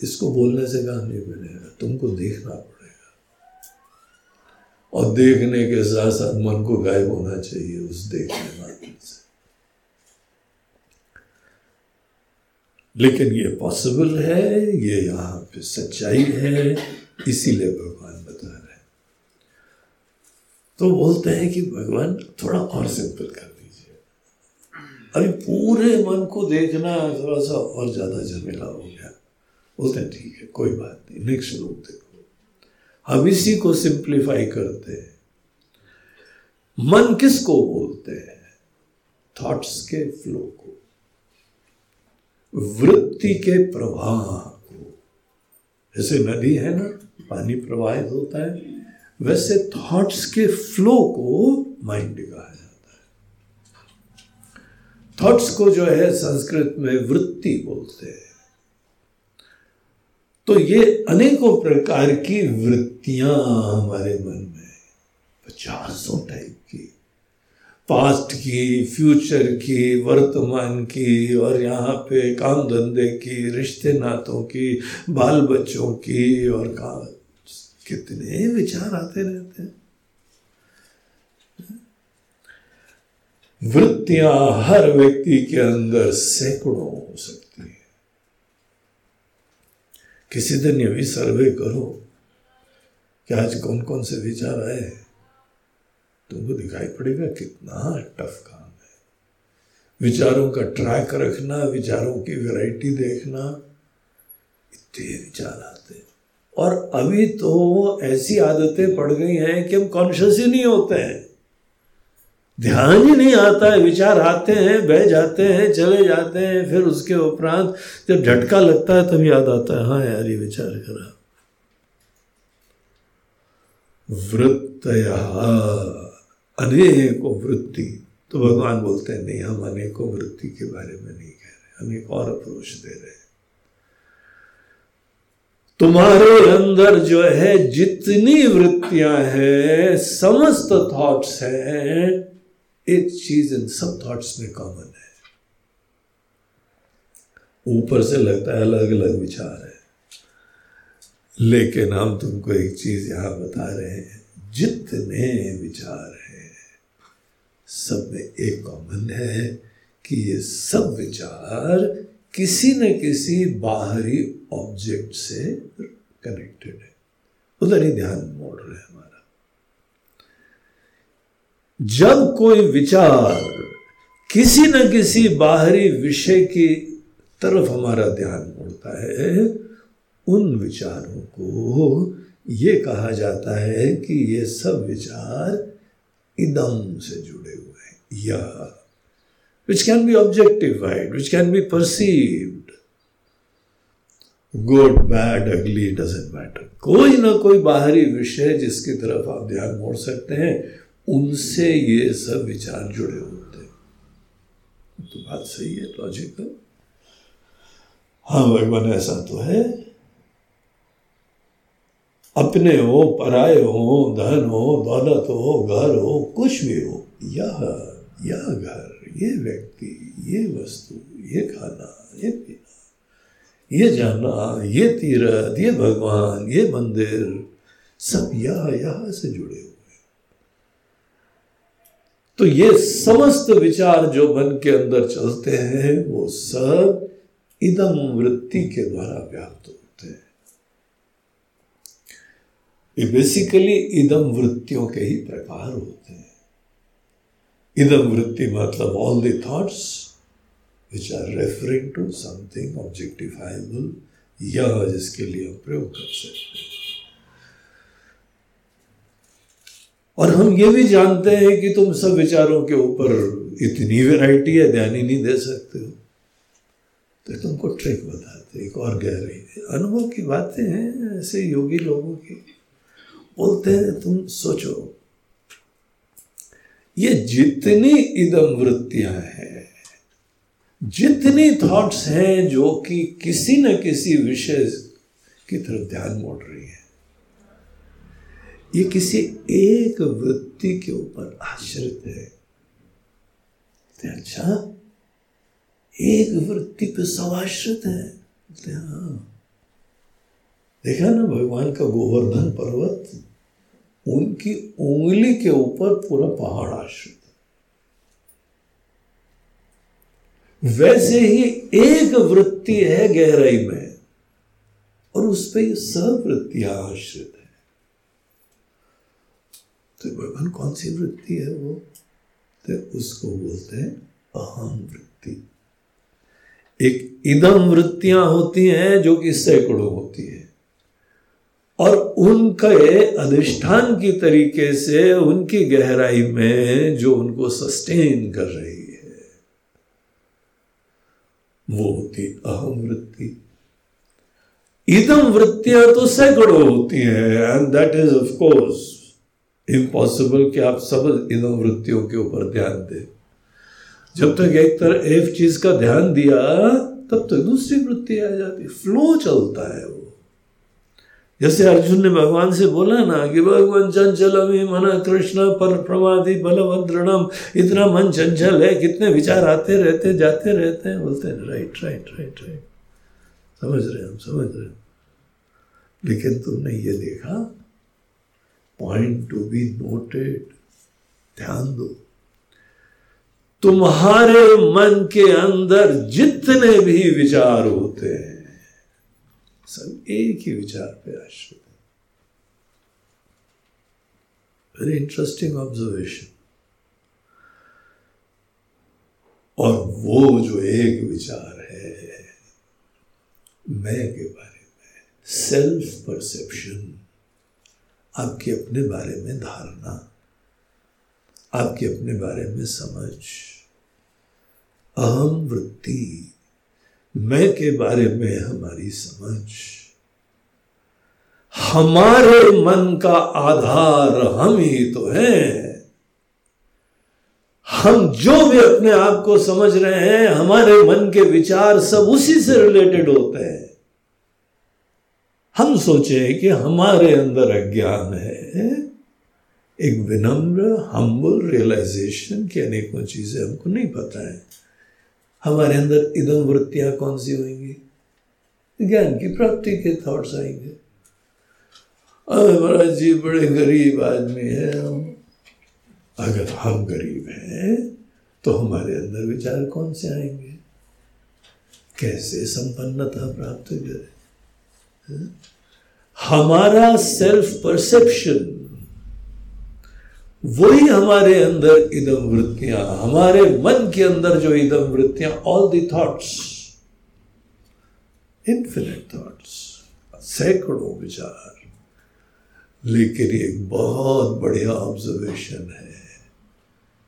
इसको बोलने से काम नहीं बनेगा तुमको देखना पड़ेगा। और देखने के साथ साथ मन को गायब होना चाहिए उस देखने मात्र से। लेकिन ये पॉसिबल है, ये यहाँ पे सच्चाई है, इसीलिए भगवान बता रहे हैं। तो बोलते हैं कि भगवान, थोड़ा और सिंपल कर दीजिए। अभी पूरे मन को देखना थोड़ा सा और ज़्यादा झमेला हो गया बोलते हैं, ठीक है, कोई बात नहीं नेक्स्ट श्लोक देखो। हम इसी को सिंप्लीफाई करते हैं। मन किसको बोलते हैं? थॉट्स के फ्लो को। वृत्ति के प्रवाह को। जैसे नदी है ना, पानी प्रवाहित होता है, वैसे थॉट्स के फ्लो को माइंड कहा जाता है। थॉट्स को जो है संस्कृत में वृत्ति बोलते हैं। तो ये अनेकों प्रकार की वृत्तियाँ हमारे मन में पचासों टाइप की। पास्ट की फ्यूचर की, वर्तमान की, और यहाँ पे काम धंधे की, रिश्ते नातों की, बाल बच्चों की, और का कितने विचार आते रहते हैं। वृत्तियाँ हर व्यक्ति के अंदर सैकड़ों हो सकती किसी दिन ये भी सर्वे करो कि आज कौन कौन से विचार आए तुमको दिखाई पड़ेगा कितना टफ काम है। विचारों का ट्रैक रखना, विचारों की वैरायटी देखना, इतने विचार आते और अभी तो ऐसी आदतें पड़ गई हैं कि हम कॉन्शियस ही नहीं होते हैं। ध्यान ही नहीं आता है, विचार आते हैं, बह जाते हैं, चले जाते हैं, फिर उसके उपरांत जब झटका लगता है तब याद आता है हाँ यार, ये विचार करा वृत्त अनेको वृत्ति तो भगवान बोलते हैं, नहीं, हम अनेकों वृत्ति के बारे में नहीं कह रहे, हम एक और अप्रोच दे रहे हैं। तुम्हारे अंदर जो है, जितनी वृत्तियाँ हैं, समस्त थॉट्स हैं एक चीज़ इन सब थॉट्स में कॉमन है। ऊपर से लगता है अलग अलग विचार है। लेकिन हम तुमको एक चीज़ यहाँ बता रहे हैं, जितने विचार हैं, सब में एक कॉमन है कि ये सब विचार किसी न किसी बाहरी ऑब्जेक्ट से कनेक्टेड है। उधर ही ध्यान मोड़ रहे हैं। जब कोई विचार किसी न किसी बाहरी विषय की तरफ़ हमारा ध्यान मुड़ता है, उन विचारों को ये कहा जाता है कि ये सब विचार इदम से जुड़े हुए हैं। या which can be objectified which can be perceived good bad ugly doesn't matter कोई ना कोई बाहरी विषय जिसकी तरफ़ आप ध्यान मोड़ सकते हैं उनसे ये सब विचार जुड़े होते तो बात सही है लॉजिकल हाँ भगवान, ऐसा तो है। अपने हो पराये हो, धन हो, दौलत हो, घर हो, कुछ भी हो, यह यह घर, ये व्यक्ति, ये वस्तु, ये खाना, ये पीना, ये जाना, ये तीरथ, ये भगवान, ये मंदिर, सब यह यह से जुड़े हुए तो ये समस्त विचार जो मन के अंदर चलते हैं, वो सब इदम वृत्ति के द्वारा व्याप्त होते हैं। ये बेसिकली इदम वृत्तियों के ही प्रकार होते हैं। इदम वृत्ति मतलब all the thoughts which are referring to something objectifiable यह जिसके लिए हम प्रयोग कर सकते हैं। और हम ये भी जानते हैं कि तुम सब विचारों के ऊपर इतनी वैरायटी है ध्यान ही नहीं दे सकते हो। तो तुमको ट्रिक बताते एक और गहराई अनुभव की बातें हैं ऐसे योगी लोगों की। बोलते हैं, तुम सोचो, ये जितनी इदम वृत्तियाँ हैं, जितनी थॉट्स हैं जो कि किसी न किसी विषय की तरफ़ ध्यान मोड़ रही है ये किसी एक वृत्ति के ऊपर आश्रित है। अच्छा एक वृत्ति पे सब आश्रित है। हाँ। देखा ना, भगवान का गोवर्धन पर्वत, उनकी उंगली के ऊपर पूरा पहाड़ आश्रित है। वैसे ही एक वृत्ति है गहराई में, और उस पर सब वृत्तियाँ आश्रित तो भगवान, कौन सी वृत्ति है वो? तो उसको बोलते हैं अहम वृत्ति। एक इदम वृत्तियाँ होती हैं जो कि सैकड़ों होती है। और उनके अधिष्ठान की तरीके से उनकी गहराई में जो उनको सस्टेन कर रही है, वो होती अहम वृत्ति। इदम वृत्तियाँ तो सैकड़ों होती हैं and that is of course impossible कि आप सब इदम वृत्तियों के ऊपर ध्यान दें। जब तक एक तरह एक चीज़ का ध्यान दिया, तब तक दूसरी वृत्ति आ जाती फ्लो चलता है वो। जैसे अर्जुन ने भगवान से बोला ना कि, भगवान चंचल अभी मन कृष्ण पर प्रमादि बलभद्रणम, इतना मन चंचल है, कितने विचार आते रहते, जाते रहते हैं। बोलते हैं राइट राइट राइट राइट समझ रहे हम, समझ रहे लेकिन तुमने ये देखा पॉइंट टू बी नोटेड ध्यान दो। तुम्हारे मन के अंदर जितने भी विचार होते हैं, सब एक ही विचार पे आश्रित है। वेरी इंटरेस्टिंग ऑब्जर्वेशन और वो जो एक विचार है, मैं के बारे में सेल्फ परसेप्शन आपके अपने बारे में धारणा, आपके अपने बारे में समझ। अहम वृत्ति मैं के बारे में हमारी समझ। हमारे मन का आधार हम ही तो हैं। हम जो भी अपने आप को समझ रहे हैं, हमारे मन के विचार सब उसी से रिलेटेड होते हैं। हम सोचे कि हमारे अंदर अज्ञान है। एक विनम्र हम्बल रियलाइजेशन की अनेकों चीज़ें हमको नहीं पता है। हमारे अंदर इदम वृत्तियाँ कौन सी होंगी? ज्ञान की प्राप्ति के थॉट्स आएँगे। महाराज जी, बड़े गरीब आदमी है हम। अगर हम गरीब हैं तो हमारे अंदर विचार कौन से आएँगे? कैसे संपन्नता प्राप्त करें? हमारा सेल्फ परसेप्शन वही हमारे अंदर इदम वृत्तियाँ, हमारे मन के अंदर जो इदम वृत्तियाँ all the thoughts infinite thoughts सैकड़ों विचार। लेकिन एक बहुत बढ़िया ऑब्जर्वेशन है,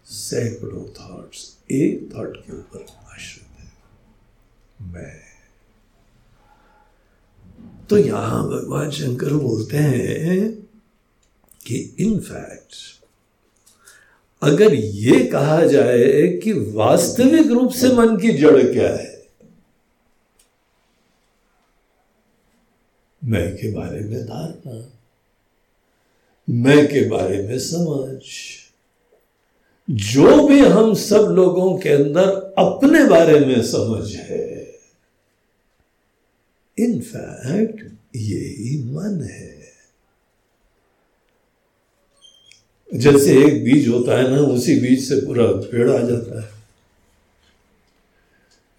सैकड़ों थॉट्स एक थॉट के ऊपर आश्रित है, मैं। तो यहाँ भगवान शंकर बोलते हैं कि इनफैक्ट अगर ये कहा जाए कि वास्तविक रूप से मन की जड़ क्या है, मैं के बारे में धारणा, मैं के बारे में समझ, जो भी हम सब लोगों के अंदर अपने बारे में समझ है इनफैक्ट यही मन है। जैसे एक बीज होता है ना, उसी बीज से पूरा पेड़ आ जाता है।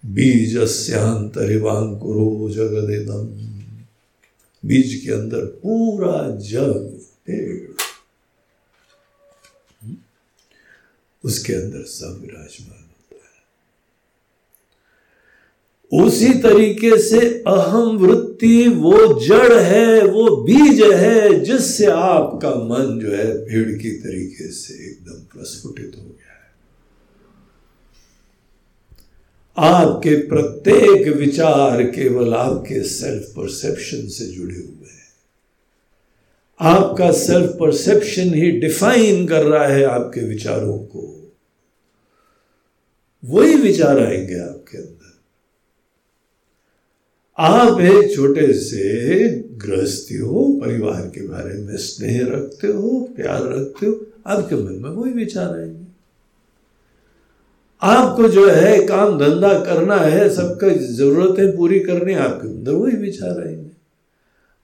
बीज अस्यांतरिवांकुरो जगदेदम बीज के अंदर पूरा जग पेड़। उसके अंदर सब विराजमान होता है उसी तरीके से अहम वृत्ति, वो जड़ है, वो बीज है, जिससे आपका मन जो है भीड़ की तरीके से एकदम प्रस्फुटित हो गया है। आपके प्रत्येक विचार केवल आपके सेल्फ परसेप्शन से जुड़े हुए हैं। आपका सेल्फ परसेप्शन ही डिफाइन कर रहा है आपके विचारों को। वही विचार आएँगे आपके अंदर। आप एक छोटे से गृहस्थी हो, परिवार के बारे में स्नेह रखते हो, प्यार रखते हो, आपके मन में वही विचार आएँगे। आपको जो है काम धंधा करना है, सबका जरूरतें पूरी करनी आपके अंदर वही विचार आएँगे।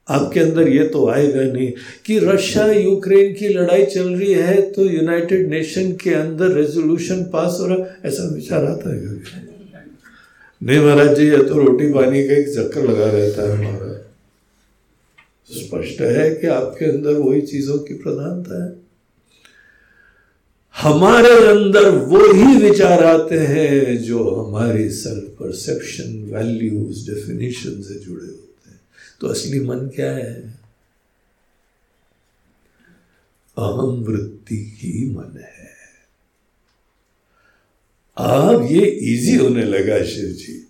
आपके अंदर ये तो आएगा नहीं कि रशिया यूक्रेन की लड़ाई चल रही है तो यूनाइटेड नेशन के अंदर रेजोल्यूशन पास हो रहा ऐसा विचार आता है नहीं महाराज जी, ये तो रोटी पानी का एक चक्कर लगा रहता है हमारा। स्पष्ट है कि आपके अंदर वही चीज़ों की प्रधानता है। हमारे अंदर वो ही विचार आते हैं जो हमारी सेल्फ परसेप्शन वैल्यूज़ डेफिनेशन से जुड़े होते हैं। तो असली मन क्या है? अहम वृत्ति ही मन है। अब ये इजी होने लगा शिव जी।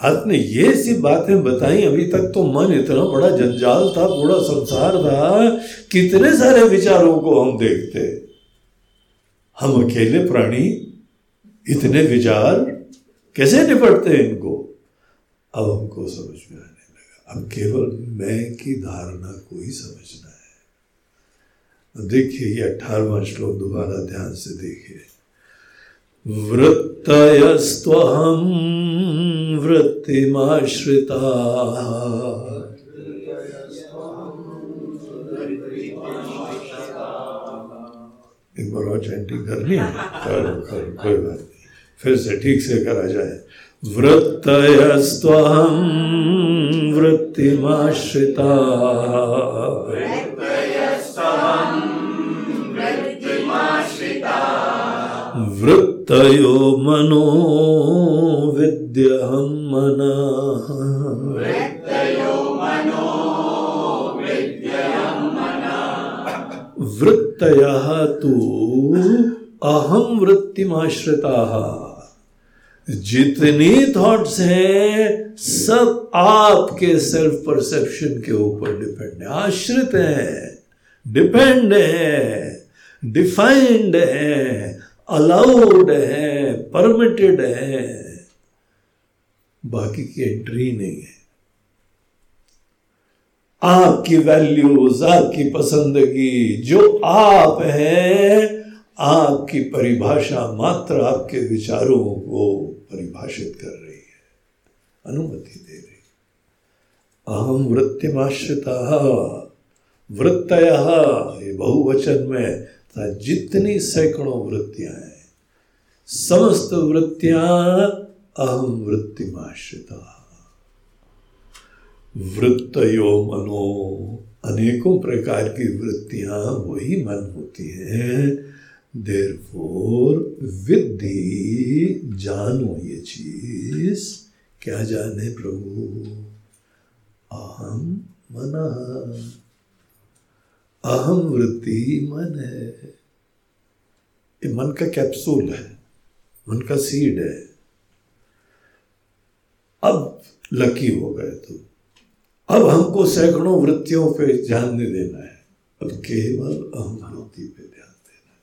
आपने ये सी बातें बताई, अभी तक तो मन इतना बड़ा जंजाल था, पूरा संसार था, कितने सारे विचारों को हम देखते। हम अकेले प्राणी, इतने विचार, कैसे निपटते इनको? अब हमको समझ में आने लगा। अब केवल मैं की धारणा को ही समझना है। देखिए, ये अठारवा श्लोक दोबारा ध्यान से देखिए। वृत्तयस्त्वहम वृत्तिमाश्रिता। एक बार और चैंटिंग करनी है करो करो, कोई बात नहीं। फिर से ठीक से करा जाए। वृत्तयस्त्वहं वृत्तिमाश्रिता। वृत्तयो मनो विद्यहं मनः। वृत्तयः तु अहं वृत्तिमाश्रिताः। जितनी थॉट्स हैं, सब आपके सेल्फ परसेप्शन के ऊपर डिपेंड है। आश्रित है डिपेंड है डिफाइंड है। अलाउड है परमिटेड है, बाकी की एंट्री नहीं है। आपकी वैल्यूज़ आपकी पसंदगी, जो आप हैं, आपकी परिभाषा मात्र आपके विचारों को परिभाषित कर रही है, अनुमति दे रही अहम वृत्तिमाश्रिता वृत्त ये बहुवचन में था। जितनी सैकड़ों वृत्तियाँ हैं, समस्त वृत्तियाँ अहम वृत्तिमाश्रिता। वृत्तयो मनो अनेकों प्रकार की वृत्तियाँ, वही मन होती हैं। देर फोर विद्धि, जानो ये चीज़, क्या जाने प्रभु? अहम मना। अहम वृत्ति मन है। ये मन का कैप्सूल है, मन का सीड है। अब लकी हो गए तो अब हमको सैकड़ों वृत्तियों पे ध्यान नहीं देना है। अब केवल अहम वृत्ति पे ध्यान देना है।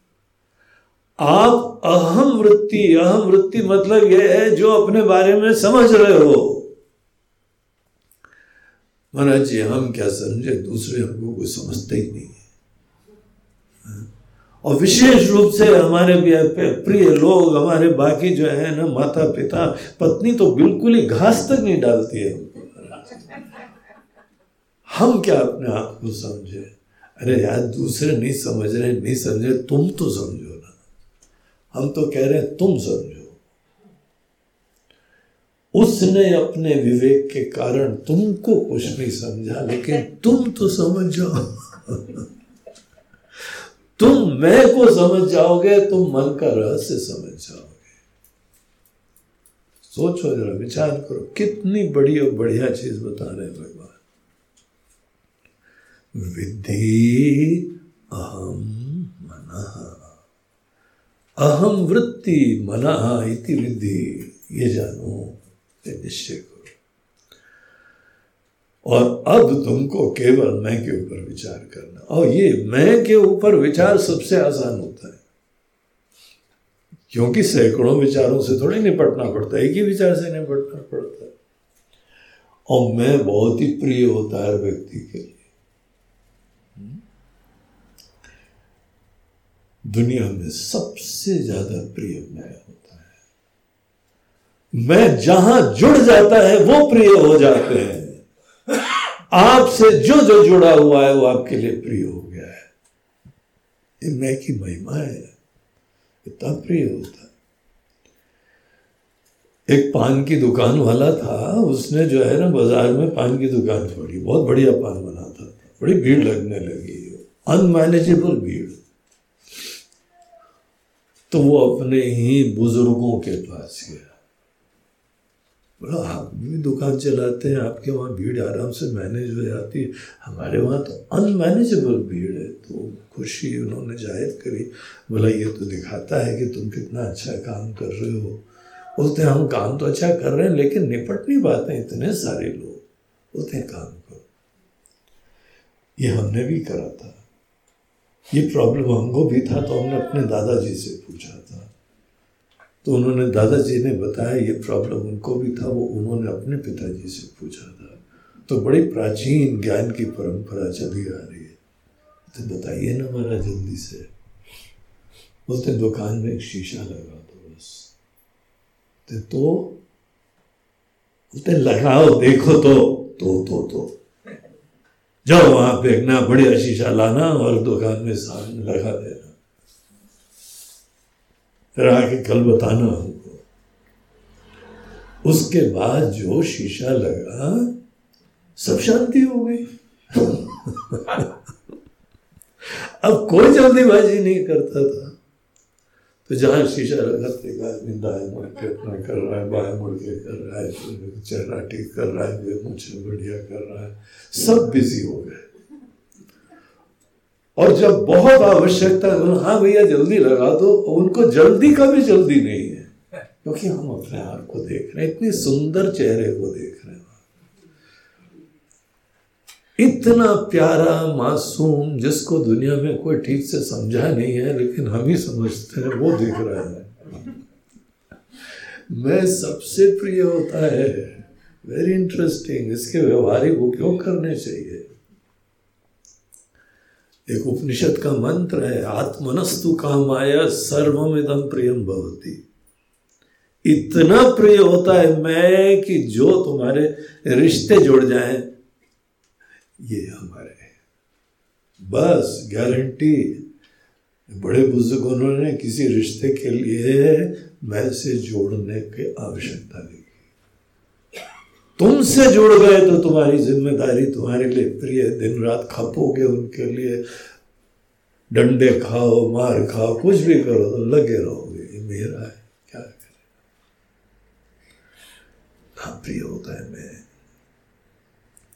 आप अहम वृत्ति अहम वृत्ति मतलब यह है जो अपने बारे में समझ रहे हो। महाराज जी, हम क्या समझे? दूसरे हमको कोई समझते ही नहीं है। और विशेष रूप से हमारे प्रिय लोग, हमारे बाकी जो है ना माता पिता पत्नी तो बिल्कुल ही घास तक नहीं डालती है हम क्या अपने आप को समझे? अरे यार, दूसरे नहीं समझ रहे, नहीं समझे तुम तो समझो ना। हम तो कह रहे हैं, तुम समझो। उसने अपने विवेक के कारण तुमको कुछ नहीं समझा, लेकिन तुम तो समझ जाओ। तुम मैं को समझ जाओगे, तुम मन का रहस्य समझ जाओगे। सोचो जरा, विचार करो, कितनी बड़ी और बढ़िया चीज़ बता रहे भगवान। विधि अहम मन। अहम वृत्ति मना इति विधि ये जानो निश्चय करो और अब तुमको केवल मैं के ऊपर विचार करना। और ये मैं के ऊपर विचार सबसे आसान होता है। क्योंकि सैकड़ों विचारों से थोड़ी निपटना पड़ता है, एक ही विचार से निपटना पड़ता है। और मैं बहुत ही प्रिय होता है व्यक्ति के लिए। दुनिया में सबसे ज़्यादा प्रिय मैं है। मैं जहाँ जुड़ जाता है, वो प्रिय हो जाते हैं। आपसे जो जो जुड़ा हुआ है, वो आपके लिए प्रिय हो गया है। ये मैं की महिमा है। इतना प्रिय होता है। एक पान की दुकान वाला था, उसने जो है ना, बाज़ार में पान की दुकान खोली बहुत बढ़िया पान बनाता था। बड़ी भीड़ लगने लगी। अनमैनेजेबल भीड़। तो वो अपने ही बुज़ुर्गों के पास गया। बोला आप भी दुकान चलाते हैं, आपके वहाँ भीड़ आराम से मैनेज हो जाती है। हमारे वहाँ तो अनमैनेजेबल भीड़ है। तो खुशी उन्होंने ज़ाहिर करी। बोला, ये तो दिखाता है कि तुम कितना अच्छा काम कर रहे हो। बोलते हम काम तो अच्छा कर रहे हैं, लेकिन निपट नहीं पाते इतने सारे लोग बोलते हैं, काम करो। ये हमने भी करा था। ये प्रॉब्लम हमको भी था तो हमने अपने दादाजी से पूछा। तो उन्होंने दादाजी ने बताया ये प्रॉब्लम उनको भी था, वो उन्होंने अपने पिताजी से पूछा था। तो बड़ी प्राचीन ज्ञान की परंपरा चली आ रही है। तो बताइए ना हमारा जल्दी से। बोलते, दुकान में एक शीशा लगा दो बस। तो? बोलते, लगाओ, देखो तो। तो तो तो। जाओ वहाँ पे एक ना बढ़िया शीशा लाना और दुकान में सामने लगा देना फिर आके कल बताना हमको। उसके बाद जो शीशा लगा, सब शांति हो गई। अब कोई जल्दीबाजी नहीं करता था। तो जहाँ शीशा लगा तो एक आदमी दाएँ मुड़ के अपना कर रहा है, बाएँ मुड़ के कर रहा है, चेहरा ठीक कर रहा है मुझे बढ़िया कर रहा है, सब बिज़ी हो गए। और जब बहुत आवश्यकता है हाँ भैया, जल्दी लगा दो उनको जल्दी का भी जल्दी नहीं है। क्योंकि हम अपने आप को देख रहे हैं, इतनी सुंदर चेहरे को देख रहे हैं। इतना प्यारा मासूम, जिसको दुनिया में कोई ठीक से समझा नहीं है, लेकिन हम ही समझते हैं, वो देख रहा है। मैं सबसे प्रिय होता है वेरी इंटरेस्टिंग इसके व्यवहारिक उपयोग करने चाहिए? एक उपनिषद का मंत्र है, आत्मनस्तु कामाया सर्वम इदम प्रियम भवती। इतना प्रिय होता है मैं कि जो तुम्हारे रिश्ते जुड़ जाए, ये हमारे बस गारंटी बड़े बुज़ुर्गों ने किसी रिश्ते के लिए मैं से जोड़ने की आवश्यकता नहीं। तुमसे जुड़ गए तो तुम्हारी ज़िम्मेदारी तुम्हारे लिए प्रिय दिन रात खपोगे उनके लिए। डंडे खाओ, मार खाओ, कुछ भी करो तो लगे रहोगे। मेरा है, क्या करें? हाँ प्रिय होता है मैं।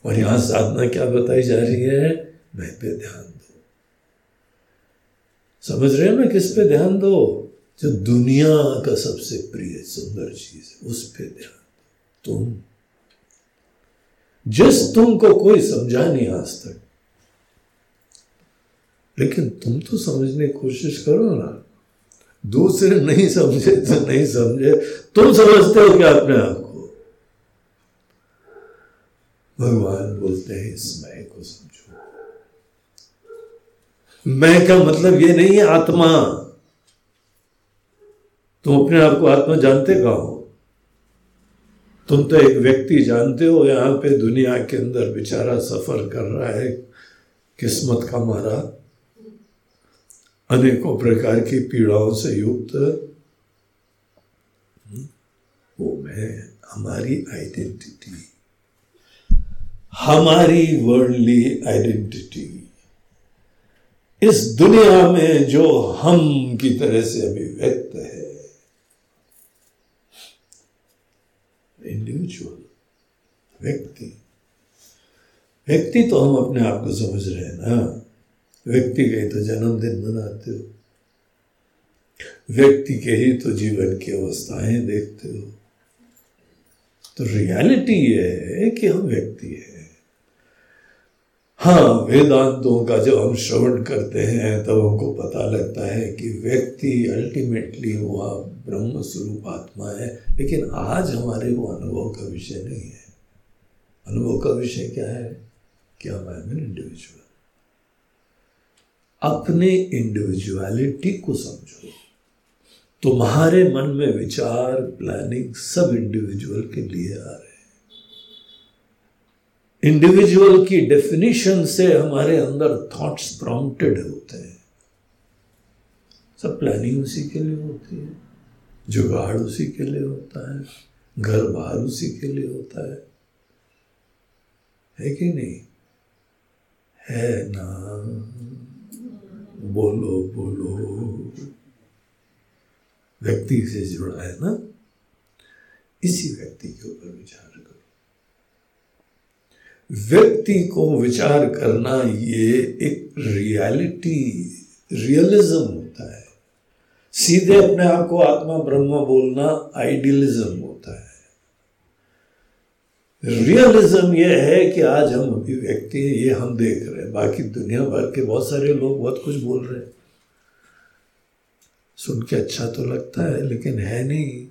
और यहाँ साधना क्या बताई जा रही है? मैं पे ध्यान दो। समझ रहे हो ना किस पे ध्यान दो? जो दुनिया का सबसे प्रिय, सुंदर चीज़ है, उस पे ध्यान दो। तुम जिस तुमको कोई समझा नहीं आज तक। लेकिन तुम तो समझने की कोशिश करो ना। दूसरे नहीं समझे तो नहीं समझे। तुम समझते हो क्या अपने आप को? भगवान बोलते हैं, इस मैं को समझो। मैं का मतलब ये नहीं है आत्मा। तुम अपने आप को आत्मा जानते कहा हो? तुम तो एक व्यक्ति जानते हो, यहाँ पे दुनिया के अंदर बेचारा सफ़र कर रहा है, किस्मत का मारा। अनेकों प्रकार की पीड़ाओं से युक्त। वो मैं हमारी आइडेंटिटी हमारी वर्ल्डली आइडेंटिटी इस दुनिया में जो हम की तरह से अभिव्यक्त है इंडिविजुअल व्यक्ति। व्यक्ति तो हम अपने आप को समझ रहे हैं ना। व्यक्ति के ही तो जन्मदिन मनाते हो। व्यक्ति के ही तो जीवन की अवस्थाएँ देखते हो। तो रियलिटी ये है कि हम व्यक्ति है। हाँ वेदांतों का जब हम श्रवण करते हैं, तब हमको पता लगता है कि व्यक्ति अल्टीमेटली वह ब्रह्म स्वरूप आत्मा है। लेकिन आज हमारे वो अनुभव का विषय नहीं है। अनुभव का विषय क्या है? कि हम आई एन इंडिविजुअल अपने इंडिविजुअलिटी को समझो। तुम्हारे मन में विचार प्लानिंग सब इंडिविजुअल के लिए आ इंडिविजुअल की डेफिनेशन से हमारे अंदर थॉट्स प्रॉम्प्टेड होते हैं। सब प्लानिंग उसी के लिए होती है। जुगाड़ उसी के लिए होता है। घर बार उसी के लिए होता है। है कि नहीं? है ना। बोलो बोलो। व्यक्ति से जुड़ा है ना? इसी व्यक्ति के ऊपर विचार व्यक्ति को विचार करना ये एक रियलिटी रियलिज्म होता है। सीधे अपने आप को आत्मा ब्रह्म बोलना आइडियलिज्म होता है। रियलिज्म ये है कि आज हम अभी व्यक्ति हैं, ये हम देख रहे हैं। बाकी दुनिया भर के बहुत सारे लोग बहुत कुछ बोल रहे हैं। सुन के अच्छा तो लगता है, लेकिन है नहीं।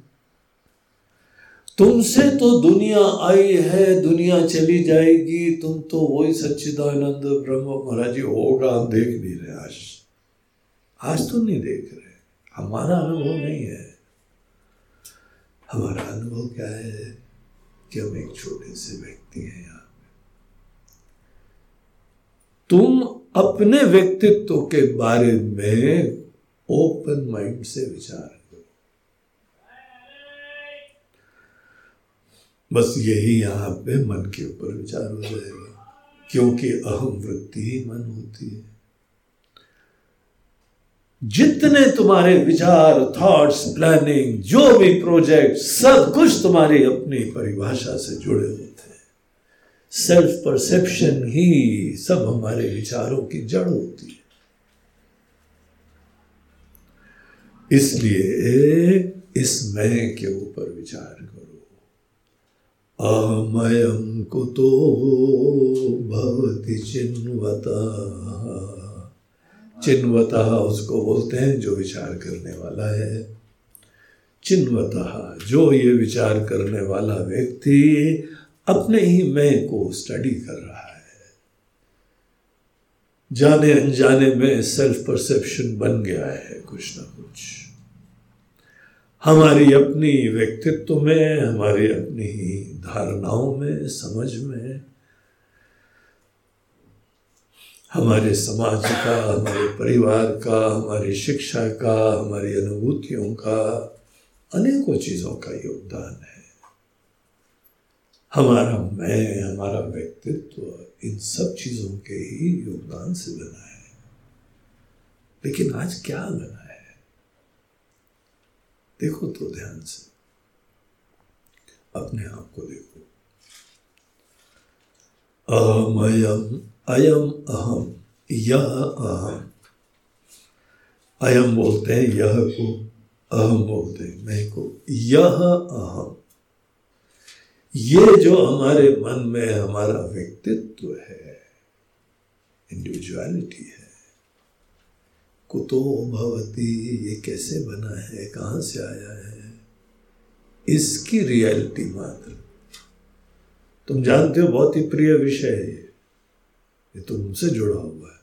तुमसे तो दुनिया आई है, दुनिया चली जाएगी। तुम तो वही सच्चिदानंद ब्रह्म महाराज जी, होगा, हम देख नहीं रहे। आज आज तो नहीं देख रहे। हमारा अनुभव नहीं है। हमारा अनुभव क्या है कि हम एक छोटे से व्यक्ति हैं यहाँ तुम अपने व्यक्तित्व के बारे में ओपन माइंड से विचार बस यही यहाँ पे मन के ऊपर विचार हो जाएगा। क्योंकि अहम वृत्ति ही मन होती है। जितने तुम्हारे विचार थॉट्स प्लानिंग जो भी प्रोजेक्ट सब कुछ तुम्हारी अपनी परिभाषा से जुड़े होते हैं। सेल्फ परसेप्शन ही सब हमारे विचारों की जड़ होती है। इसलिए इस मैं के ऊपर विचार अमयं कुतो भवति चिन्वता। चिन्वता उसको बोलते हैं, जो विचार करने वाला है। चिन्वता, जो ये विचार करने वाला व्यक्ति अपने ही मैं को स्टडी कर रहा है। जाने अनजाने में सेल्फ परसेप्शन बन गया है, कुछ ना कुछ। हमारी अपनी व्यक्तित्व में, हमारी अपनी धारणाओं में, समझ में, हमारे समाज का, हमारे परिवार का, हमारी शिक्षा का, हमारी अनुभूतियों का, अनेकों चीज़ों का योगदान है। हमारा मैं, हमारा व्यक्तित्व इन सब चीज़ों के ही योगदान से बना है। लेकिन आज क्या बना देखो तो ध्यान से। अपने आप को देखो। अहमयम अयम अहम यह अहम। अयम बोलते हैं यह को, अहम बोलते हैं मैं को यह अहम। ये जो हमारे मन में हमारा व्यक्तित्व है इंडिविजुअलिटी है कुतो भवती, ये कैसे बना है, कहाँ से आया है? इसकी रियलिटी मात्र। तुम जानते हो, बहुत ही प्रिय विषय है ये। ये तुमसे जुड़ा हुआ है।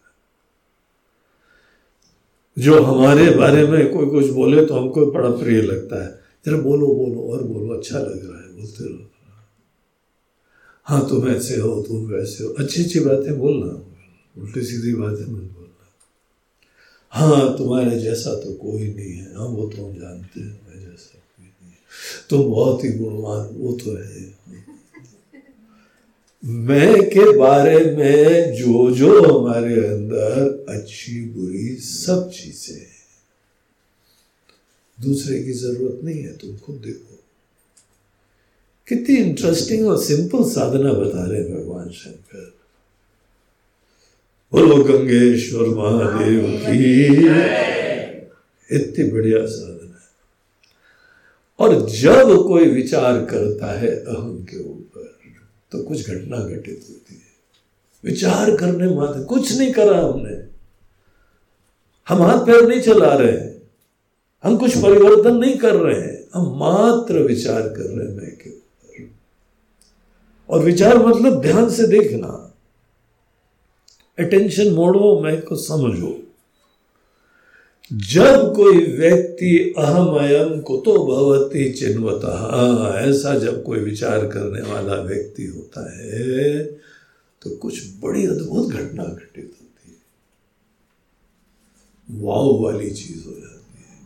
जो हमारे बारे में कोई कुछ बोले तो हमको बड़ा प्रिय लगता है। जरा बोलो बोलो, और बोलो अच्छा लग रहा है, बोलते रहो। हाँ तुम ऐसे हो, तुम वैसे हो। अच्छी अच्छी बातें बोलना। उल्टी सीधी बातें मत हाँ तुम्हारे जैसा तो कोई नहीं है। हाँ वो तो जानते हैं मैं जैसा कोई नहीं है। तुम बहुत ही गुणवान, वो तो है। मैं के बारे में जो जो हमारे अंदर अच्छी, बुरी सब चीज़ें दूसरे की ज़रूरत नहीं है, तुम खुद देखो। कितनी इंटरेस्टिंग और सिंपल साधना बता रहे भगवान शंकर। बोलो गंगेश्वर महादेव की। इतनी बढ़िया साधना है। और जब कोई विचार करता है अहम के ऊपर तो कुछ घटना घटित होती है। विचार करने मात्र, कुछ नहीं करा हमने। हम हाथ पैर नहीं चला रहे हैं। हम कुछ परिवर्तन नहीं कर रहे हैं। हम मात्र विचार कर रहे हैं मैं के ऊपर। और विचार मतलब ध्यान से देखना। अटेंशन मोड़ो, मैं को समझो। जब कोई व्यक्ति अहम अयम कुतो भवती चिन्वता, ऐसा जब कोई विचार करने वाला व्यक्ति होता है तो कुछ बड़ी अद्भुत घटना घटित होती है। वाव वाली चीज़ हो जाती है।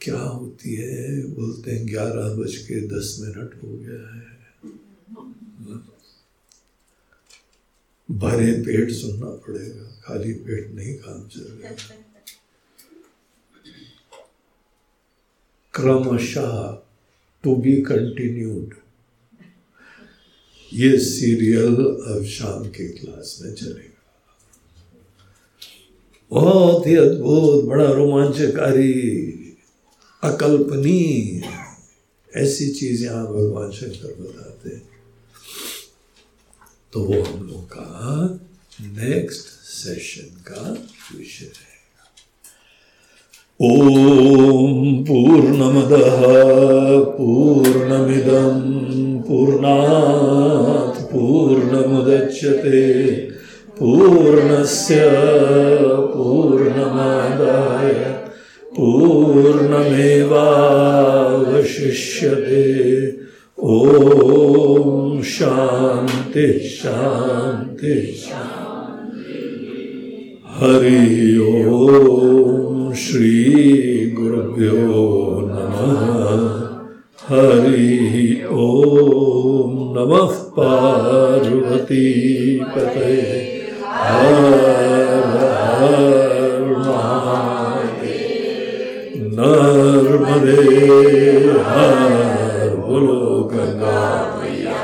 क्या होती है? बोलते हैं, ग्यारह बज के दस मिनट हो गया है। भरे पेट सुनना पड़ेगा, खाली पेट नहीं काम चलेगा क्रमशः टू बी कंटिन्यूड ये सीरियल अब शाम के क्लास में चलेगा। बहुत ही अद्भुत, बड़ा रोमांचकारी, अकल्पनीय, ऐसी चीज़ यहाँ भगवान शंकर बताते हैं। तो वो हम लोग का नेक्स्ट सेशन का विषय है ॐ पूर्णमदः पूर्णमिदं पूर्णात् पूर्णमुदच्यते, पूर्णस्य पूर्णमादाय, पूर्णमेवावशिष्यते। ॐ शान्ति शान्ति हरि ओम श्री गुरुभ्यो नमः हरि ओम नमः पार्वती पते नर्मदे हर बोलो गंगा मैया